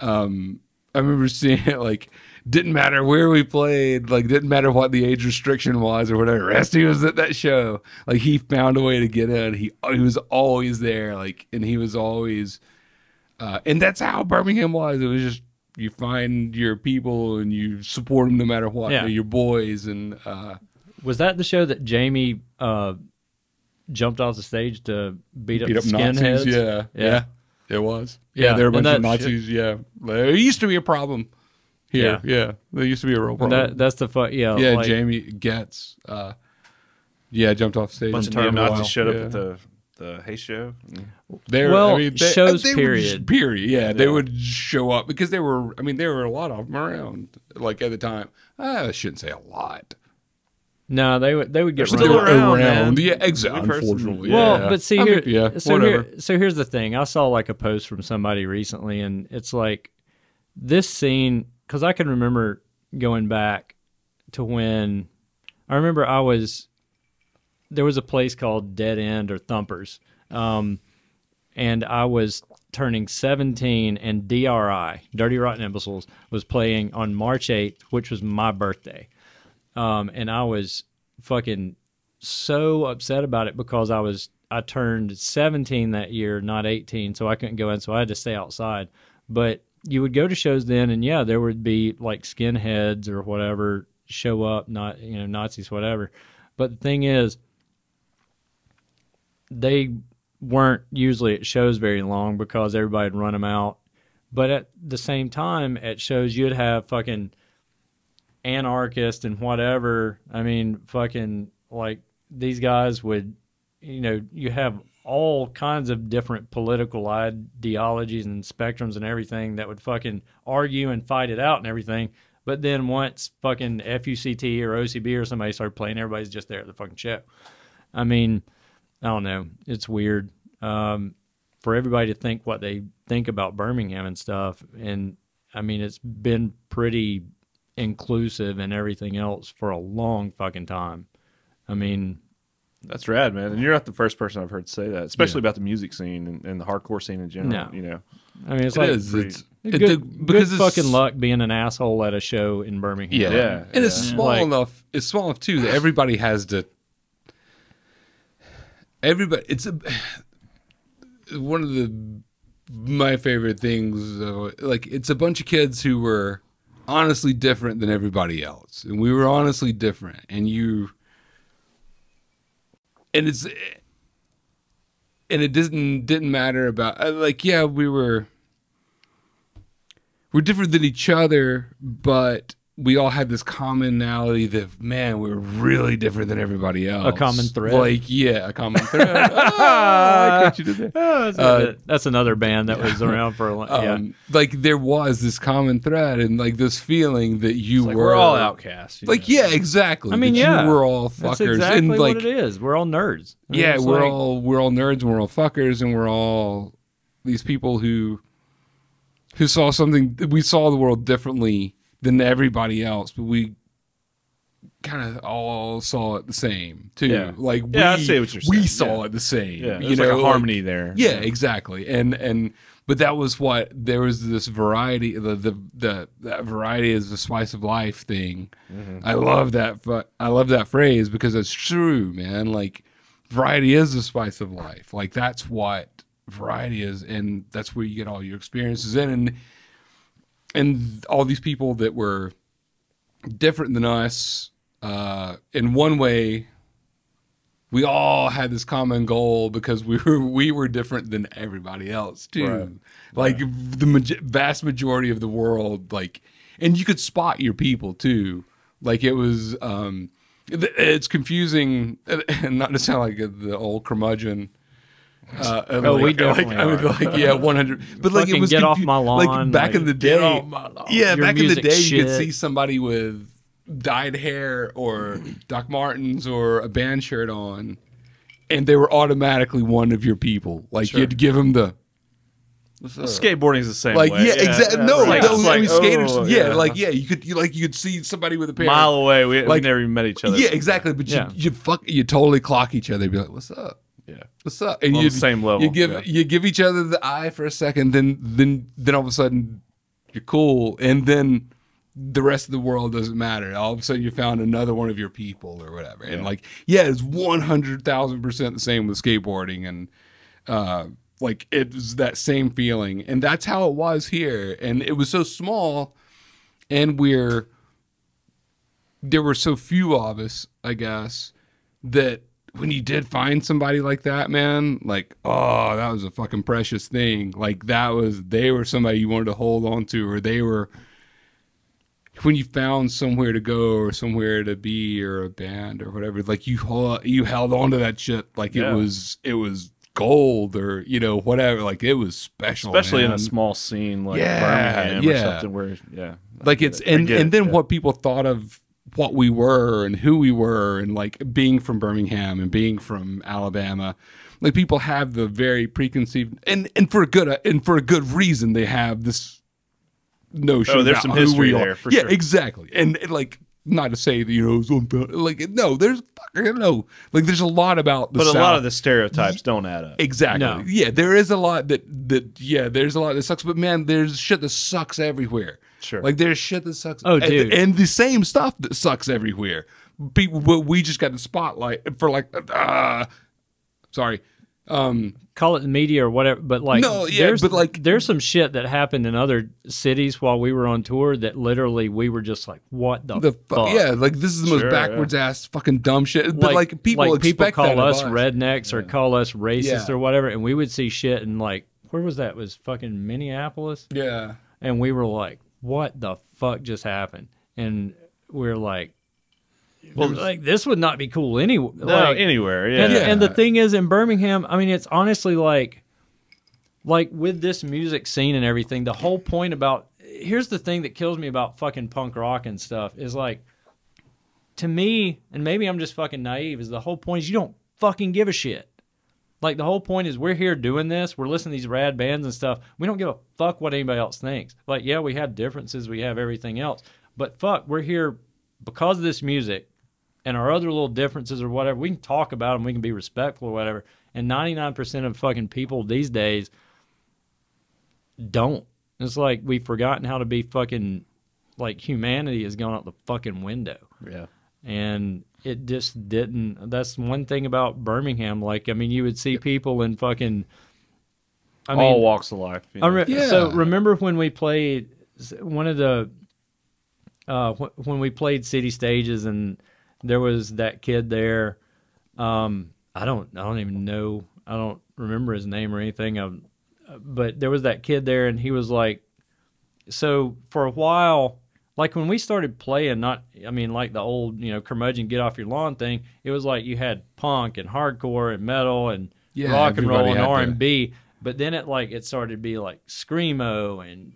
um, I remember seeing it like didn't matter where we played, like didn't matter what the age restriction was or whatever. Rusty was at that show. Like he found a way to get in. He he was always there, like and he was always uh, and that's how Birmingham was. It was just you find your people and you support them no matter what. Yeah. They're your boys and uh, Was that the show that Jamie uh, jumped off the stage to beat up, beat up the Nazis. skinheads? Yeah, Yeah. yeah, it was. Yeah, Yeah, there were a bunch of that Nazis. Yeah, it used to be a problem here. Yeah, there used to be a real problem. that that's the fu- yeah yeah, like, Jamie gets. Uh, yeah, jumped off stage. bunch of in neo turmoil. Nazis showed Yeah. up at the the Hay show. They're, Well, I mean, they, shows they period. just- period. Yeah, they would show up because there were. I mean, there were a lot of them around. Like at the time, I shouldn't say a lot. No, they would they would get They're run still over. around. Yeah, exactly. We've heard some- Unfortunately, Well, but see I here, mean, yeah, so whatever. here, so here's the thing. I saw like a post from somebody recently, and it's like this scene because I can remember going back to when I remember I was there was a place called Dead End or Thumpers, um, and I was turning 17, and DRI, Dirty Rotten Imbeciles, was playing on March 8th, which was my birthday, um, and I was fucking so upset about it because I was I turned 17 that year, not 18, so I couldn't go in, so I had to stay outside. But you would go to shows then, and yeah, there would be like skinheads or whatever show up, not you know Nazis, whatever. But the thing is, they weren't usually at shows very long because everybody'd run them out. But at the same time, at shows you'd have fucking anarchist and whatever. I mean, fucking like these guys would, you know, you have all kinds of different political ideologies and spectrums and everything that would fucking argue and fight it out and everything. But then once fucking FUCT or OCB or somebody started playing, everybody's just there at the fucking show. I mean, I don't know. It's weird um, for everybody to think what they think about Birmingham and stuff. And I mean, it's been pretty inclusive and everything else for a long fucking time. I mean, That's rad, man. And you're not the first person I've heard say that, especially about the music scene and, and the hardcore scene in general. No. You know, I mean, it's It like is. It's, it- good, the- because good it's- fucking luck being an asshole at a show in Birmingham. Yeah, Yeah, and it's small Like- enough. It's small enough too that everybody has to. Everybody, it's a one of the my favorite things. Like it's a bunch of kids who were honestly different than everybody else, and we were honestly different. And you, and it's, and it didn't didn't matter about uh, like yeah we were we're different than each other, but we all had this commonality that man, we're really different than everybody else. A common thread. Like, yeah, a common thread. I like you did there. Oh, that's, Uh, that's another band that was around for a long yeah. Um, like there was this common thread and like this feeling that you like were we're all outcasts. Like, know. yeah, exactly. I mean, that yeah. you were all That's fuckers. exactly and like what it is. We're all nerds. I mean, yeah, we're like- all we're all nerds and we're all fuckers and we're all these people who who saw something we saw the world differently than everybody else, but we kind of all saw it the same too. Yeah. Like Yeah, I we, see what you're we saying. saw Yeah. it the same. Yeah, you know, like a like- harmony there. yeah, exactly. And and but that was what there was this variety the the, the that variety is the spice of life thing mm-hmm. i love that i love that phrase because it's true man like variety is the spice of life like that's what variety is and that's where you get all your experiences in and and all these people that were different than us uh in one way we all had this common goal because we were we were different than everybody else too. Right. Like the maj- vast majority of the world, like, and you could spot your people too. Like it was, um, it's confusing, and not to sound like the old curmudgeon. Uh, and Oh, like, we definitely like, I would are. like yeah, one hundred. But like it was get off my lawn, Like back in like, the get day, off my lawn. yeah, Your back in the music day, you could see somebody with dyed hair or Doc Martens or a band shirt on, and they were automatically one of your people. Like Sure. you'd give them the Skateboarding's the same like, way. yeah, exactly. No, Right. no, It's I mean like, skaters. oh, yeah, like yeah, you could you like you could see somebody with a pair. mile away. We, we Like- never even met each other. yeah, exactly. But Yeah. you you fuck you totally clock each other. You'd be like, what's up? Yeah. What's up? And you the same level, You give yeah. you give each other the eye for a second, then then then all of a sudden you're cool, and then the rest of the world doesn't matter. All of a sudden you found another one of your people or whatever, and like yeah, it's one hundred thousand percent the same with skateboarding, and uh, like it was that same feeling, and that's how it was here, and it was so small, and we're there were so few of us, I guess, that when you did find somebody like that, man, like, oh, that was a fucking precious thing. Like that was they were somebody you wanted to hold on to, or they were when you found somewhere to go or somewhere to be or a band or whatever, like you held, you held on to that shit like Yeah. it was it was gold or you know whatever. Like it was special, Especially in a small scene like Yeah, Birmingham or something where, yeah. Like it's it. And and then yeah. what people thought of what we were and who we were and like being from Birmingham and being from Alabama like people have the very preconceived and and for a good and for a good reason they have this notion Oh, there's about some history there, for yeah sure. exactly and, and, like not to say that you know so like no there's fucking no like there's a lot about the But a lot of the stereotypes don't add up. Exactly. No. Yeah, there is a lot that that yeah, there's a lot that sucks, but man, there's shit that sucks everywhere. Sure. Like there's shit that sucks. Oh, and- dude. and, the same stuff that sucks everywhere. People, but we just got the spotlight for like, uh, sorry, um, call it the media or whatever, but like No, yeah, there's, but, like- there's some shit that happened in other cities while we were on tour that literally we were just like, what the, the fuck? yeah, like this is the most Sure, backwards ass fucking dumb shit. But like, people like people call us rednecks or call us racist Yeah. or whatever, and we would see shit and like, where was that? It was fucking Minneapolis, Yeah, and we were like, what the fuck just happened? And we're like, well, like this would not be cool anyway. No, like, anywhere, yeah. and, Yeah. and the thing is, in Birmingham, I mean, it's honestly like, like with this music scene and everything. The whole point about here's the thing that kills me about fucking punk rock and stuff is like, to me, and maybe I'm just fucking naive. Is the whole point is you don't fucking give a shit. Like the whole point is we're here doing this. We're listening to these rad bands and stuff. We don't give a fuck what anybody else thinks. Like yeah, we have differences. We have everything else. But fuck, we're here because of this music and our other little differences or whatever. We can talk about them. We can be respectful or whatever. And 99% of fucking people these days don't. It's like we've forgotten how to be fucking like humanity has gone out the fucking window yeah. and it just didn't that's one thing about birmingham like i mean you would see people in fucking i mean All walks of life. you I know. re- Yeah. so remember when we played one of the uh wh- when we played city stages and there was that kid there um i don't i don't even know i don't remember his name or anything um, but there was that kid there and he was like so for a while like when we started playing not i mean like the old you know curmudgeon get off your lawn thing it was like you had punk and hardcore and metal and Yeah, rock and roll and r&b but then it like it started to be like screamo and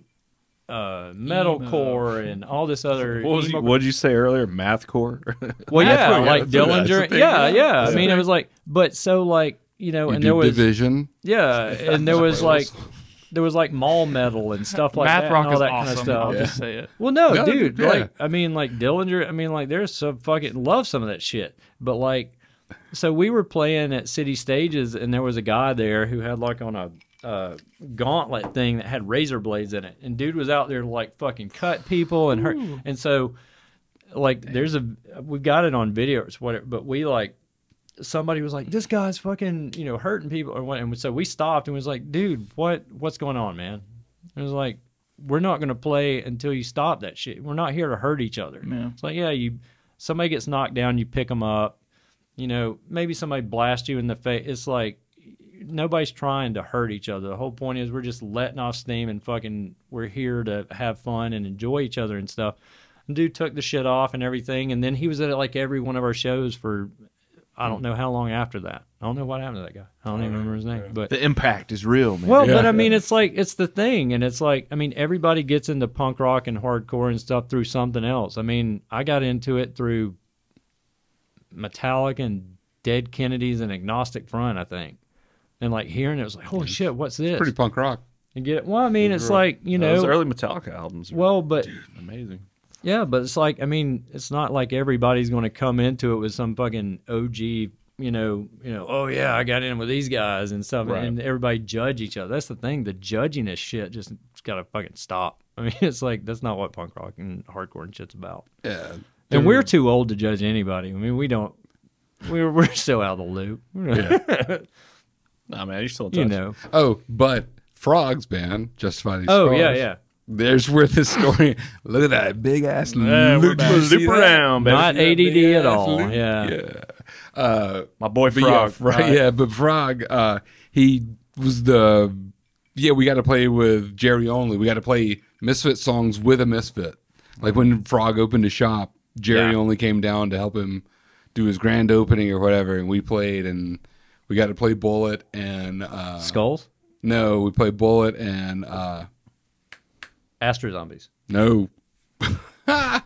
uh metalcore and all this other What was you, what did you say earlier? Mathcore. well yeah That's like what- yeah, that's dillinger yeah yeah. yeah i mean it was like but so like you know you and do there was division. yeah and there was like there was like mall metal and stuff like Math that rock and all is that awesome. kind of stuff I'll Yeah. just say it. well, no, No, dude. yeah. Like, I mean, like Dillinger. I mean, like, there's some fucking love some of that shit. But like, so we were playing at city stages, and there was a guy there who had like on a uh, gauntlet thing that had razor blades in it, and dude was out there to like fucking cut people and hurt. And so, like, there's a we got it on video or whatever, but we like somebody was like, "This guy's fucking you know hurting people," or what? And so we stopped and was like, "Dude, what what's going on, man?" It was like, "We're not gonna play until you stop that shit. We're not here to hurt each other." Yeah. It's like, yeah, you somebody gets knocked down, you pick them up. You know, maybe somebody blasts you in the face. It's like nobody's trying to hurt each other. The whole point is we're just letting off steam and fucking we're here to have fun and enjoy each other and stuff. And dude took the shit off and everything, and then he was at like every one of our shows for I don't hmm. know how long after that. I don't know what happened to that guy. I don't even remember his name. But The impact is real, man. well, Yeah. but I mean, it's like it's the thing, and it's like I mean, everybody gets into punk rock and hardcore and stuff through something else. I mean, I got into it through Metallica and Dead Kennedys and Agnostic Front, I think, and like hearing it was like, holy shit, what's this? Pretty punk rock. and get it? Well, I mean, it's like you uh, those know, early Metallica albums. Were well, but amazing. Yeah, but it's like I mean, it's not like everybody's going to come into it with some fucking OG, you know, you know, oh yeah, I got in with these guys and stuff, Right. and everybody judge each other. That's the thing. The judginess shit just got to fucking stop. I mean, it's like that's not what punk rock and hardcore and shit's about. Yeah. And we're too old to judge anybody. I mean, we don't. We're we're still out of the loop. Nah, man, you're still in touch. you know. Oh, but Frogs band, Justify These Oh Scars. yeah, yeah. There's where this story. Look at that big ass Yeah, loop. about to See loop around, baby. Not ADD at all. loop? Yeah. Yeah. Uh, My boy Frog. yeah, right, yeah, but Frog, uh, he was the yeah. We got to play with Jerry Only. We got to play Misfit songs with a Misfit. Like when Frog opened a shop, Jerry Yeah. only came down to help him do his grand opening or whatever, and we played and we got to play Bullet and uh, Skulls, no, we played Bullet and uh, Astro Zombies. no.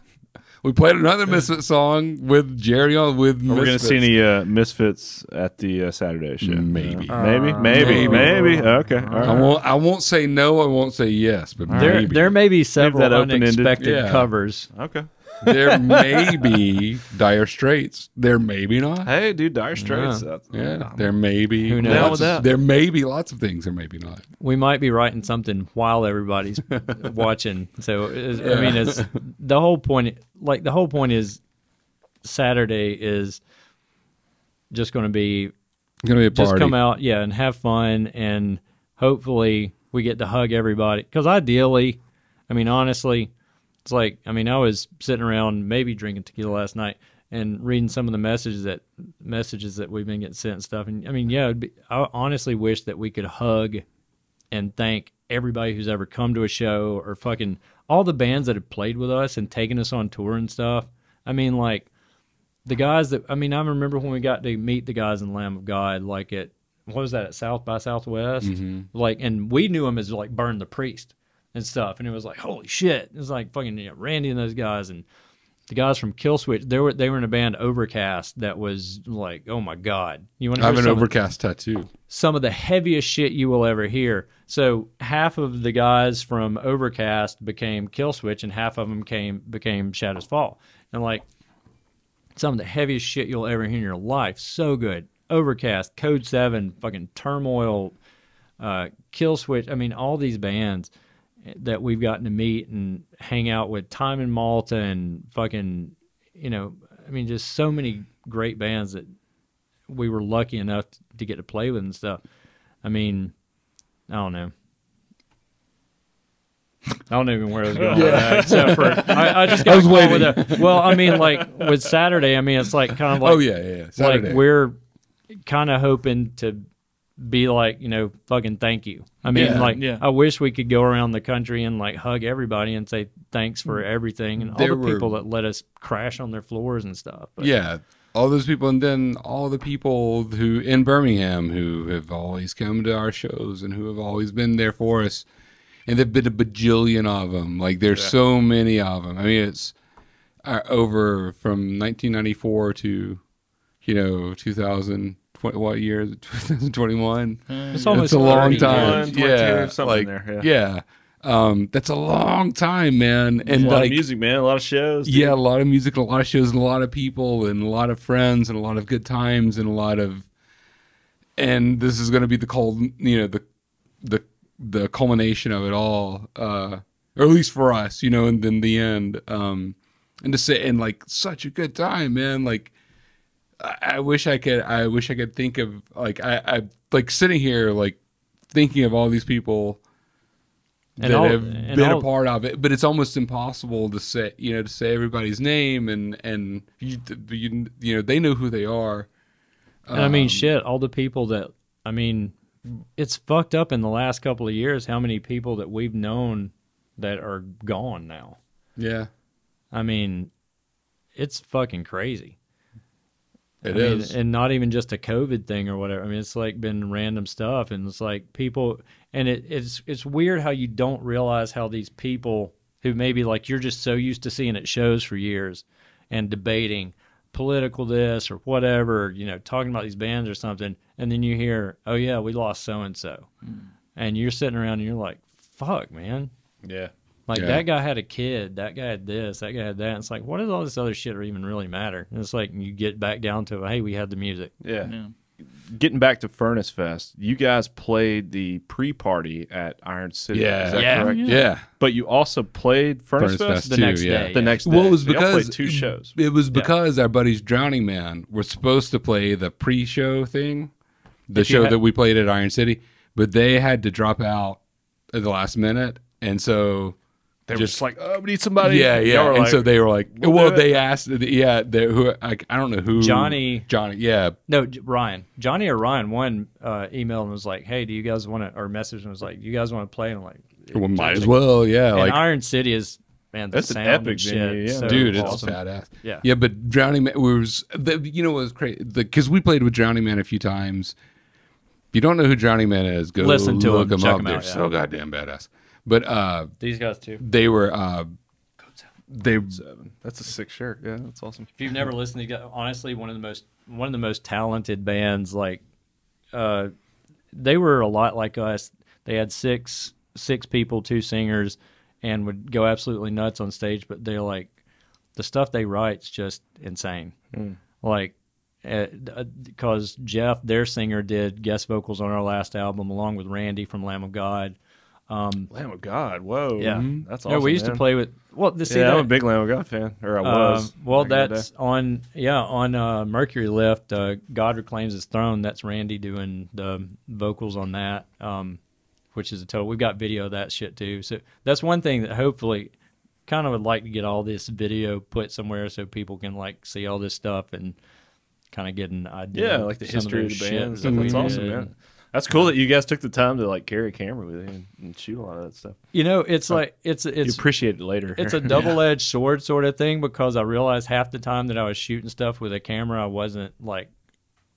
we played another Misfit song with Jerry on with. We're going to see Misfits. any uh, Misfits at the uh, Saturday show? Maybe. Uh, maybe, maybe, Maybe. maybe. Okay. All I won't. I won't say no. I won't say yes. But There, maybe. there may be several that open-ended. unexpected Yeah. covers. Okay. There may be dire straits. There may be not. Hey, dude, Dire Straits. Yeah. that's- Yeah, there may be. Who knows? Lots of- that. There may be lots of things. There may be not. We might be writing something while everybody's watching. So it's- I mean, it's the whole point. Like the whole point is Saturday is just going to be gonna be a party. just come out, yeah, and have fun, and hopefully we get to hug everybody. Because ideally, I mean, honestly, it's like I mean, I was sitting around maybe drinking tequila last night and reading some of the messages that messages that we've been getting sent and stuff. And I mean, yeah, it'd be, I honestly wish that we could hug and thank everybody who's ever come to a show or fucking all the bands that have played with us and taken us on tour and stuff. I mean, like the guys that I mean, I remember when we got to meet the guys in Lamb of God, like at what was that at South by Southwest, mm-hmm. like, and we knew him as like Burn the Priest and stuff, and it was like holy shit, it was like fucking you know, Randy and those guys and the guys from Killswitch. They were they were in a band Overcast that was like oh my god, you want I to have an of- overcast tattoo. some of the heaviest shit you will ever hear. So half of the guys from Overcast became Killswitch, and half of them came became Shadows Fall, and like some of the heaviest shit you'll ever hear in your life. So good. Overcast, Code Seven, fucking Turmoil, uh, Killswitch. I mean, all these bands that we've gotten to meet and hang out with. Time in Malta and fucking, you know, I mean, just so many great bands that we were lucky enough to get to play with and stuff. I mean, I don't know. I don't even where I was going with that, except for I, I just got I was caught with waiting. a, well, I mean, like with Saturday, I mean, it's like kind of oh, like oh yeah, yeah. yeah. Saturday. like we're kind of hoping to be like you know fucking thank you i mean Yeah, like yeah. i wish we could go around the country and like hug everybody and say thanks for everything and all the were- people that let us crash on their floors and stuff but yeah, all those people, and then all the people who in Birmingham who have always come to our shows and who have always been there for us, and there've been a bajillion of them. Like there's so many of them. I mean, it's uh, over from 1994 to you know 2000. What, what year? is it? 2021. it's almost It's a long 30 time. years. 22, Yeah, something like, there, Yeah. Um, that's a long time, man. And a lot like, of music, man. A lot of shows. dude. yeah, a lot of music, and a lot of shows, and a lot of people, and a lot of friends, and a lot of good times, and a lot of. And this is going to be the cold, you know, the the the culmination of it all, uh, or at least for us, you know, and then the end. Um, and to say and like such a good time, man. Like I, wish I could. I wish I could think of like I, I like sitting here like thinking of all these people And that all- have and been all- a part of it, but it's almost impossible to say, you know, to say everybody's name and and you, you, you know, they know who they are. And I mean, Um, shit, all the people that, I mean, it's fucked up in the last couple of years how many people that we've known that are gone now. Yeah, I mean, it's fucking crazy. It I is. mean, and not even just a COVID thing or whatever. I mean, it's like been random stuff, and it's like people, and it, it's it's weird how you don't realize how these people who maybe like you're just so used to seeing at shows for years and debating political this or whatever, you know, talking about these bands or something, and then you hear, oh yeah, we lost so and so, and you're sitting around and you're like, fuck, man, Yeah. Like Yeah. that guy had a kid, that guy had this, that guy had that. And it's like, what does all this other shit even really matter? And it's like you get back down to, hey, we had the music. Yeah. Yeah. Getting back to Furnace Fest, you guys played the pre-party at Iron City. Yeah. Is that Yeah. correct? yeah, But you also played Furnace, Furnace Fest, Fest the too, next yeah. day. the next day. Well, it was So because played two shows. It was because our buddies Drowning Man were supposed to play the pre-show thing, the If show had- that we played at Iron City, but they had to drop out at the last minute, and so They were just- just like, oh, we need somebody. yeah, yeah, y'all and like, so they were like, "We'll well, they asked, yeah, they, who I, I don't know who Johnny- Johnny, yeah, No, Ryan, Johnny or Ryan, one uh, emailed and was like, hey, do you guys want to, or message and was like, you guys want to play? And I'm like, well, might as well, yeah, and like Iron City is, man, the That's an epic shit, venue, yeah. so dude, it's awesome. badass. Yeah. yeah. But Drowning Man was, the, you know, what was crazy because we played with Drowning Man a few times. If you don't know who Drowning Man is, go Listen to look him, them check up. him They're yeah. so goddamn badass. But uh, These guys too. they were, uh, they Seven. That's a sick shirt. Yeah, that's awesome. If you've never listened, to these guys, honestly, one of the most, one of the most talented bands. Like, uh, they were a lot like us. They had six, six people, two singers, and would go absolutely nuts on stage. But they're like, the stuff they write's just insane. Like, because Jeff, their singer, did guest vocals on our last album along with Randy from Lamb of God. Lamb of God. Whoa. Yeah. That's Yeah, awesome. we used to play with. Well, the see yeah, that, I'm a big Lamb of God fan, or I uh, was. well, back in the that's on yeah on uh, Mercury Lift. Uh, God reclaims His throne. That's Randy doing the vocals on that, um, which is a total. We've got video of that shit too. So that's one thing that hopefully kind of would like to get all this video put somewhere so people can like see all this stuff and kind of get an idea. Yeah, like the history of the the band. and that stuff. we That's awesome, did. man. That's cool that you guys took the time to like carry a camera with you and, and shoot a lot of that stuff. You know, it's like it's it's you appreciate it later. it's a double edged sword sort of thing because I realized half the time that I was shooting stuff with a camera, I wasn't like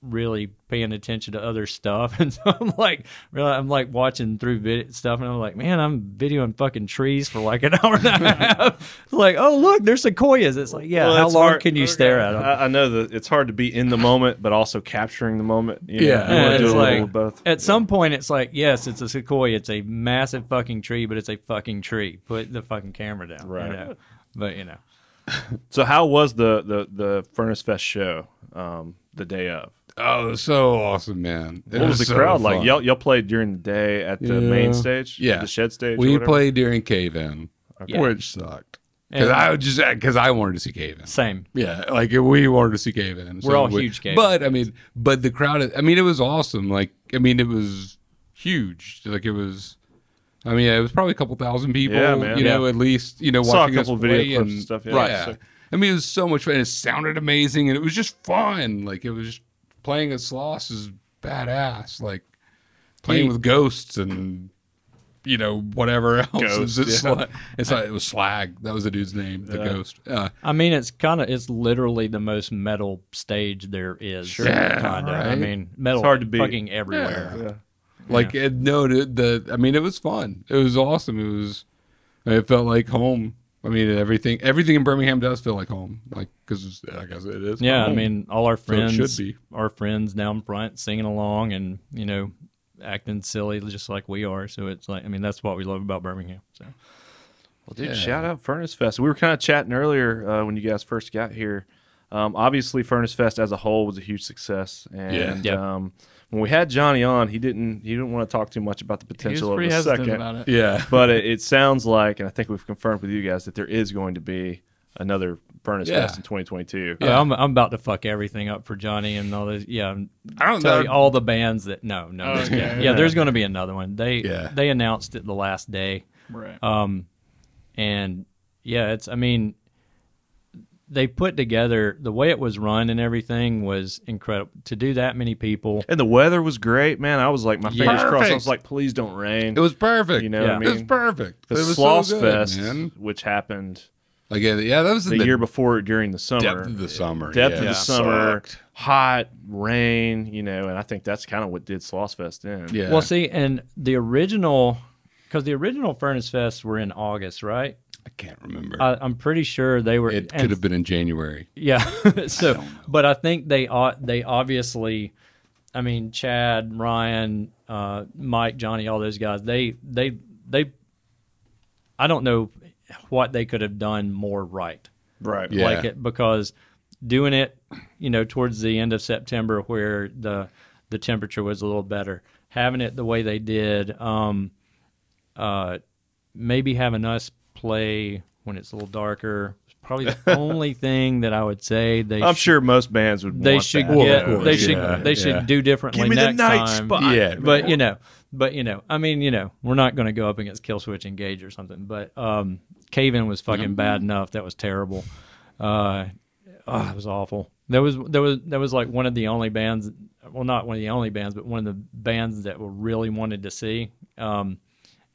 really paying attention to other stuff, and so I'm like, really, I'm like watching through vid- stuff, and I'm like, man, I'm videoing fucking trees for like an hour and a half. It's like, oh look, there's sequoias. It's like, yeah, Well, how long hard- can you stare at them? I, I know that it's hard to be in the moment, but also capturing the moment. You know, Yeah. you it's a like both. at some point it's like yes it's a sequoia it's a massive fucking tree but it's a fucking tree put the fucking camera down Right. you know? but you know So, how was the the the Furnace Fest show um, the day of? Oh, it was so awesome, man. It What was the so crowd like? fun. Y'all, y'all played during the day at the Yeah. main stage, Yeah. the shed stage. We played during Cave In, Yeah. which sucked because And- I would just because I wanted to see Cave In. same Yeah, like we wanted to see Cave In. We're all huge Cave In But I mean, but the crowd. I mean, it was awesome. Like, I mean, it was huge. Like, it was. I mean, it was probably a couple thousand people. Yeah, man. You know, Yeah. at least you know Saw a couple us video play clips and and stuff, yeah. right. Sick. I mean, it was so much fun. It sounded amazing, and it was just fun. Like, it was just playing at Sloss is badass. Like playing He- with ghosts and. You know, whatever else. Ghost, it's, yeah. like, it's like it was Slag. That was the dude's name. The Yeah. ghost. Uh, I mean, it's kind of it's literally the most metal stage there is. Sure. Yeah, kind of. I mean, metal It's hard to be fucking everywhere. Yeah. Like it, no, the, the I mean, it was fun. It was awesome. It was. It felt like home. I mean, everything everything in Birmingham does feel like home. Like because I guess it is. Yeah, I mean, all our So should friends, be. our friends down front singing along and you know acting silly just like we are. So it's like, I mean, that's what we love about Birmingham. So Well, dude, Yeah. shout out Furnace Fest. We were kind of chatting earlier uh, when you guys first got here Um, obviously, Furnace Fest as a whole was a huge success, and Yeah. um, when we had Johnny on, he didn't he didn't want to talk too much about the He was potential of pretty the second. about it. Yeah. But it, it sounds like, and I think we've confirmed with you guys that there is going to be another Furnace Yeah. Fest in 2022. Yeah, I'm, I'm about to fuck everything up for Johnny and all this. Yeah, I'm don't tell you all the bands that no, no, Oh, there's okay. gonna- yeah, there's going to be another one. They Yeah. they announced it the last day, Right. um, and yeah, it's I mean, they put together the way it was run and everything was incredible. To do that many people, And the weather was great, man. I was like, my Yeah. fingers crossed. I was like, please don't rain. It was perfect. You know Yeah. what I It was mean? perfect. the it was Sloss so good, Fest, man. which happened again yeah, yeah, that was the, the year before during the summer. depth of the summer. Depth yeah. of the Yeah. summer, Sucked. hot, rain, you know, and I think that's kind of what did Sloss Fest in. Yeah. well, see, and the original because the original Furnace Fest were in August, right? I can't remember. I, I'm pretty sure they were. it could have been in January. Yeah. so, but I think they ought they obviously, I mean, Chad, Ryan, uh, Mike, Johnny, all those guys. They they they. I don't know what they could have done more right, Right. Yeah. like it because doing it, you know, towards the end of September where the the temperature was a little better, having it the way they did, um, uh, maybe having us play when it's a little darker. is Probably the only thing that I would say they I'm sh- sure most bands would. they want should that. get Well, of they course, should yeah, they should yeah. do differently Give me the next night time. spot. Yeah. But you know, but you know, I mean, you know, we're not going to go up against Killswitch Engage or something. But um, Cave-In was fucking bad enough. That was terrible. Uh, oh, it was awful. There was there was there was like one of the only bands. Well, not one of the only bands, but one of the bands that we really wanted to see. Um,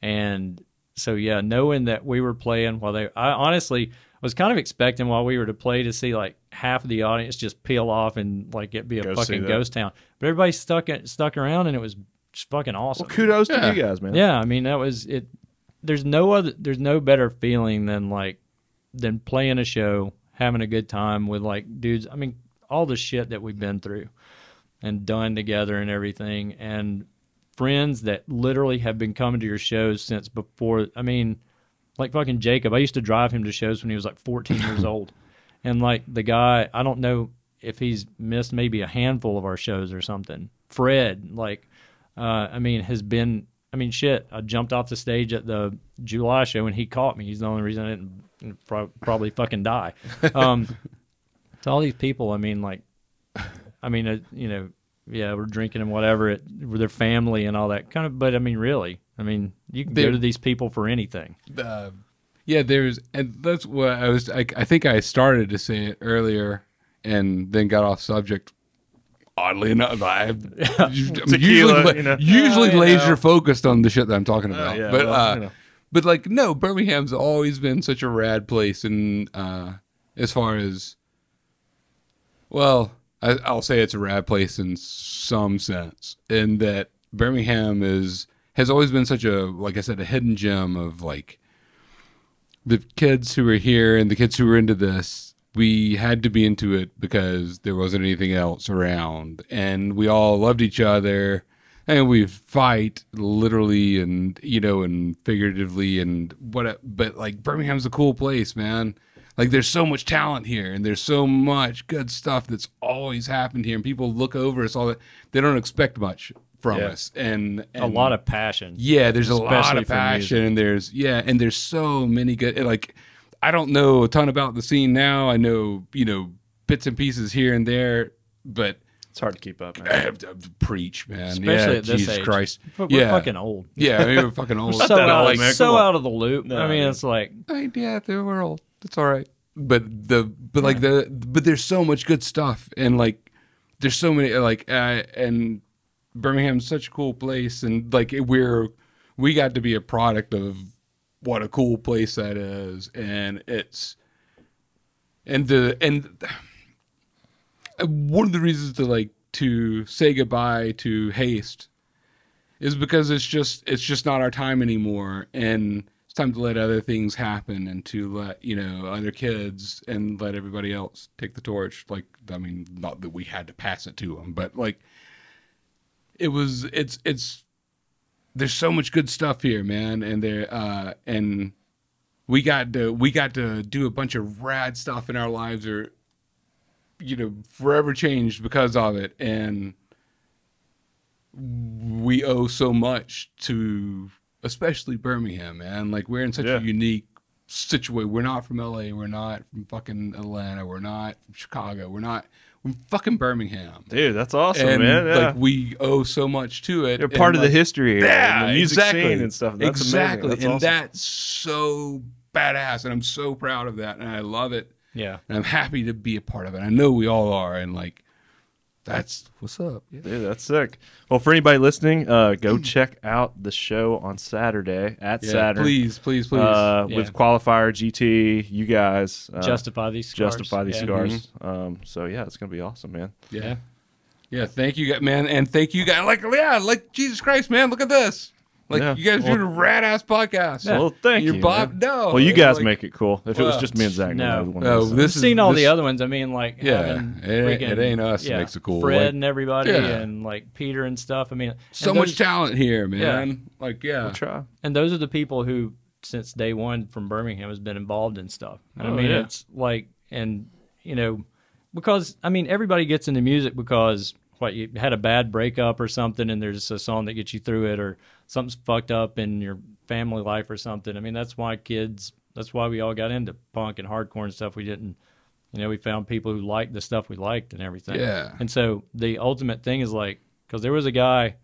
and so yeah, knowing that we were playing while they, I honestly was kind of expecting while we were to play to see like half of the audience just peel off and like it be a Go see fucking that. ghost town. But everybody stuck it stuck around and it was just fucking awesome. Well, kudos Yeah. to you guys, man. Yeah, I mean that was it. There's no other. There's no better feeling than like than playing a show, having a good time with like dudes. I mean, all the shit that we've been through and done together and everything, and friends that literally have been coming to your shows since before. I mean, like fucking Jacob. I used to drive him to shows when he was like 14 years old, and like the guy. I don't know if he's missed maybe a handful of our shows or something. Fred, like uh, I mean, has been. I mean, shit. I jumped off the stage at the July show and he caught me. He's the only reason I didn't pro- probably fucking die. Um, to all these people, I mean, like, I mean, uh, you know, yeah, we're drinking and whatever. It, with their family and all that kind of. But I mean, really, I mean, you can They- go to these people for anything. uh, yeah, there's, and that's what I was. I, I think I started to say it earlier, and then got off subject. Oddly enough, I, am usually Tequila, you know. usually Uh, laser know. focused on the shit that I'm talking about. yeah, but well, uh, you know. but like no, Birmingham's always been such a rad place, and uh, as far as well, I, I'll say it's a rad place in some sense, in that Birmingham is has always been such a like I said a hidden gem of like the kids who were here and the kids who were into this. We had to be into it because there wasn't anything else around, and we all loved each other, and we fight literally and you know and figuratively and what. But like Birmingham's a cool place, man. Like there's so much talent here, and there's so much good stuff that's always happened here, and people look over us all. That they don't expect much from Yeah. us, and, A lot of passion. yeah, there's a lot of passion, and there's yeah, and there's so many good. Like, I don't know a ton about the scene now. I know you know bits and pieces here and there, but It's hard to keep up, I man. have to preach, man. Especially yeah, at this Jesus age. Christ. But we're yeah, fucking old. yeah, I mean, we're fucking old. So, out, old, man. so out of the loop. No, I mean, it's like I, yeah, they were old. That's all right. But the but like the but there's so much good stuff and like there's so many like uh, and Birmingham's such a cool place and like we're we got to be a product of what a cool place that is. And it's and the and one of the reasons to like to say goodbye to haste is because it's just it's just not our time anymore. And time to let other things happen and to let you know other kids and let everybody else take the torch. Like i mean not that we had to pass it to them but like it was it's it's there's so much good stuff here man and there uh and we got to we got to do a bunch of rad stuff in our lives or you know, forever changed because of it, and we owe so much to, especially Birmingham, man. Like we're in such Yeah. a unique situation. We're not from LA. We're not from fucking Atlanta. We're not from Chicago. We're not. We're fucking Birmingham. Dude, that's awesome, and man. Yeah. like we owe so much to it. You're and, part of the history yeah, and the music exactly. scene and stuff. That's exactly, amazing. That's and awesome. that's so badass, and I'm so proud of that, and I love it, Yeah. and I'm happy to be a part of it. I know we all are, and like, that's what's up. Yeah. Dude, that's sick. Well, for anybody listening, uh, go check out the show on Saturday at Yeah, Saturn. please, please, please. Uh, Yeah. With qualifier GT, you guys uh, Justify these scars. justify these Yeah. scars. Um, so yeah, it's gonna be awesome, man. yeah. Yeah. yeah, Thank you, man, and thank you guys. Like, yeah, like Jesus Christ, man, look at this. Like, Yeah. you guys Well- doing a rad ass podcast. Well, thank You're you. Bob. man. No. Well, you guys like- make it cool. If it was just me and Zach, no. nobody oh, No, listen. this I've seen all this- the other ones. I mean, like Yeah, it ain't- freaking- it ain't us yeah, makes it cool. Fred Like- and everybody, Yeah. and like Peter and stuff. I mean, so and much talent here, man. Like, yeah. We'll try. and those are the people who, since day one from Birmingham, has been involved in stuff. And I Oh, mean, yeah. it's like, and you know, because I mean, everybody gets into music because what you had a bad breakup or something, and there's a song that gets you through it, or something's fucked up in your family life or something. I mean, that's why kids. That's why we all got into punk and hardcore and stuff. We didn't. You know, we found people who liked the stuff we liked and everything. Yeah. And so the ultimate thing is like, because there was a guy,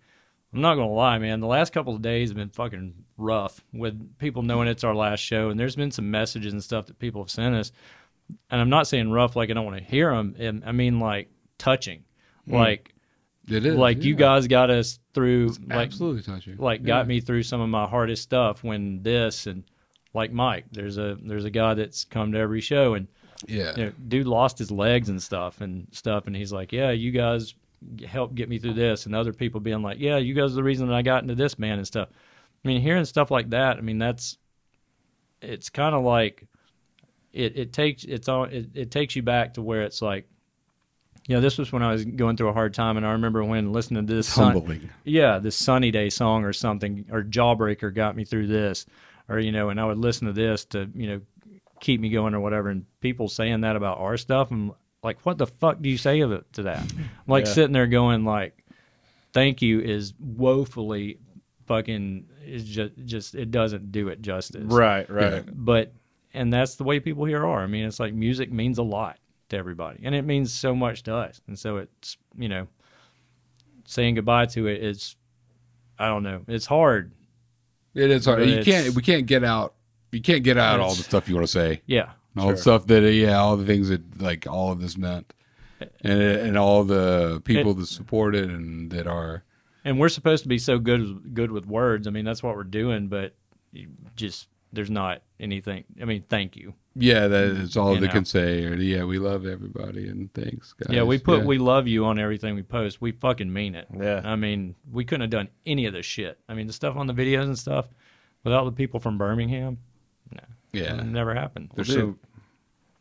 I'm not gonna lie, man. The last couple of days have been fucking rough with people knowing it's our last show, and there's been some messages and stuff that people have sent us. And I'm not saying rough like I don't want to hear them. I mean like touching, like It is. like you yeah. guys got us through, like absolutely touching. like Yeah. got me through some of my hardest stuff when this and like Mike. There's a there's a guy that's come to every show and Yeah. you know, dude lost his legs and stuff and stuff, and he's like, "Yeah, you guys helped get me through this," and other people being like, "Yeah, you guys are the reason that I got into this band and stuff." I mean, hearing stuff like that, I mean, that's it's kind of like it. It takes it's all it, it takes you back to where it's like, know, this was when I was going through a hard time, and I remember when listening to this Sun- Humbling. yeah, this sunny day song or something, or Jawbreaker got me through this, or you know, and I would listen to this to you know keep me going or whatever. And people saying that about our stuff, I'm like, what the fuck do you say of it to that? I'm like Yeah. sitting there going like, thank you is woefully fucking is just just it doesn't do it justice. Right, right. But and that's the way people here are. I mean, it's like music means a lot to everybody, and it means so much to us. And so it's you know saying goodbye to it is I don't know. It's hard. It is hard. You can't. We can't get out. You can't get out all the stuff you want to say. Yeah. all the stuff that yeah, all the things that like all of this meant, and and all the people that support it and that are And we're supposed to be so good good with words. I mean, that's what we're doing, but you just there's not anything. I mean, thank you. Yeah, that is all You they know. can say. Or yeah, we love everybody and thanks, guys. yeah, we put Yeah. we love you on everything we post. We fucking mean it. Yeah. I mean, we couldn't have done any of this shit. I mean, the stuff on the videos and stuff without the people from Birmingham, it yeah. would never happened. They're Dude, so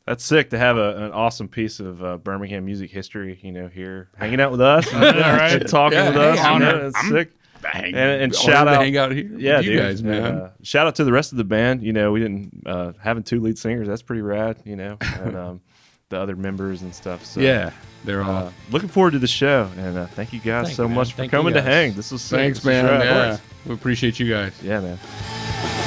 That's sick to have a, an awesome piece of uh, Birmingham music history, you know, here hanging out with us and, and talking Yeah, with hey, us. you I'm- know, it's I'm- sick. Hang, And- and shout out- hang out here. Yeah, with you dude. guys, man. uh, shout out to the rest of the band. You know, we didn't uh, having two lead singers. That's pretty rad. You know, and um, the other members and stuff. So, yeah, they're all. Uh, looking forward to the show, and uh, thank you guys Thank so man. much for Thank you coming to hang. This was thanks, This man. Yeah, we appreciate you guys. Yeah, man.